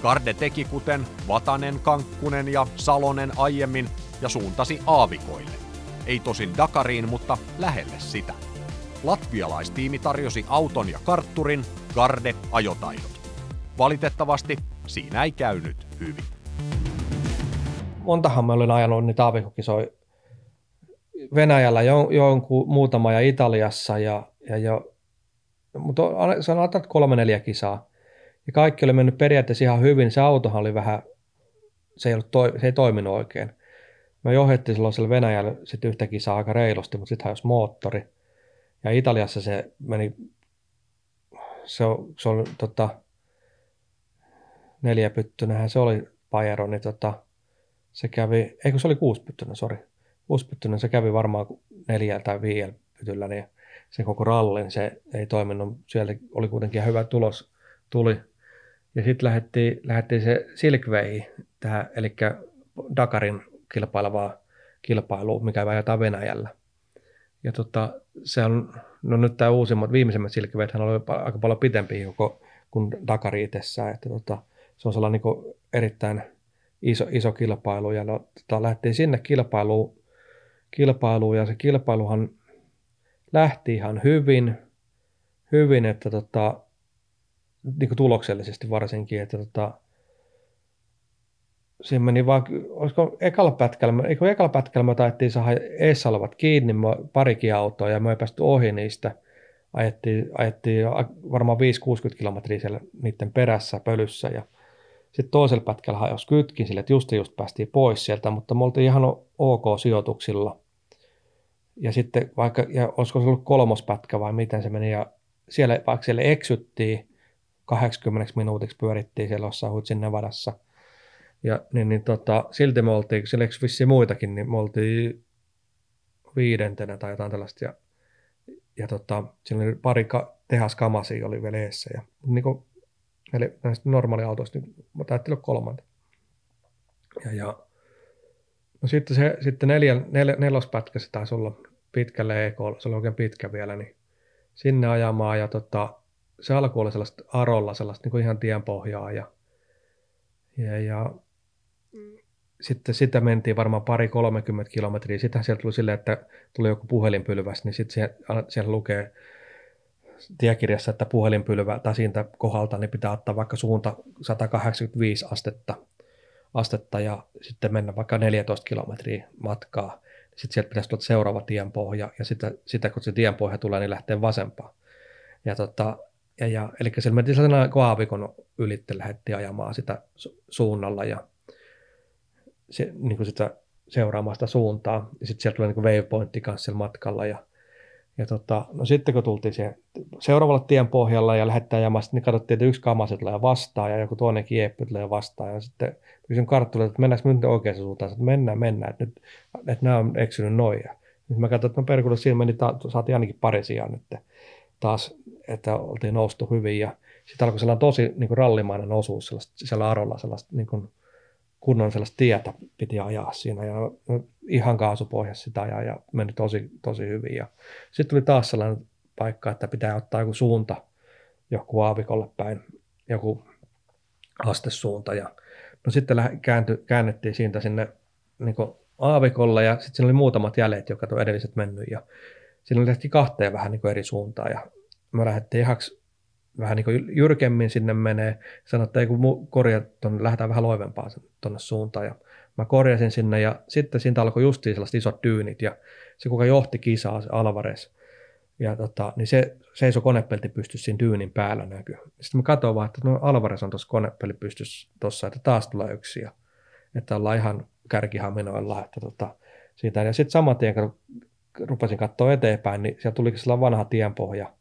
Karde teki kuten Vatanen, Kankkunen ja Salonen aiemmin ja suuntasi aavikoille. Ei tosin Dakariin, mutta lähelle sitä. Latvialaistiimi tarjosi auton ja kartturin, Garde ajotaidot. Valitettavasti siinä ei käynyt hyvin. Montahan mä olin ajanut niitä aavikokisoja Venäjällä jo, jonkun muutama ja Italiassa ja, ja jo, mutta sanotaan, että kolme neljä kisaa. Ja kaikki oli mennyt periaatteessa ihan hyvin. Se autohan oli vähän, se ei, ollut se ei toiminut oikein. Me johdettiin silloin siellä Venäjällä sitten yhtä kisaa aika reilusti, mutta sitten hajosi moottori. Ja Italiassa se meni, se on, se on tota, neljäpyttynähän se oli Pajero, niin tota, se kävi, eikö se oli kuuspyttynen, sori. Kuuspyttynen, se kävi varmaan neljällä tai viidellä pytyllä, niin sen koko rallin se ei toiminut. Sieltä oli kuitenkin hyvä tulos, tuli. Ja sitten lähdettiin, lähdettiin se Silkway, tähän, eli Dakarin kilpailevaa kilpailua, mikä ajetaan Venäjällä. Ja tota, se on, no nyt tämä uusimmat, viimeisimmät Silkwaythän oli aika paljon pitempi joko kuin Dakari itsessään, että tota, se on sellainen niin erittäin iso, iso kilpailu, ja no, tota, lähdettiin sinne kilpailuun, kilpailuun, ja se kilpailuhan lähti ihan hyvin, hyvin että tota, niin kuin tuloksellisesti varsinkin, että tota, siinä meni vaan, olisiko ekalla pätkällä, eikö ekalla pätkällä me taittiin saada eessä olevat kiinni, parikin autoa, ja me ei päästy ohi niistä, ajettiin, ajettiin varmaan 5-60 kilometriä siellä niiden perässä pölyssä, ja sitten toisella pätkällä hajosi kytkin sille, että just just päästiin pois sieltä, mutta me oltiin ihan ok sijoituksilla. Ja sitten vaikka, ja olisiko se ollut kolmospätkä vai miten se meni, ja siellä, vaikka siellä eksyttiin, 80 minuutiksi pyörittiin siellä jossain Huitsin Nevadassa, ja niin, niin tota, silti me oltiin, siellä eikö vissiin muitakin, niin me oltiin viidentenä tai jotain tällaista, ja, ja tota, siellä oli pari ka- tehaskamasia oli vielä eessä, ja niin kuin Eli näistä normaaliautoista, niin mä taittiin olla kolmanta. Ja, ja no sitten, se, sitten neljä, nel, nelospätkä se taisi olla pitkälle EK, se oli oikein pitkä vielä, niin sinne ajamaan ja tota, se alku oli sellaista arolla, sellaista niin kuin ihan tien pohjaa ja, ja, ja sitten sitä mentiin varmaan pari 30 kilometriä. Sitten sieltä tuli silleen, että tuli joku puhelinpylväs, niin sitten siellä, siellä lukee tiekirjassa, että puhelinpylvä tai siitä kohdalta niin pitää ottaa vaikka suunta 185 astetta, astetta ja sitten mennä vaikka 14 kilometriä matkaa. sitten sieltä pitäisi tulla seuraava tienpohja, ja sitä, sitä kun se tienpohja tulee, niin lähtee vasempaan. Ja, tota, ja, ja, eli siellä mentiin sellainen aavikon ylitte lähdettiin ajamaan sitä su- suunnalla, ja se, niin kuin sitä seuraamaan sitä suuntaa. Ja sitten sieltä tuli niin waypointti kanssa siellä matkalla, ja ja tota, no sitten kun tultiin siihen seuraavalle tien pohjalla ja lähdetään ajamaan, niin katsottiin, että yksi kamaset tulee vastaan ja joku toinen kieppi tulee vastaan. Ja sitten kysyin karttalle, että mennäänkö nyt oikeaan suuntaan. Että mennään, mennään, että, nyt, että nämä on eksynyt noin. Ja nyt mä katsoin, että no perkulle siinä meni, ta- saatiin ainakin pari sijaa nyt taas, että oltiin noustu hyvin. Ja sitten alkoi sellainen tosi niin kuin rallimainen osuus sellaista, siellä Arolla, sellaista niin kuin, kunnon sellaista tietä piti ajaa siinä ja ihan kaasupohjassa sitä ajaa ja meni tosi, tosi hyvin. Ja sitten tuli taas sellainen paikka, että pitää ottaa joku suunta joku aavikolle päin, joku astesuunta ja no sitten käänty, käännettiin siitä sinne niin aavikolle ja sitten siinä oli muutamat jäljet, jotka on edelliset mennyt ja siinä oli kahteen vähän niin eri suuntaan ja me lähdettiin ihan vähän niin kuin jyrkemmin sinne menee. Sanoin, että ei kun korjaa tuonne, lähdetään vähän loivempaan tuonne suuntaan. Ja mä korjasin sinne ja sitten siitä alkoi justiin sellaiset isot dyynit ja se kuka johti kisaa, se Alvarez, ja tota, niin se seisoi konepelti pystyssä siinä dyynin päällä näkyy. Sitten mä katsoin vaan, että no Alvarez on tuossa konepeli pystyssä tuossa, että taas tulee yksi ja että ollaan ihan kärkihaminoilla, että tota, siitä. Ja sitten saman tien, kun rupesin katsoa eteenpäin, niin siellä tulikin sellainen vanha tienpohja,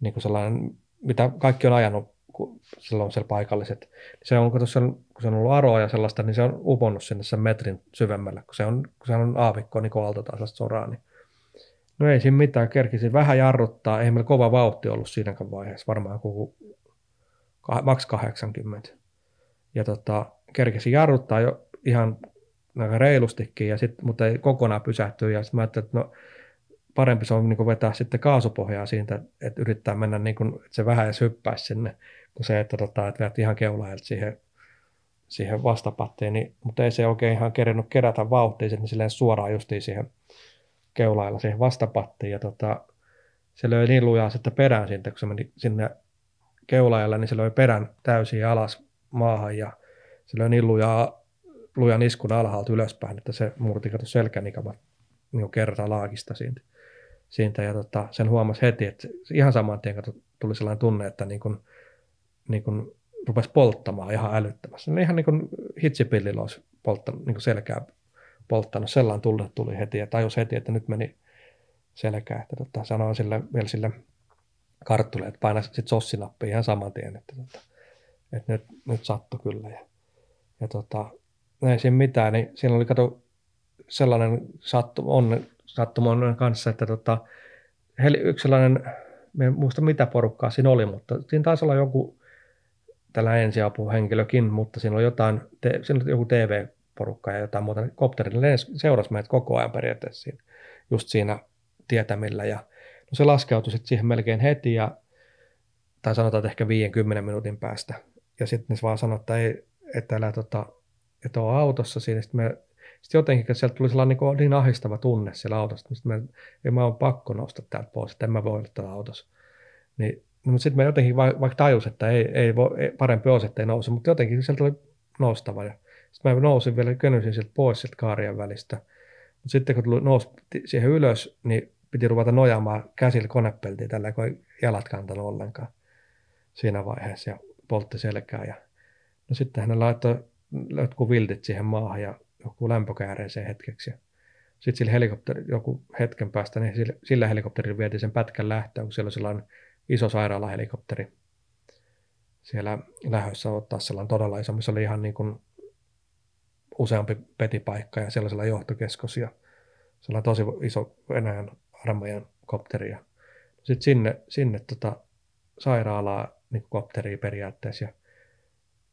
niin kuin sellainen mitä kaikki on ajanut kun silloin siellä paikalliset. Se on, kun, tuossa, kun se on ollut aroa ja sellaista, niin se on uponnut sinne sen metrin syvemmälle, kun se on, kun se on aavikko, niin aalto tai sellaista soraa. Niin. No ei siinä mitään, kerkisi vähän jarruttaa, ei meillä kova vauhti ollut siinäkään vaiheessa, varmaan koko maks 80. Ja tota, kerkisi jarruttaa jo ihan aika reilustikin, ja sit, mutta ei kokonaan pysähtyä. Ja sitten mä ajattelin, että no, parempi se on niin vetää sitten kaasupohjaa siitä, että yrittää mennä, niin kuin, että se vähän edes hyppäisi sinne, kuin se, että, tota, että veät ihan keulailta siihen, siihen vastapattiin, niin, mutta ei se oikein ihan kerennyt kerätä vauhtia, niin silleen suoraan justiin siihen keulailla siihen vastapattiin, ja tota, se löi niin lujaa sitten perään siitä, kun se meni sinne keulaajalle, niin se löi perän täysin alas maahan, ja se löi niin lujaa, lujan iskun alhaalta ylöspäin, että se murti kato selkänikamat niin kertaa laakista siitä siitä ja tota, sen huomasi heti, että ihan saman tien tuli sellainen tunne, että niin kuin, niin kuin rupesi polttamaan ihan älyttömästi. Ihan niin kuin hitsipillillä olisi polttanut, niin kuin selkää polttanut. Sellainen tunne tuli heti ja tajus heti, että nyt meni selkää. Että tota, sanoin sille, vielä sille karttulle, että paina sitten sossinappi ihan saman tien, että, tota, että nyt, nyt sattui kyllä. Ja, ja tota, ei siinä mitään, niin siinä oli kato sellainen sattu, on, sattuman kanssa, että tota, yksi sellainen, en muista mitä porukkaa siinä oli, mutta siinä taisi olla joku tällä ensiapuhenkilökin, mutta siinä oli jotain, te, siinä oli joku TV-porukka ja jotain muuta. Kopteri seurasi meitä koko ajan periaatteessa siinä, just siinä tietämillä ja no se laskeutui sitten siihen melkein heti ja tai sanotaan, että ehkä 50 minuutin päästä. Ja sitten ne vaan sanoi, että, ei, että älä tota, että ole autossa siinä. Sitten me sitten jotenkin, sieltä tuli sellainen niin, niin ahistava tunne siellä autosta, niin mä, ei mä oon pakko nostaa täältä pois, että en mä voi olla täällä autossa. Niin, no, mutta sitten mä jotenkin vaikka tajus, että ei, ei, voi, ei parempi olisi, että ei nouse, mutta jotenkin sieltä oli noustava. Ja sitten mä nousin vielä, könysin sieltä pois sieltä kaarien välistä. Mutta sitten kun tuli nousi siihen ylös, niin piti ruveta nojaamaan käsillä konepeltiin tällä, kun ei jalat kantanut ollenkaan siinä vaiheessa ja poltti selkää. Ja, no sitten hän laittoi jotkut viltit siihen maahan ja joku lämpökääreeseen hetkeksi. Sitten sillä helikopteri, joku hetken päästä, niin sillä, sillä helikopterilla vietiin sen pätkän lähtöön, kun siellä oli sellainen iso sairaalahelikopteri siellä lähössä ottaa sellainen todella iso, missä oli ihan niin kuin useampi petipaikka ja sellaisella johtokeskus ja sellainen tosi iso Venäjän armeijan kopteri. Sitten sinne, sinne tota sairaalaa niin kopteriin periaatteessa. Ja,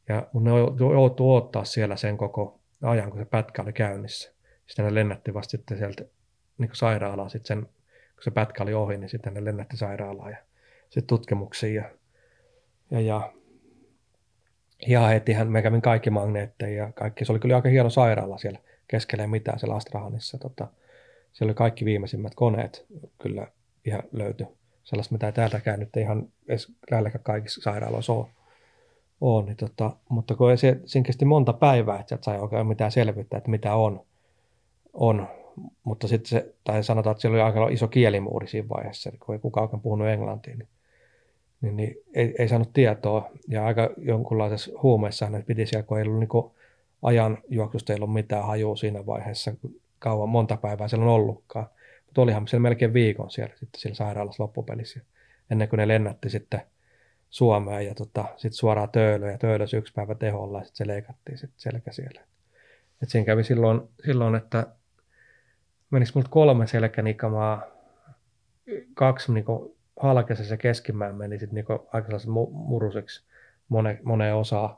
ja mun ne joutuu ottaa siellä sen koko ajan, kun se pätkä oli käynnissä. Sitten ne lennätti vasta sitten sieltä niin sairaalaan, sitten sen, kun se pätkä oli ohi, niin sitten ne lennätti sairaalaan ja sitten tutkimuksiin. Ja, ja, ja, ja hetihän me kävin kaikki magneetteja ja kaikki. Se oli kyllä aika hieno sairaala siellä keskellä mitään siellä Astrahanissa. Tota, siellä oli kaikki viimeisimmät koneet kyllä ihan löyty. Sellaista, mitä täältäkään nyt ihan edes lähelläkään kaikissa sairaaloissa ole on, niin tota, mutta kun se, siinä kesti monta päivää, että sai oikein mitään selvyyttä, että mitä on, on mutta sitten se, tai sanotaan, että siellä oli aika iso kielimuuri siinä vaiheessa, kun ei kukaan oikein puhunut englantia, niin, niin, niin ei, ei, saanut tietoa. Ja aika jonkunlaisessa huumeessa ne piti siellä, kun ei ollut niin ajan juoksusta, ei ollut mitään hajua siinä vaiheessa, kauan monta päivää siellä on ollutkaan. Mutta olihan siellä melkein viikon siellä sitten siellä sairaalassa loppupelissä, ennen kuin ne lennätti sitten Suomeen ja tota, sitten suoraan Töölöön ja Töölössä yksi päivä teholla ja sitten se leikattiin sitten selkä siellä. Et siinä kävi silloin, silloin että menisi multa kolme selkänikamaa, kaksi niin halkesi se keskimään meni sitten niin aika muruseksi moneen, moneen osaan.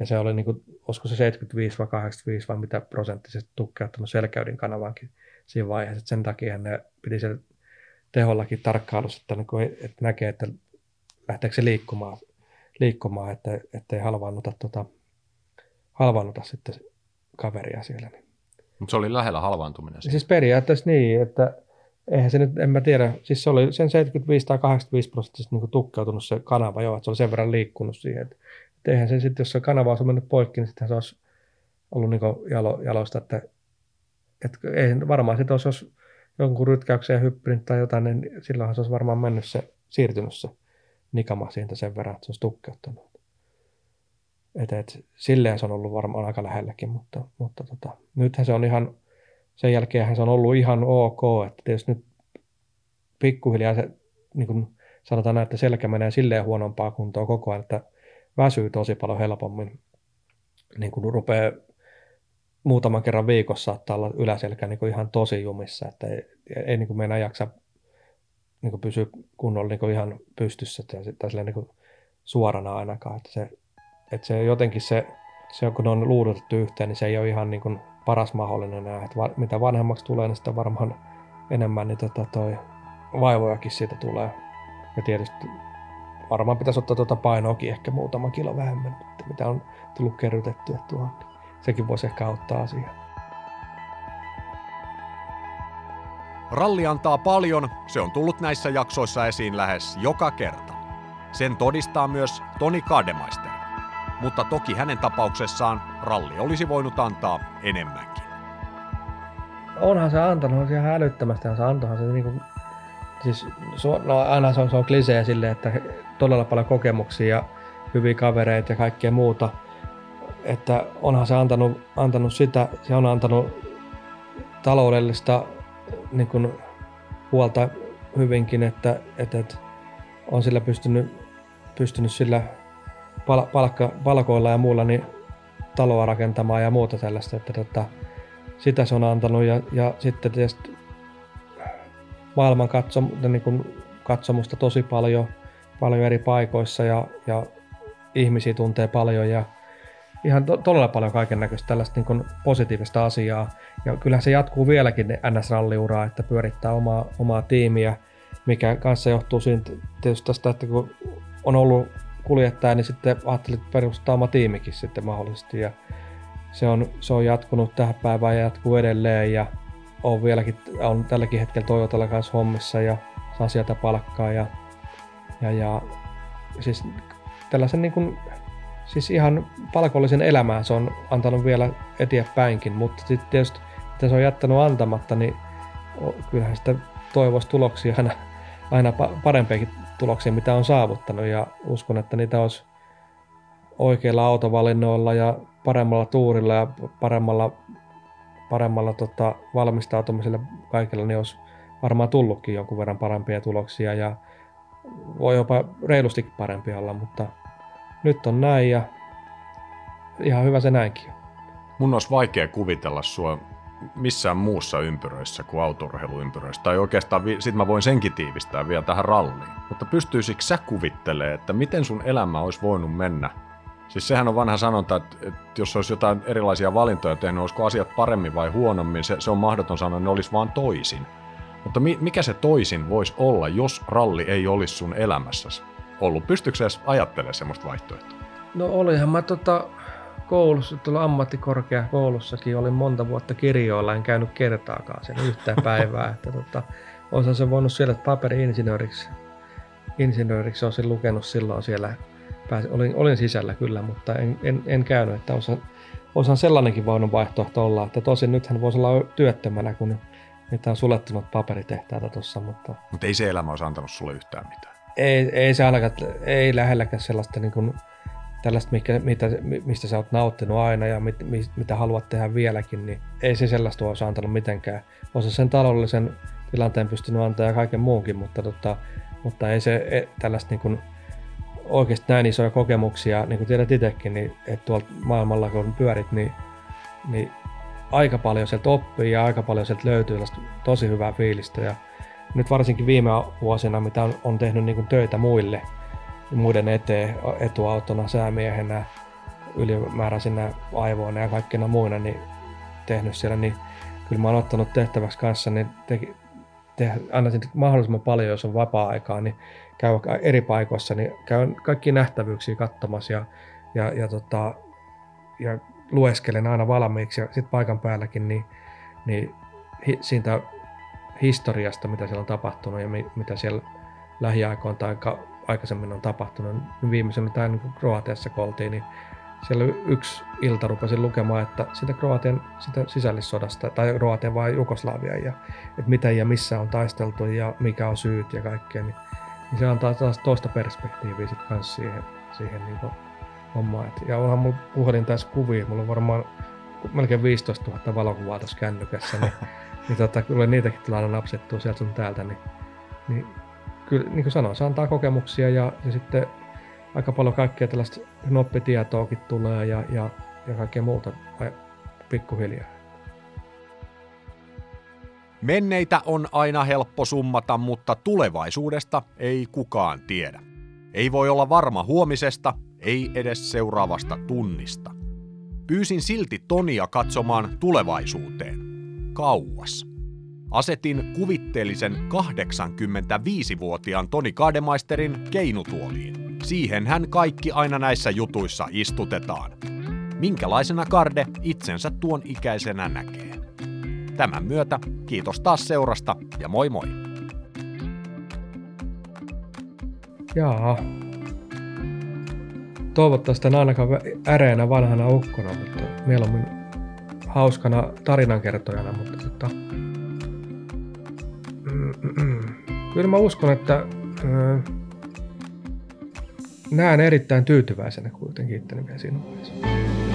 Ja se oli, niin kuin, olisiko se 75 vai 85 vai mitä prosenttisesti tukkeuttanut selkäydin kanavankin siinä vaiheessa. Et sen takia ne piti siellä tehollakin tarkkailussa, että, niin kuin, että näkee, että lähteekö se liikkumaan, liikkumaan että, ettei halvaannuta, tota, halvaannuta sitten kaveria siellä. Niin. Mutta se oli lähellä halvaantuminen. Siis periaatteessa niin, että eihän se nyt, en mä tiedä, siis se oli sen 75 tai 85 prosenttisesti niin tukkeutunut se kanava jo, että se oli sen verran liikkunut siihen, että, että eihän se sitten, jos se kanava olisi mennyt poikki, niin sitten se olisi ollut niin jalo, jaloista, että, että ei varmaan sitten olisi, jos jonkun rytkäykseen hyppinyt tai jotain, niin silloinhan se olisi varmaan mennyt se, siirtynyt se nikama siitä sen verran, että se olisi tukkeuttanut. Et, et, silleen se on ollut varmaan aika lähelläkin, mutta, mutta tota, nythän se on ihan, sen jälkeen se on ollut ihan ok, että tietysti nyt pikkuhiljaa se, niin kuin sanotaan näin, että selkä menee silleen huonompaa kuntoa koko ajan, että väsyy tosi paljon helpommin, niin kuin rupeaa muutaman kerran viikossa saattaa olla yläselkä niin kuin ihan tosi jumissa, että ei, ei niin kuin meinaa jaksa niin kuin pysyä kunnolla niin kuin ihan pystyssä tai, tai niin kuin suorana ainakaan, että se että se jotenkin se, se, kun ne on luudutettu yhteen, niin se ei ole ihan niin kuin paras mahdollinen enää. Että va, mitä vanhemmaksi tulee, niin sitä varmaan enemmän niin tota toi vaivojakin siitä tulee. Ja tietysti varmaan pitäisi ottaa tuota painoakin ehkä muutama kilo vähemmän, mitä on tullut kerrytettyä tuohon. Sekin voisi ehkä auttaa asiaa. Ralli antaa paljon, se on tullut näissä jaksoissa esiin lähes joka kerta. Sen todistaa myös Toni Kademaister mutta toki hänen tapauksessaan ralli olisi voinut antaa enemmänkin. Onhan se antanut, on ihan älyttömästi se antohan se niin kuin, siis no aina se on, se on klisee silleen, että todella paljon kokemuksia ja hyviä kavereita ja kaikkea muuta, että onhan se antanut, antanut sitä, se on antanut taloudellista niin kuin, huolta hyvinkin, että, että, että on sillä pystynyt, pystynyt sillä pal- palkka, palkoilla ja muulla niin taloa rakentamaan ja muuta tällaista, että tota, sitä se on antanut. Ja, ja sitten tietysti maailman katsom, niin kuin katsomusta tosi paljon, paljon eri paikoissa ja, ja ihmisiä tuntee paljon ja ihan to, todella paljon kaiken näköistä tällaista niin positiivista asiaa. Ja kyllä se jatkuu vieläkin NS-ralliuraa, että pyörittää omaa, omaa tiimiä, mikä kanssa johtuu siitä tietysti tästä, että kun on ollut kuljettaja, niin sitten ajattelin perustaa oma tiimikin sitten mahdollisesti. Ja se on, se on jatkunut tähän päivään ja jatkuu edelleen ja on vieläkin, on tälläkin hetkellä Toyotalla kanssa hommissa ja saa sieltä palkkaa ja, ja, ja siis tällaisen niin kuin, siis ihan palkollisen elämään se on antanut vielä eteenpäinkin, mutta sitten tietysti mitä se on jättänyt antamatta, niin kyllähän sitä toivoisi tuloksia aina, aina parempiakin tuloksia, mitä on saavuttanut. Ja uskon, että niitä olisi oikeilla autovalinnoilla ja paremmalla tuurilla ja paremmalla, paremmalla tota, valmistautumisella kaikilla, niin olisi varmaan tullutkin jonkun verran parempia tuloksia ja voi jopa reilustikin parempia olla, mutta nyt on näin ja ihan hyvä se näinkin Mun olisi vaikea kuvitella sua missään muussa ympyröissä kuin autorheiluympyröissä. Tai oikeastaan sit mä voin senkin tiivistää vielä tähän ralliin. Mutta pystyisikö sä kuvittelee, että miten sun elämä olisi voinut mennä? Siis sehän on vanha sanonta, että, että jos olisi jotain erilaisia valintoja tehnyt, olisiko asiat paremmin vai huonommin, se, se on mahdoton sanoa, ne olisi vaan toisin. Mutta mi, mikä se toisin voisi olla, jos ralli ei olisi sun elämässäsi ollut? Pystyykö edes ajattelemaan semmoista vaihtoehtoa? No olihan mä tota, koulussa, tuolla ammattikorkeakoulussakin olin monta vuotta kirjoilla, en käynyt kertaakaan sen yhtään päivää. Että tota, olisin se voinut siellä paperi-insinööriksi insinööriksi olisin lukenut silloin siellä. Pääsin, olin, olin sisällä kyllä, mutta en, en, en käynyt. Että osan, osan sellainenkin voinut vaihtoehto olla. Että tosin nythän voisi olla työttömänä, kun niitä on sulettunut paperitehtaita tuossa, mutta... Mutta ei se elämä olisi antanut sulle yhtään mitään. Ei, ei se ainakaan, ei lähelläkään sellaista niin kuin, tällaista, mikä, mitä, mistä sä oot nauttinut aina ja mit, mitä haluat tehdä vieläkin, niin ei se sellaista olisi antanut mitenkään. Osa sen taloudellisen tilanteen pystynyt antaa ja kaiken muunkin, mutta, tota, mutta ei se ei, tällaista niin kuin, oikeasti näin isoja kokemuksia, niin kuin tiedät itsekin, niin että tuolla maailmalla kun pyörit, niin, niin aika paljon sieltä oppii ja aika paljon sieltä löytyy tosi hyvää fiilistä. Ja nyt varsinkin viime vuosina, mitä on, on tehnyt niin kuin töitä muille, muiden eteen etuautona, säämiehenä, ylimääräisinä aivoina ja kaikkina muina, niin tehnyt siellä, niin kyllä mä oon ottanut tehtäväksi kanssa, niin te, te, anna mahdollisimman paljon, jos on vapaa-aikaa, niin käy eri paikoissa, niin käyn kaikki nähtävyyksiä katsomassa ja, ja, ja, tota, ja lueskelen aina valmiiksi ja sitten paikan päälläkin, niin, niin siitä historiasta, mitä siellä on tapahtunut ja mi, mitä siellä lähiaikoina tai aikaisemmin on tapahtunut. Viimeisenä tämä niin Kroatiassa kun oltiin, niin siellä yksi ilta rupesin lukemaan, että sitä Kroatian sitä sisällissodasta, tai Kroatian vai Jugoslavia, ja että mitä ja missä on taisteltu ja mikä on syyt ja kaikkea, niin, niin se antaa taas toista perspektiiviä sitten kanssa siihen, siihen niin hommaan. Et, ja onhan mulla puhelin tässä kuvia, mulla on varmaan melkein 15 000 valokuvaa tässä kännykässä, niin, niin tota, kyllä niitäkin tulee aina napsettua sieltä sun täältä, niin, niin kyllä niin kuin sanoin, se antaa kokemuksia ja, ja sitten aika paljon kaikkea tällaista noppitietoakin tulee ja, ja, ja kaikkea muuta pikkuhiljaa. Menneitä on aina helppo summata, mutta tulevaisuudesta ei kukaan tiedä. Ei voi olla varma huomisesta, ei edes seuraavasta tunnista. Pyysin silti Tonia katsomaan tulevaisuuteen. Kauas. Asetin kuvitteellisen 85-vuotiaan Toni Kademaisterin keinutuoliin. Siihen hän kaikki aina näissä jutuissa istutetaan. Minkälaisena Karde itsensä tuon ikäisenä näkee. Tämän myötä kiitos taas seurasta ja moi moi! Jaa. Toivottavasti en ainakaan äreänä vanhana ukkona, mutta mieluummin hauskana tarinankertojana, mutta tota, Kyllä mä uskon, että näen erittäin tyytyväisenä kuitenkin itteni vielä siinä vaiheessa.